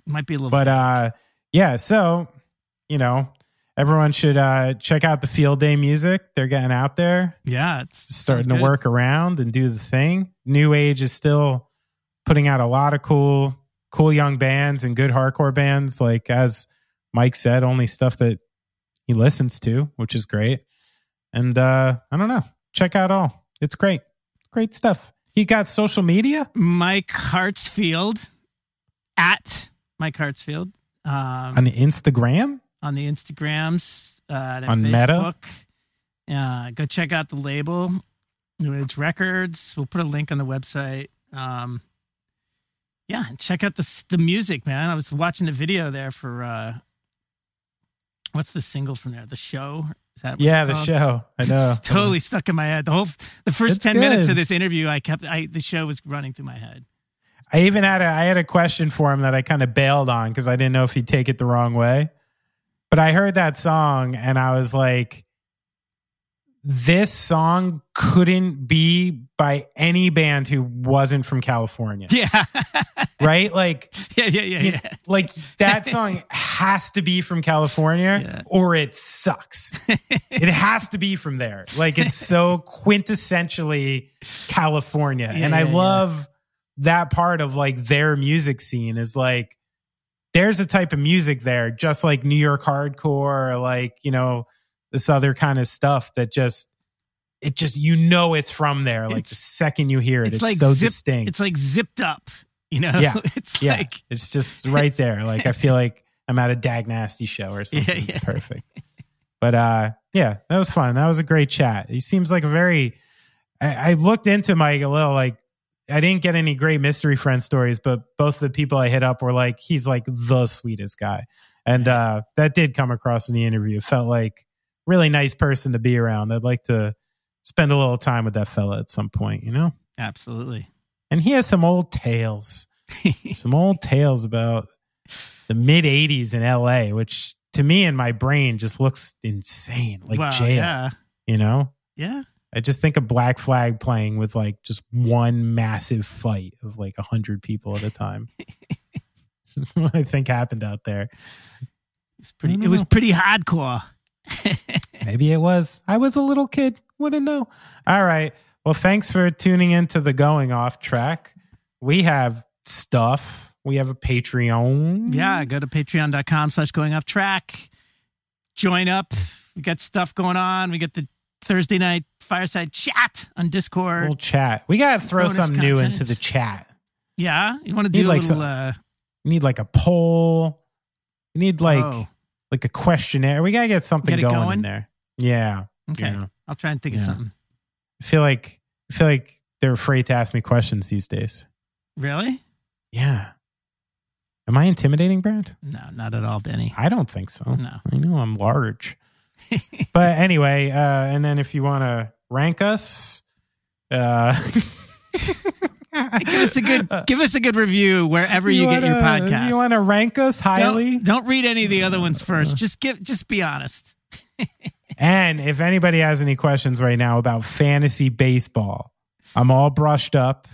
might be a little. but uh, yeah. So you know, everyone should uh check out the Field Day music. They're getting out there. yeah, it's starting to work around and do the thing. New Age is still putting out a lot of cool, cool young bands and good hardcore bands. Like as Mike said, only stuff that he listens to, which is great. And uh I don't know, check out all. It's great, great stuff. He got social media. Mike Hartsfield at Mike Hartsfield um, on Instagram. on the Instagrams, uh, On Meta? Facebook. Uh, go check out the label. It's records. We'll put a link on the website. Um, yeah, check out the the music, man. I was watching the video there for uh, what's the single from there? The show. Is that what Yeah, the show. I know. It's totally stuck in my head. The whole the first It's ten minutes of this interview, I kept I the show was running through my head. I even had a I had a question for him that I kind of bailed on because I didn't know if he'd take it the wrong way. But I heard that song and I was like, this song couldn't be by any band who wasn't from California. Yeah, Right? Like yeah, yeah, yeah, yeah. like that song has to be from California Yeah. or it sucks. it has to be from there. Like it's so quintessentially California. Yeah, and I love that part of like their music scene is like there's a type of music there, just like New York hardcore or like, you know, this other kind of stuff that just it just you know it's from there. Like the second you hear it, it's, It's like so zip, distinct. It's like zipped up. You know, Yeah. it's yeah, like it's just right there. Like I feel like I'm at a Dag Nasty show or something. Yeah, It's perfect. But uh, yeah, that was fun. That was a great chat. He seems like a very. I, I looked into Mike a little. Like I didn't get any great mystery friend stories, but both the people I hit up were like, he's like the sweetest guy, and uh, that did come across in the interview. Felt like really nice person to be around. I'd like to spend a little time with that fella at some point. You know. absolutely. And he has some old tales, some old tales about the mid 80s in LA, which to me in my brain just looks insane, like Wow, jail. yeah. You know? Yeah. I just think of Black Flag playing with like just one massive fight of like a hundred people at a time. That's what I think happened out there. It's pretty. It was pretty hardcore. Maybe it was. I was a little kid. Wouldn't know. All right. Well, thanks for tuning into the Going Off track. We have stuff. We have a Patreon. Yeah, go to patreon.com slash going off track. Join up. We got stuff going on. We got the Thursday night fireside chat on Discord. We'll chat. We got to throw Bonus something new into the chat. yeah. You want to do a like little, some- uh, need like a poll. We need like Oh. like a questionnaire. We gotta get something Get going, going? in there. Yeah. okay. Yeah. I'll try and think of something. I feel like I feel like they're afraid to ask me questions these days. Really? Yeah. Am I intimidating, Brad? No, not at all, Benny. I don't think so. No. I know I'm large. but anyway, uh, and then if you want to rank us, uh, give us a good give us a good review wherever you, get your wanna- podcast. You want to rank us highly? Don't, don't read any of the other ones first. Just give just be honest. And if anybody has any questions right now about fantasy baseball, I'm all brushed up.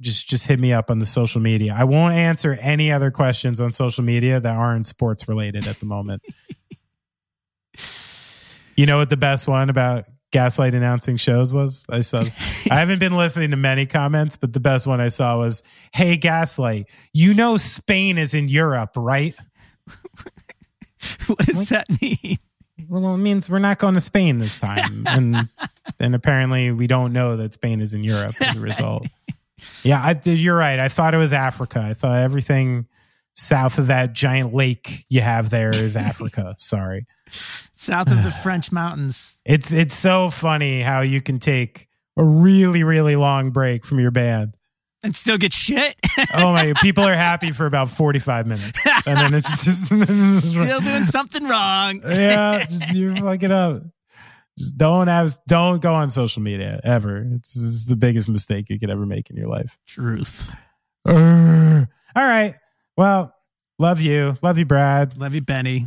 Just just hit me up on the social media. I won't answer any other questions on social media that aren't sports related at the moment. You know what the best one about Gaslight announcing shows was? I saw. I haven't been listening to many comments, but the best one I saw was, "Hey Gaslight, you know Spain is in Europe, right?" what does that mean? Well, it means we're not going to Spain this time, and then apparently we don't know that Spain is in Europe as a result. Yeah, I, you're right. I thought it was Africa. I thought everything south of that giant lake you have there is Africa. Sorry. South of the French mountains. It's it's so funny how you can take a really really long break from your band and still get shit. oh my! People are happy for about forty five minutes, and then it's just still doing something wrong. yeah, just you fuck it up. Just don't have don't go on social media ever. It's, it's the biggest mistake you could ever make in your life. Truth. Uh, all right. Well, love you. Love you, Brad. Love you, Benny.